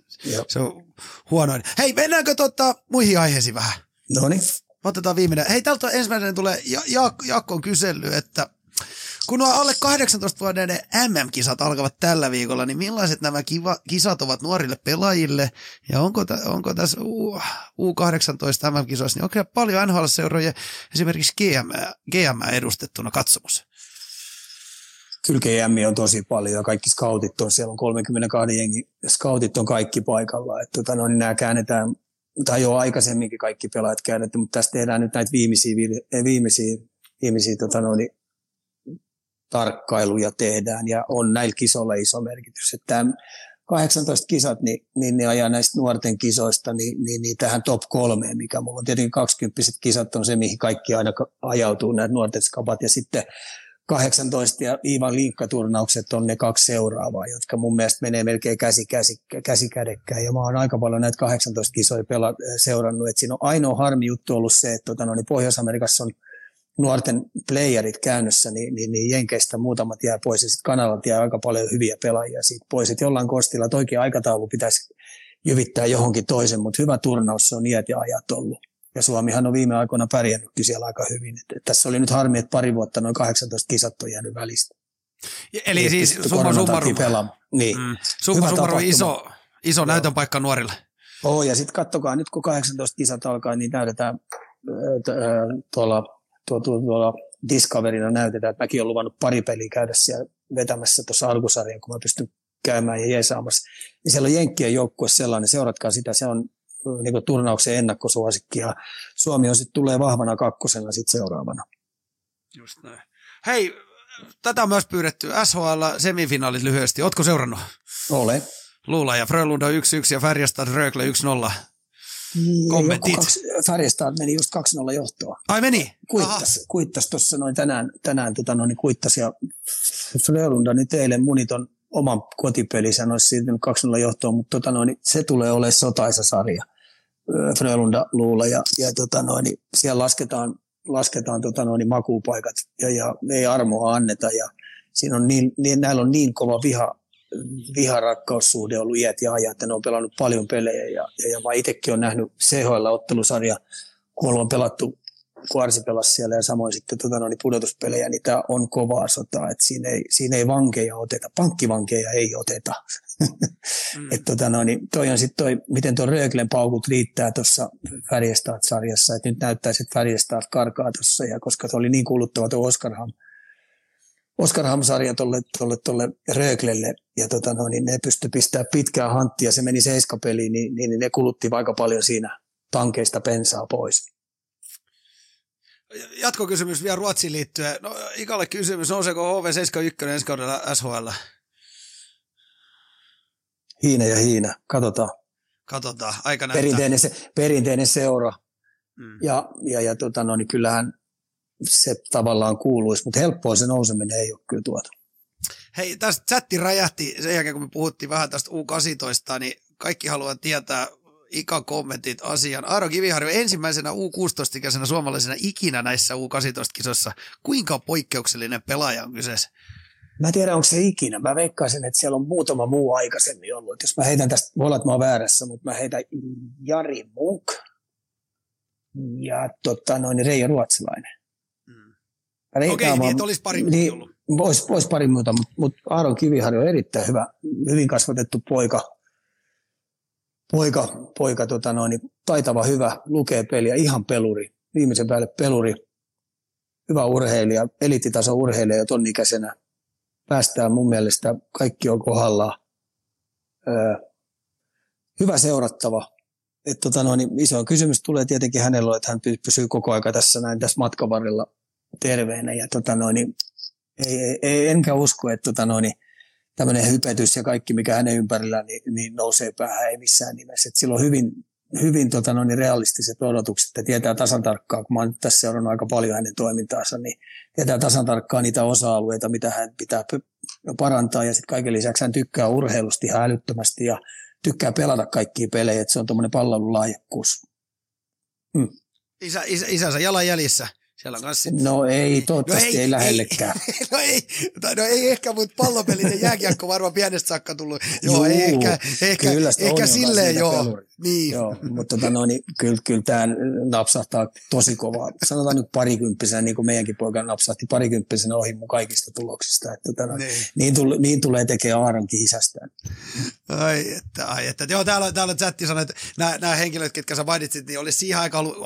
se on huonoin. Hei, mennäänkö tota, muihin aiheisiin vähän? No niin. Otetaan viimeinen. Hei, täältä ensimmäinen tulee ja- ja- Jaakko on kysely, että kun nuo alle 18-vuotiaiden MM-kisat alkavat tällä viikolla, niin millaiset nämä kiva, kisat ovat nuorille pelaajille? Ja onko, ta, onko tässä U, U18 MM-kisoissa, niin onko paljon NHL-seuroja esimerkiksi GM, GM edustettuna katsomassa? Kyllä GM on tosi paljon ja kaikki scoutit on, siellä on 32 jengi, scoutit on kaikki paikalla. Että tota, no, niin nämä käännetään, tai jo aikaisemminkin kaikki pelaajat käännetty, mutta tässä tehdään nyt näitä viimeisiä, viimeisiä, viimeisiä tota, no, niin tarkkailuja tehdään ja on näillä kisoilla iso merkitys. Että 18 kisat, niin, niin ne ajaa näistä nuorten kisoista niin, niin, niin tähän top kolmeen, mikä mulla on tietenkin 20 kisat on se, mihin kaikki aina ajautuu, näitä nuorten skapat ja sitten 18 ja Iivan linkkaturnaukset on ne kaksi seuraavaa, jotka mun mielestä menee melkein käsi, käsi, käsi kädekkäin. Ja mä oon aika paljon näitä 18 kisoja pela, seurannut. Et siinä on ainoa harmi juttu ollut se, että tota, no, niin Pohjois-Amerikassa on nuorten playerit käynnissä, niin, niin, niin Jenkeistä muutamat jää pois ja sitten Kanalalta jää aika paljon hyviä pelaajia siitä pois. Et jollain kostilla toikin aikataulu pitäisi jyvittää johonkin toisen, mutta hyvä turnaus se on iät ja ajat ollut. Ja Suomihan on viime aikoina pärjännytkin siellä aika hyvin. Et, et tässä oli nyt harmi, että pari vuotta noin 18 kisat on jäänyt välistä. Eli niin, siis summa summarum, niin. mm, summa summarum iso, iso näytön paikka nuorille. Oh, ja sitten kattokaa, nyt kun 18 kisat alkaa, niin näytetään tuolla tuolla, tuolla Discoverina näytetään, että mäkin olen luvannut pari peliä käydä siellä vetämässä tuossa alkusarjan, kun mä pystyn käymään ja jeesaamassa. Niin siellä on Jenkkien joukkue sellainen, seuratkaa sitä, se on niin turnauksen ennakkosuosikki ja Suomi on sitten tulee vahvana kakkosena sitten seuraavana. Just näin. Hei, tätä on myös pyydetty. SHL semifinaalit lyhyesti. Ootko seurannut? Ole. Luula ja Frölunda 1-1 ja Färjestad Rögle 1-0. Kommentit. Färjestad meni just 2-0 johtoa. Ai meni? Kuittas, kuittas tuossa noin tänään, tänään tota noin, kuittas ja Frölunda nyt eilen muniton oman kotipelinsä olisi siirtynyt 2-0 johtoon, mutta tota noin, se tulee olemaan sotaisa sarja. Frölunda luulla ja, ja tota noin, siellä lasketaan, lasketaan tota noin, makuupaikat ja, ja ei armoa anneta ja siinä on niin, niin, näillä on niin kova viha, viharakkaussuhde ollut iät ja ajat, että ne on pelannut paljon pelejä ja, ja, ja mä itsekin olen nähnyt CHL-ottelusarja, kun on pelattu kun Arsi pelasi siellä ja samoin sitten tota, no, niin pudotuspelejä, niin tämä on kovaa sotaa, että siinä ei, siinä ei vankeja oteta, pankkivankeja ei oteta. mm. että tota, no, niin toi on sitten toi, miten tuo Röglen paukut riittää tuossa Färjestad-sarjassa, että nyt näyttäisi, että Färjestad karkaa tuossa, ja koska se oli niin kuluttava tuo Oscarham, Oscar-sarja tuolle, tuolle, tuolle Röglelle, ja tota, no, niin ne pystyi pistämään pitkää hanttia, se meni seiskapeliin, niin, niin, niin ne kulutti aika paljon siinä tankeista pensaa pois. Jatkokysymys vielä Ruotsiin liittyen. No, Ikalle kysymys, nouseeko HV71 ensi kaudella SHL? Hiina ja Hiina, katsotaan. Katsotaan, aika näyttää. Perinteinen, se, perinteinen seura. Mm. Ja, ja, ja tota, no, niin kyllähän se tavallaan kuuluisi, mutta helppoa se nouseminen ei ole kyllä tuota. Hei, tästä chatti räjähti sen jälkeen, kun me puhuttiin vähän tästä U18, niin kaikki haluaa tietää, Ika-kommentit asian. Aaro Kiviharjo ensimmäisenä U16-ikäisenä suomalaisena ikinä näissä U18-kisoissa. Kuinka poikkeuksellinen pelaaja on kyseessä? Mä en tiedä, onko se ikinä. Mä veikkaisin, että siellä on muutama muu aikaisemmin ollut. Et jos mä heitän tästä, voi olla, että mä oon väärässä, mutta mä heitän Jari Munk ja tota, noin Reijo Ruotsalainen. Okei, okay, niin, että olisi pari niin, ollut. Voisi vois pari muuta, mutta mut Aaron Kiviharjo on erittäin hyvä, hyvin kasvatettu poika poika, poika tota noin, taitava, hyvä, lukee peliä, ihan peluri, viimeisen päälle peluri, hyvä urheilija, eliittitaso urheilija jo ton ikäisenä. Päästään mun mielestä, kaikki on kohdallaan. Öö, hyvä seurattava. Et tota noin, iso kysymys tulee tietenkin hänellä, että hän pysyy koko aika tässä näin tässä matkan varrella terveenä. Ja tota noin, ei, ei, ei, enkä usko, että tota noin, tämmöinen hypetys ja kaikki, mikä hänen ympärillään, niin, niin nousee päähän, ei missään nimessä. Et sillä on hyvin, hyvin tota, no, niin realistiset odotukset, että tietää tasan tarkkaan, kun mä oon tässä seurannut aika paljon hänen toimintaansa, niin tietää tasan tarkkaan niitä osa-alueita, mitä hän pitää parantaa, ja sitten kaiken lisäksi hän tykkää urheilusti ihan älyttömästi, ja tykkää pelata kaikkia pelejä, että se on tuommoinen pallon lahjakkuus. Mm. Isä, isä, isänsä jalanjäljissä. Siellä on kanssa... No ei, toivottavasti no ei, ei lähellekään. Ei, no, ei, no ei ehkä, mutta pallopelit ja jääkiekko varmaan pienestä saakka tullut. Joo, Juu, ei ehkä, ehkä, kyllä ehkä silleen joo. Niin. joo. mutta tota, no, niin, kyllä, kyllä tämä napsahtaa tosi kovaa. Sanotaan nyt parikymppisenä, niin kuin meidänkin poika napsahti parikymppisenä ohi mun kaikista tuloksista. Että, tota, no, niin. Niin, tule, niin tulee tekemään Aaronkin isästään. Ai että, ai että. Joo, täällä, täällä chatti sanoi, että nämä, nämä henkilöt, ketkä sä mainitsit, niin olisi siihen aikaan ollut,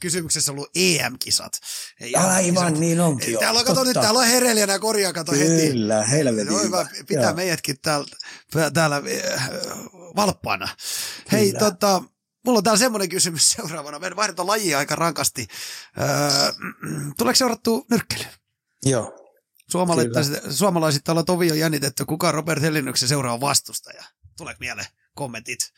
kysymyksessä ollut EM-kisat. Ei Aivan, niin onkin jo. Täällä on, kato nyt, täällä on hereliänä ja korjaa, kato Kyllä, heti. Kyllä, helvetin no, hyvä. Pitää Joo. meidätkin täällä, täällä äh, valppaana. Hei, Kyllä. tota, mulla on täällä semmoinen kysymys seuraavana. Me vaihdetaan lajia aika rankasti. Öö, tuleeko seurattu nyrkkelyyn? Joo. Suomalaiset täällä tovi on jännitetty. Kuka Robert Hellinyksen seuraava vastustaja? Tuleeko mieleen kommentit?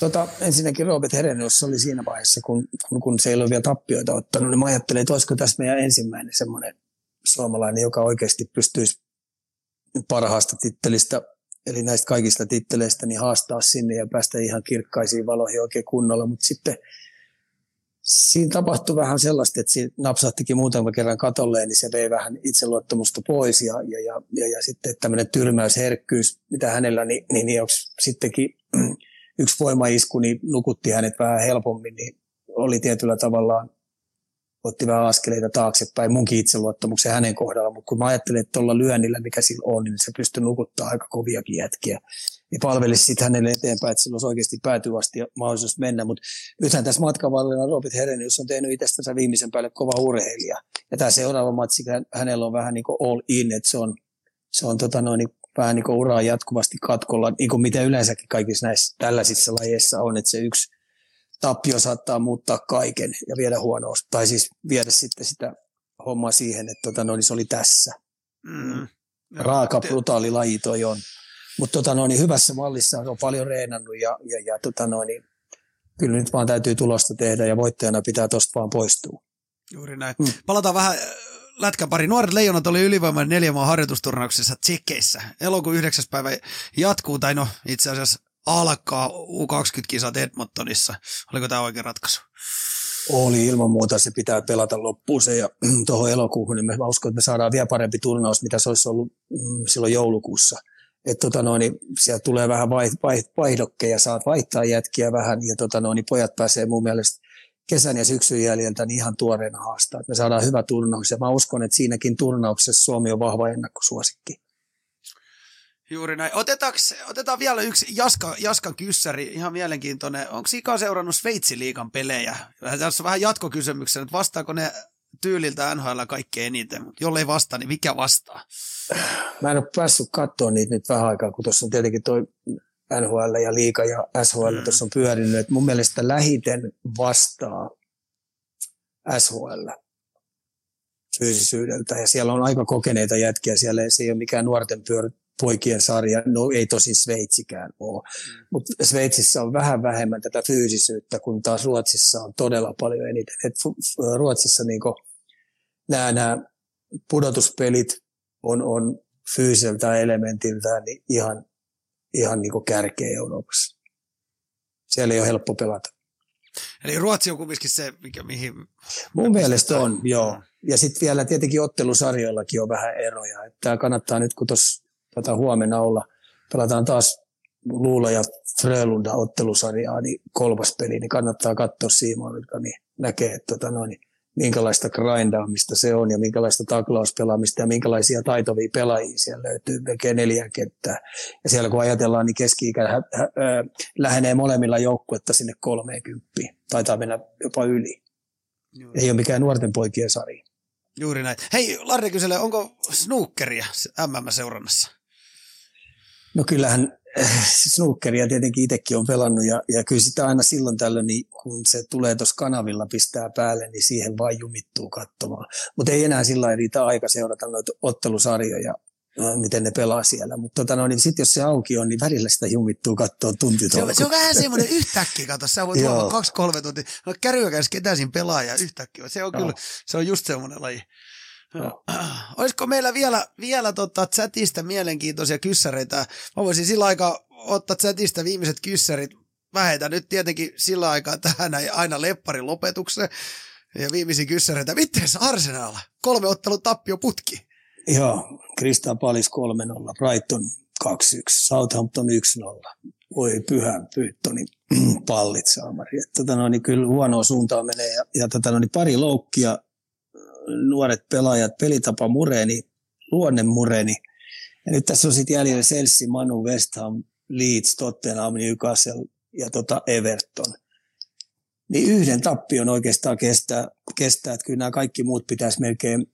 Tota, ensinnäkin Robert Herenius oli siinä vaiheessa, kun, kun, se ei ole vielä tappioita ottanut, niin mä ajattelin, että olisiko tässä meidän ensimmäinen semmoinen suomalainen, joka oikeasti pystyisi parhaasta tittelistä, eli näistä kaikista titteleistä, niin haastaa sinne ja päästä ihan kirkkaisiin valoihin oikein kunnolla, mutta sitten siinä tapahtui vähän sellaista, että siinä napsahtikin muutaman kerran katolleen, niin se vei vähän itseluottamusta pois ja, ja, ja, ja, ja sitten tämmöinen tyrmäysherkkyys, mitä hänellä, niin, niin, niin onko sittenkin yksi voimaisku niin nukutti hänet vähän helpommin, niin oli tietyllä tavallaan, otti vähän askeleita taaksepäin munkin itseluottamuksen hänen kohdallaan, mutta kun mä ajattelin, että tuolla lyönnillä, mikä sillä on, niin se pystyy nukuttaa aika koviakin jätkiä. Ja palvelisi sitten hänelle eteenpäin, että sillä olisi oikeasti päätyvasti mahdollisuus mennä. Mutta nythän tässä matkan varrella Robert Herenius on tehnyt itsestänsä viimeisen päälle kova urheilija. Ja tämä seuraava matsi hänellä on vähän niin kuin all in, että se on, se on tota noin, vähän niin uraa jatkuvasti katkolla, niin kuin mitä yleensäkin kaikissa näissä tällaisissa lajeissa on, että se yksi tappio saattaa muuttaa kaiken ja viedä huonous, tai siis viedä sitten sitä hommaa siihen, että tota, no, niin se oli tässä. Mm. Raaka, brutaali laji toi on. Mutta tota, no, niin hyvässä mallissa on paljon reenannut ja, ja, ja tota, no, niin, kyllä nyt vaan täytyy tulosta tehdä ja voittajana pitää tosta vaan poistua. Juuri näin. Mm. Palataan vähän äh, lätkän pari. Nuoret leijonat oli ylivoimainen neljä maan harjoitusturnauksessa Tsekeissä. Elokuun 9. päivä jatkuu, tai no itse asiassa alkaa U20-kisat Edmontonissa. Oliko tämä oikea ratkaisu? Oli ilman muuta, se pitää pelata loppuun se ja tuohon elokuuhun, niin mä uskon, että me saadaan vielä parempi turnaus, mitä se olisi ollut mm, silloin joulukuussa. Että tota noin, niin sieltä tulee vähän vai, vai, vaihdokkeja, saat vaihtaa jätkiä vähän ja tota noin, niin pojat pääsee mun mielestä kesän ja syksyn jäljiltä niin ihan tuoreena haastaa. Me saadaan hyvä turnaus ja mä uskon, että siinäkin turnauksessa Suomi on vahva ennakkosuosikki. Juuri näin. otetaan vielä yksi Jaska, Jaskan kyssäri, ihan mielenkiintoinen. Onko Ika seurannut Sveitsin liikan pelejä? Tässä on vähän jatkokysymyksen, että vastaako ne tyyliltä NHL kaikkein eniten, jollei vastaa, niin mikä vastaa? Mä en ole päässyt katsoa niitä nyt vähän aikaa, kun tuossa on tietenkin toi NHL ja liika ja SHL mm. tuossa on pyörinyt. Et mun mielestä lähiten vastaa SHL fyysisyydeltä ja siellä on aika kokeneita jätkiä siellä, se ei ole mikään nuorten pyör, poikien sarja, no ei tosin Sveitsikään ole, mm. mutta Sveitsissä on vähän vähemmän tätä fyysisyyttä, kun taas Ruotsissa on todella paljon eniten. Et Ruotsissa niin nämä, nämä pudotuspelit on, on fyysiseltä elementiltään niin ihan, ihan niin kärkeä Euroopassa. Siellä ei ole helppo pelata. Eli Ruotsi on kumminkin se, mikä, mihin... Mun mielestä on, joo. Ja sitten vielä tietenkin ottelusarjoillakin on vähän eroja. Että kannattaa nyt, kun tuossa tota, huomenna olla, pelataan taas Luula ja Frölunda ottelusarjaa, niin kolmas peli, niin kannattaa katsoa Siimolilta, niin näkee, että tota, no, niin minkälaista grindaamista se on ja minkälaista taklauspelaamista ja minkälaisia taitovia pelaajia siellä löytyy, melkein neljä kenttää. Ja siellä kun ajatellaan, niin keski-ikä hä, hä, hä, lähenee molemmilla joukkuetta sinne 30, taitaa mennä jopa yli. Joo. Ei ole mikään nuorten poikien sarja. Juuri näin. Hei, Larri kyselee, onko snookeria MM-seurannassa? No kyllähän äh, snookeria tietenkin itsekin on pelannut ja, ja kyllä sitä aina silloin tällöin, niin kun se tulee tuossa kanavilla pistää päälle, niin siihen vain jumittuu katsomaan. Mutta ei enää sillä riitä aika seurata noita ottelusarjoja, äh, miten ne pelaa siellä. Mutta tota, no, niin sitten jos se auki on, niin välillä sitä jumittuu katsoa tunti se, on, se on vähän semmoinen yhtäkkiä, kato, sä voit olla kaksi-kolme tuntia, no kärryäkäs ketään siinä pelaa ja yhtäkkiä. Se on no. kyllä, se on just semmoinen laji. Olisiko meillä vielä, vielä tota chatista mielenkiintoisia kyssäreitä? Mä voisin sillä aikaa ottaa chatista viimeiset kyssärit. Vähetä nyt tietenkin sillä aikaa tähän aina lepparin lopetukseen. Ja viimeisin kyssäreitä. Miten Arsenal? Kolme ottelun tappio putki. Joo, Krista Palis 3-0, Brighton 2-1, Southampton 1-0. Voi pyhän pyyttoni pallit saamari. Tota no, niin kyllä huonoa suuntaan menee ja, ja tota no, niin pari loukkia nuoret pelaajat, pelitapa mureni, luonne mureni. Ja nyt tässä on sitten jäljellä Chelsea, Manu, West Ham, Leeds, Tottenham, Newcastle ja tota Everton. Niin yhden tappion oikeastaan kestää, kestää, että kyllä nämä kaikki muut pitäisi melkein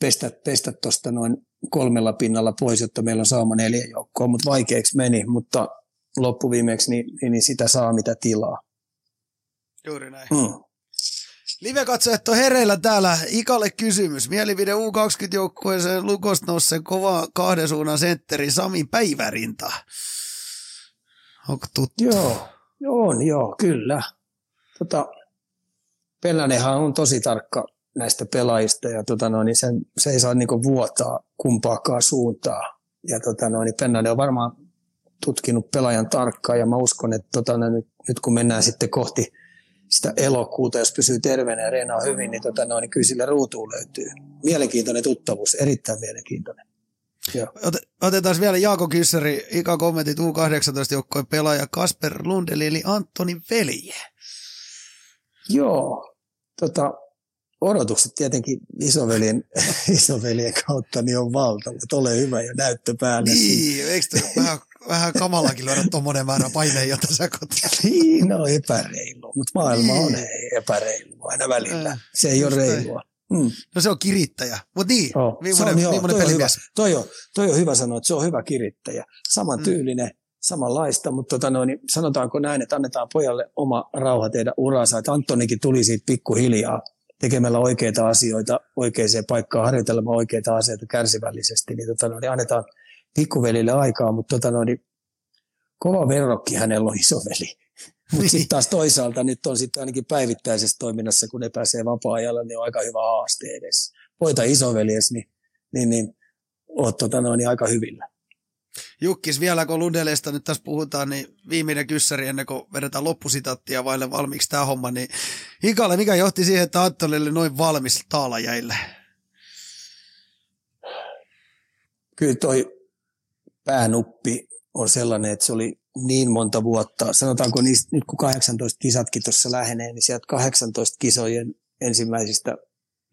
pestä, pestä tuosta noin kolmella pinnalla pois, jotta meillä on saama neljä joukkoa, mutta vaikeaksi meni, mutta loppuviimeksi niin, niin sitä saa mitä tilaa. Juuri näin. Mm. Live-katsojat on hereillä täällä. Ikalle kysymys. Mielipide U20-joukkueeseen Lukosta nousseen kova kahden suunnan sentteri Sami Päivärinta. Onko tuttu? Joo, on joo, kyllä. Tota, Pellänenhan on tosi tarkka näistä pelaajista ja tota no, niin sen, se ei saa niinku vuotaa kumpaakaan suuntaa. Ja tota no, niin Pennanen on varmaan tutkinut pelaajan tarkkaan ja mä uskon, että tota, no, nyt, nyt kun mennään sitten kohti sitä elokuuta, jos pysyy terveenä ja reenaa hyvin, niin, tota, no, niin kyllä sille ruutuun löytyy. Mielenkiintoinen tuttavuus, erittäin mielenkiintoinen. Otetaan vielä Jaako Kysseri, Ika kommentit U18-joukkojen pelaaja Kasper Lundeli eli Antoni velje. Joo, tota, odotukset tietenkin isoveljen, isoveljen kautta niin on valtavat. Ole hyvä ja näyttö päälle. Niin, eikö vähän vähän kamalakin lyödä tuommoinen määrä paineen, jota sä kotiin. Niin, no epäreilu, mutta maailma niin. on ei epäreilu aina välillä. Se ei ole reilua. Mm. No se on kirittäjä. Mutta niin, oh. millainen, on, joo, millainen toi. On hyvä, toi, on, toi on hyvä sanoa, että se on hyvä kirittäjä. Saman mm. tyylinen, samanlaista, mutta tota noin, niin sanotaanko näin, että annetaan pojalle oma rauha tehdä uransa. Että Antonikin tuli siitä pikkuhiljaa tekemällä oikeita asioita oikeaan paikkaan, harjoitelemaan oikeita asioita kärsivällisesti, niin, tota noin, niin annetaan pikkuvelille aikaa, mutta tota noin, niin kova verrokki hänellä on isoveli. Mutta sitten taas toisaalta nyt on sitten ainakin päivittäisessä toiminnassa, kun ne pääsee vapaa-ajalla, niin on aika hyvä haaste edessä. Voita isoveljes, niin, niin, niin oot tota noin, niin aika hyvillä. Jukkis, vielä kun Lundeleista nyt tässä puhutaan, niin viimeinen kyssäri ennen kuin vedetään loppusitaattia vaille valmiiksi tämä homma, niin Hikalle, mikä johti siihen, että Anttonille noin valmis taalajäille? Kyllä toi päänuppi on sellainen, että se oli niin monta vuotta, sanotaanko niistä, nyt kun 18 kisatkin tuossa lähenee, niin sieltä 18 kisojen ensimmäisistä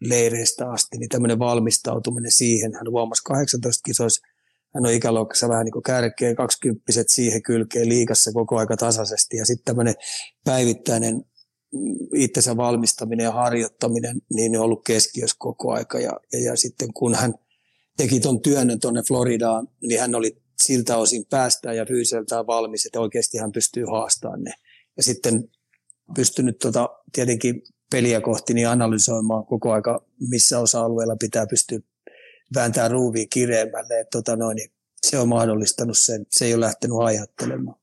leireistä asti, niin tämmöinen valmistautuminen siihen, hän huomasi 18 kisoissa, hän on ikäluokassa vähän niin kuin kärkeä, 20 siihen kylkeen liikassa koko aika tasaisesti. Ja sitten tämmöinen päivittäinen itsensä valmistaminen ja harjoittaminen, niin on ollut keskiössä koko aika. Ja, ja, ja sitten kun hän teki tuon työnnön tuonne Floridaan, niin hän oli siltä osin päästään ja fyyseltään valmis, että oikeasti hän pystyy haastamaan ne. Ja sitten pystynyt tota, tietenkin peliä kohti niin analysoimaan koko aika, missä osa-alueella pitää pystyä vääntää ruuvia kireemmälle. Että tota noin, niin se on mahdollistanut sen. Se ei ole lähtenyt ajattelemaan.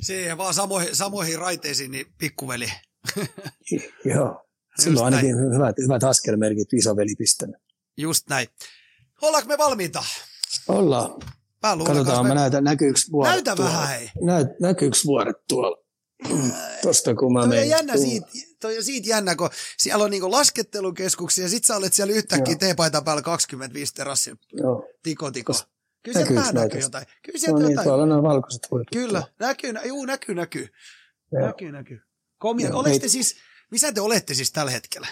Siihen vaan samoihin, samoihin raiteisiin, niin pikkuveli. Joo. Silloin ainakin hyvät, hyvät askelmerkit isoveli pistänyt. Just näin. Ollaanko me valmiita? Ollaan. Katsotaan, me... mä näytän, näkyykö vuoret Näytä tuolla. vähän, hei. Näyt, näkyykö vuoret tuolla? Tosta kun mä toi on jännä siitä, toi on siitä jännä, kun siellä on niinku laskettelukeskuksia, ja sit sä olet siellä yhtäkkiä teepaita päällä 25 terassin tiko tiko. Kyllä sieltä vähän näkyy jotain. Kyllä sieltä no niin, jotain. tuolla on valkoiset huiput. Kyllä, näkyy, nä- juu, näkyy, näkyy. Joo. Näkyy, näkyy. Komia. Joo, Olette siis, missä te olette siis tällä hetkellä?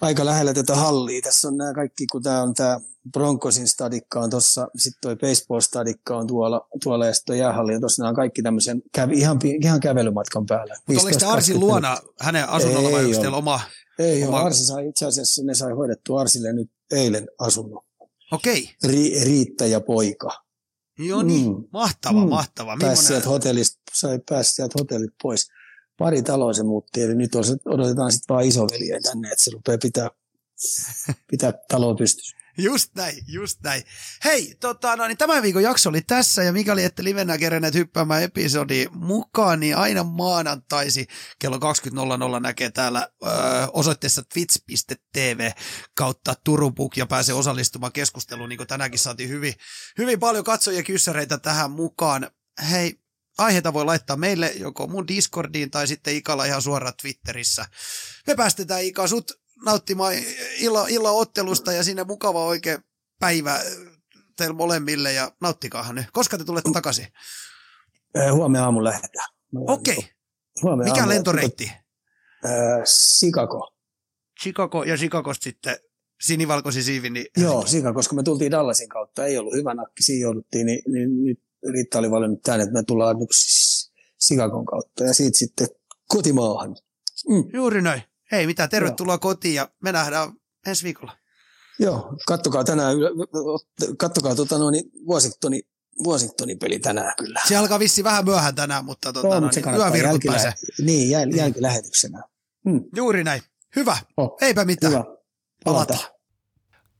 Aika lähellä tätä hallia. Tässä on nämä kaikki, kun tämä on tämä Broncosin stadikka on tuossa, sitten toi baseball-stadikka on tuolla, tuolla ja sitten jäähalli on tuossa, nämä on kaikki tämmöisen kävi, ihan, ihan kävelymatkan päällä. Mutta oliko te Arsin luona hänen asunnolla vai onko teillä oma? Ei oma... ole, Arsi sai itse asiassa, ne sai hoidettua Arsille nyt eilen asunnon. Okei. Ri, Riitta ja poika. Joo niin, mm. mahtava, mm. mahtava. Pääsi sieltä hotellista, sai päästä sieltä hotellit pois. Pari taloa se muutti, eli nyt odotetaan sitten vaan isoveliä tänne, että se rupeaa pitää, pitää taloa pystyssä. Just näin, just näin. Hei, tota, no, niin tämän viikon jakso oli tässä, ja mikäli ette livenä kerenneet hyppäämään episodi mukaan, niin aina maanantaisi kello 20.00 näkee täällä ö, osoitteessa twitch.tv kautta Turupuk ja pääsee osallistumaan keskusteluun, niin kuin tänäänkin saatiin hyvin, hyvin paljon katsojia kyssäreitä tähän mukaan. Hei, aiheita voi laittaa meille joko mun Discordiin tai sitten Ikalla ihan suoraan Twitterissä. Me päästetään Ika sut nauttimaan illa, illa ottelusta ja sinne mukava oikein päivä teille molemmille ja nauttikaahan nyt. Koska te tulette takaisin? Huomenna aamulla lähdetään. Okei. Okay. Mikä lentoreitti? Äh, Chicago. Chicago ja Chicagosta sitten sinivalkoisi siivi. Niin... Joo, Chicago, koska me tultiin Dallasin kautta. Ei ollut hyvä nakki, siinä jouduttiin, niin, niin nyt Riitta oli valinnut tänne, että me tullaan nyt Chicagon kautta ja siitä sitten kotimaahan. Mm. Juuri näin. Hei, mitä, tervetuloa Joo. kotiin ja me nähdään ensi viikolla. Joo, kattokaa tänään, kattokaa tota noin, Washingtonin, Washingtonin peli tänään kyllä. Se alkaa vissi vähän myöhään tänään, mutta, tota, no, mutta se yövirkut pääsee. Niin, jäl, niin. jälkilähetyksenä. Hmm. Juuri näin. Hyvä. Oh. Eipä mitään. Hyvä. Palataan.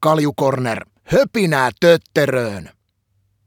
Kalju Corner. Höpinää tötteröön.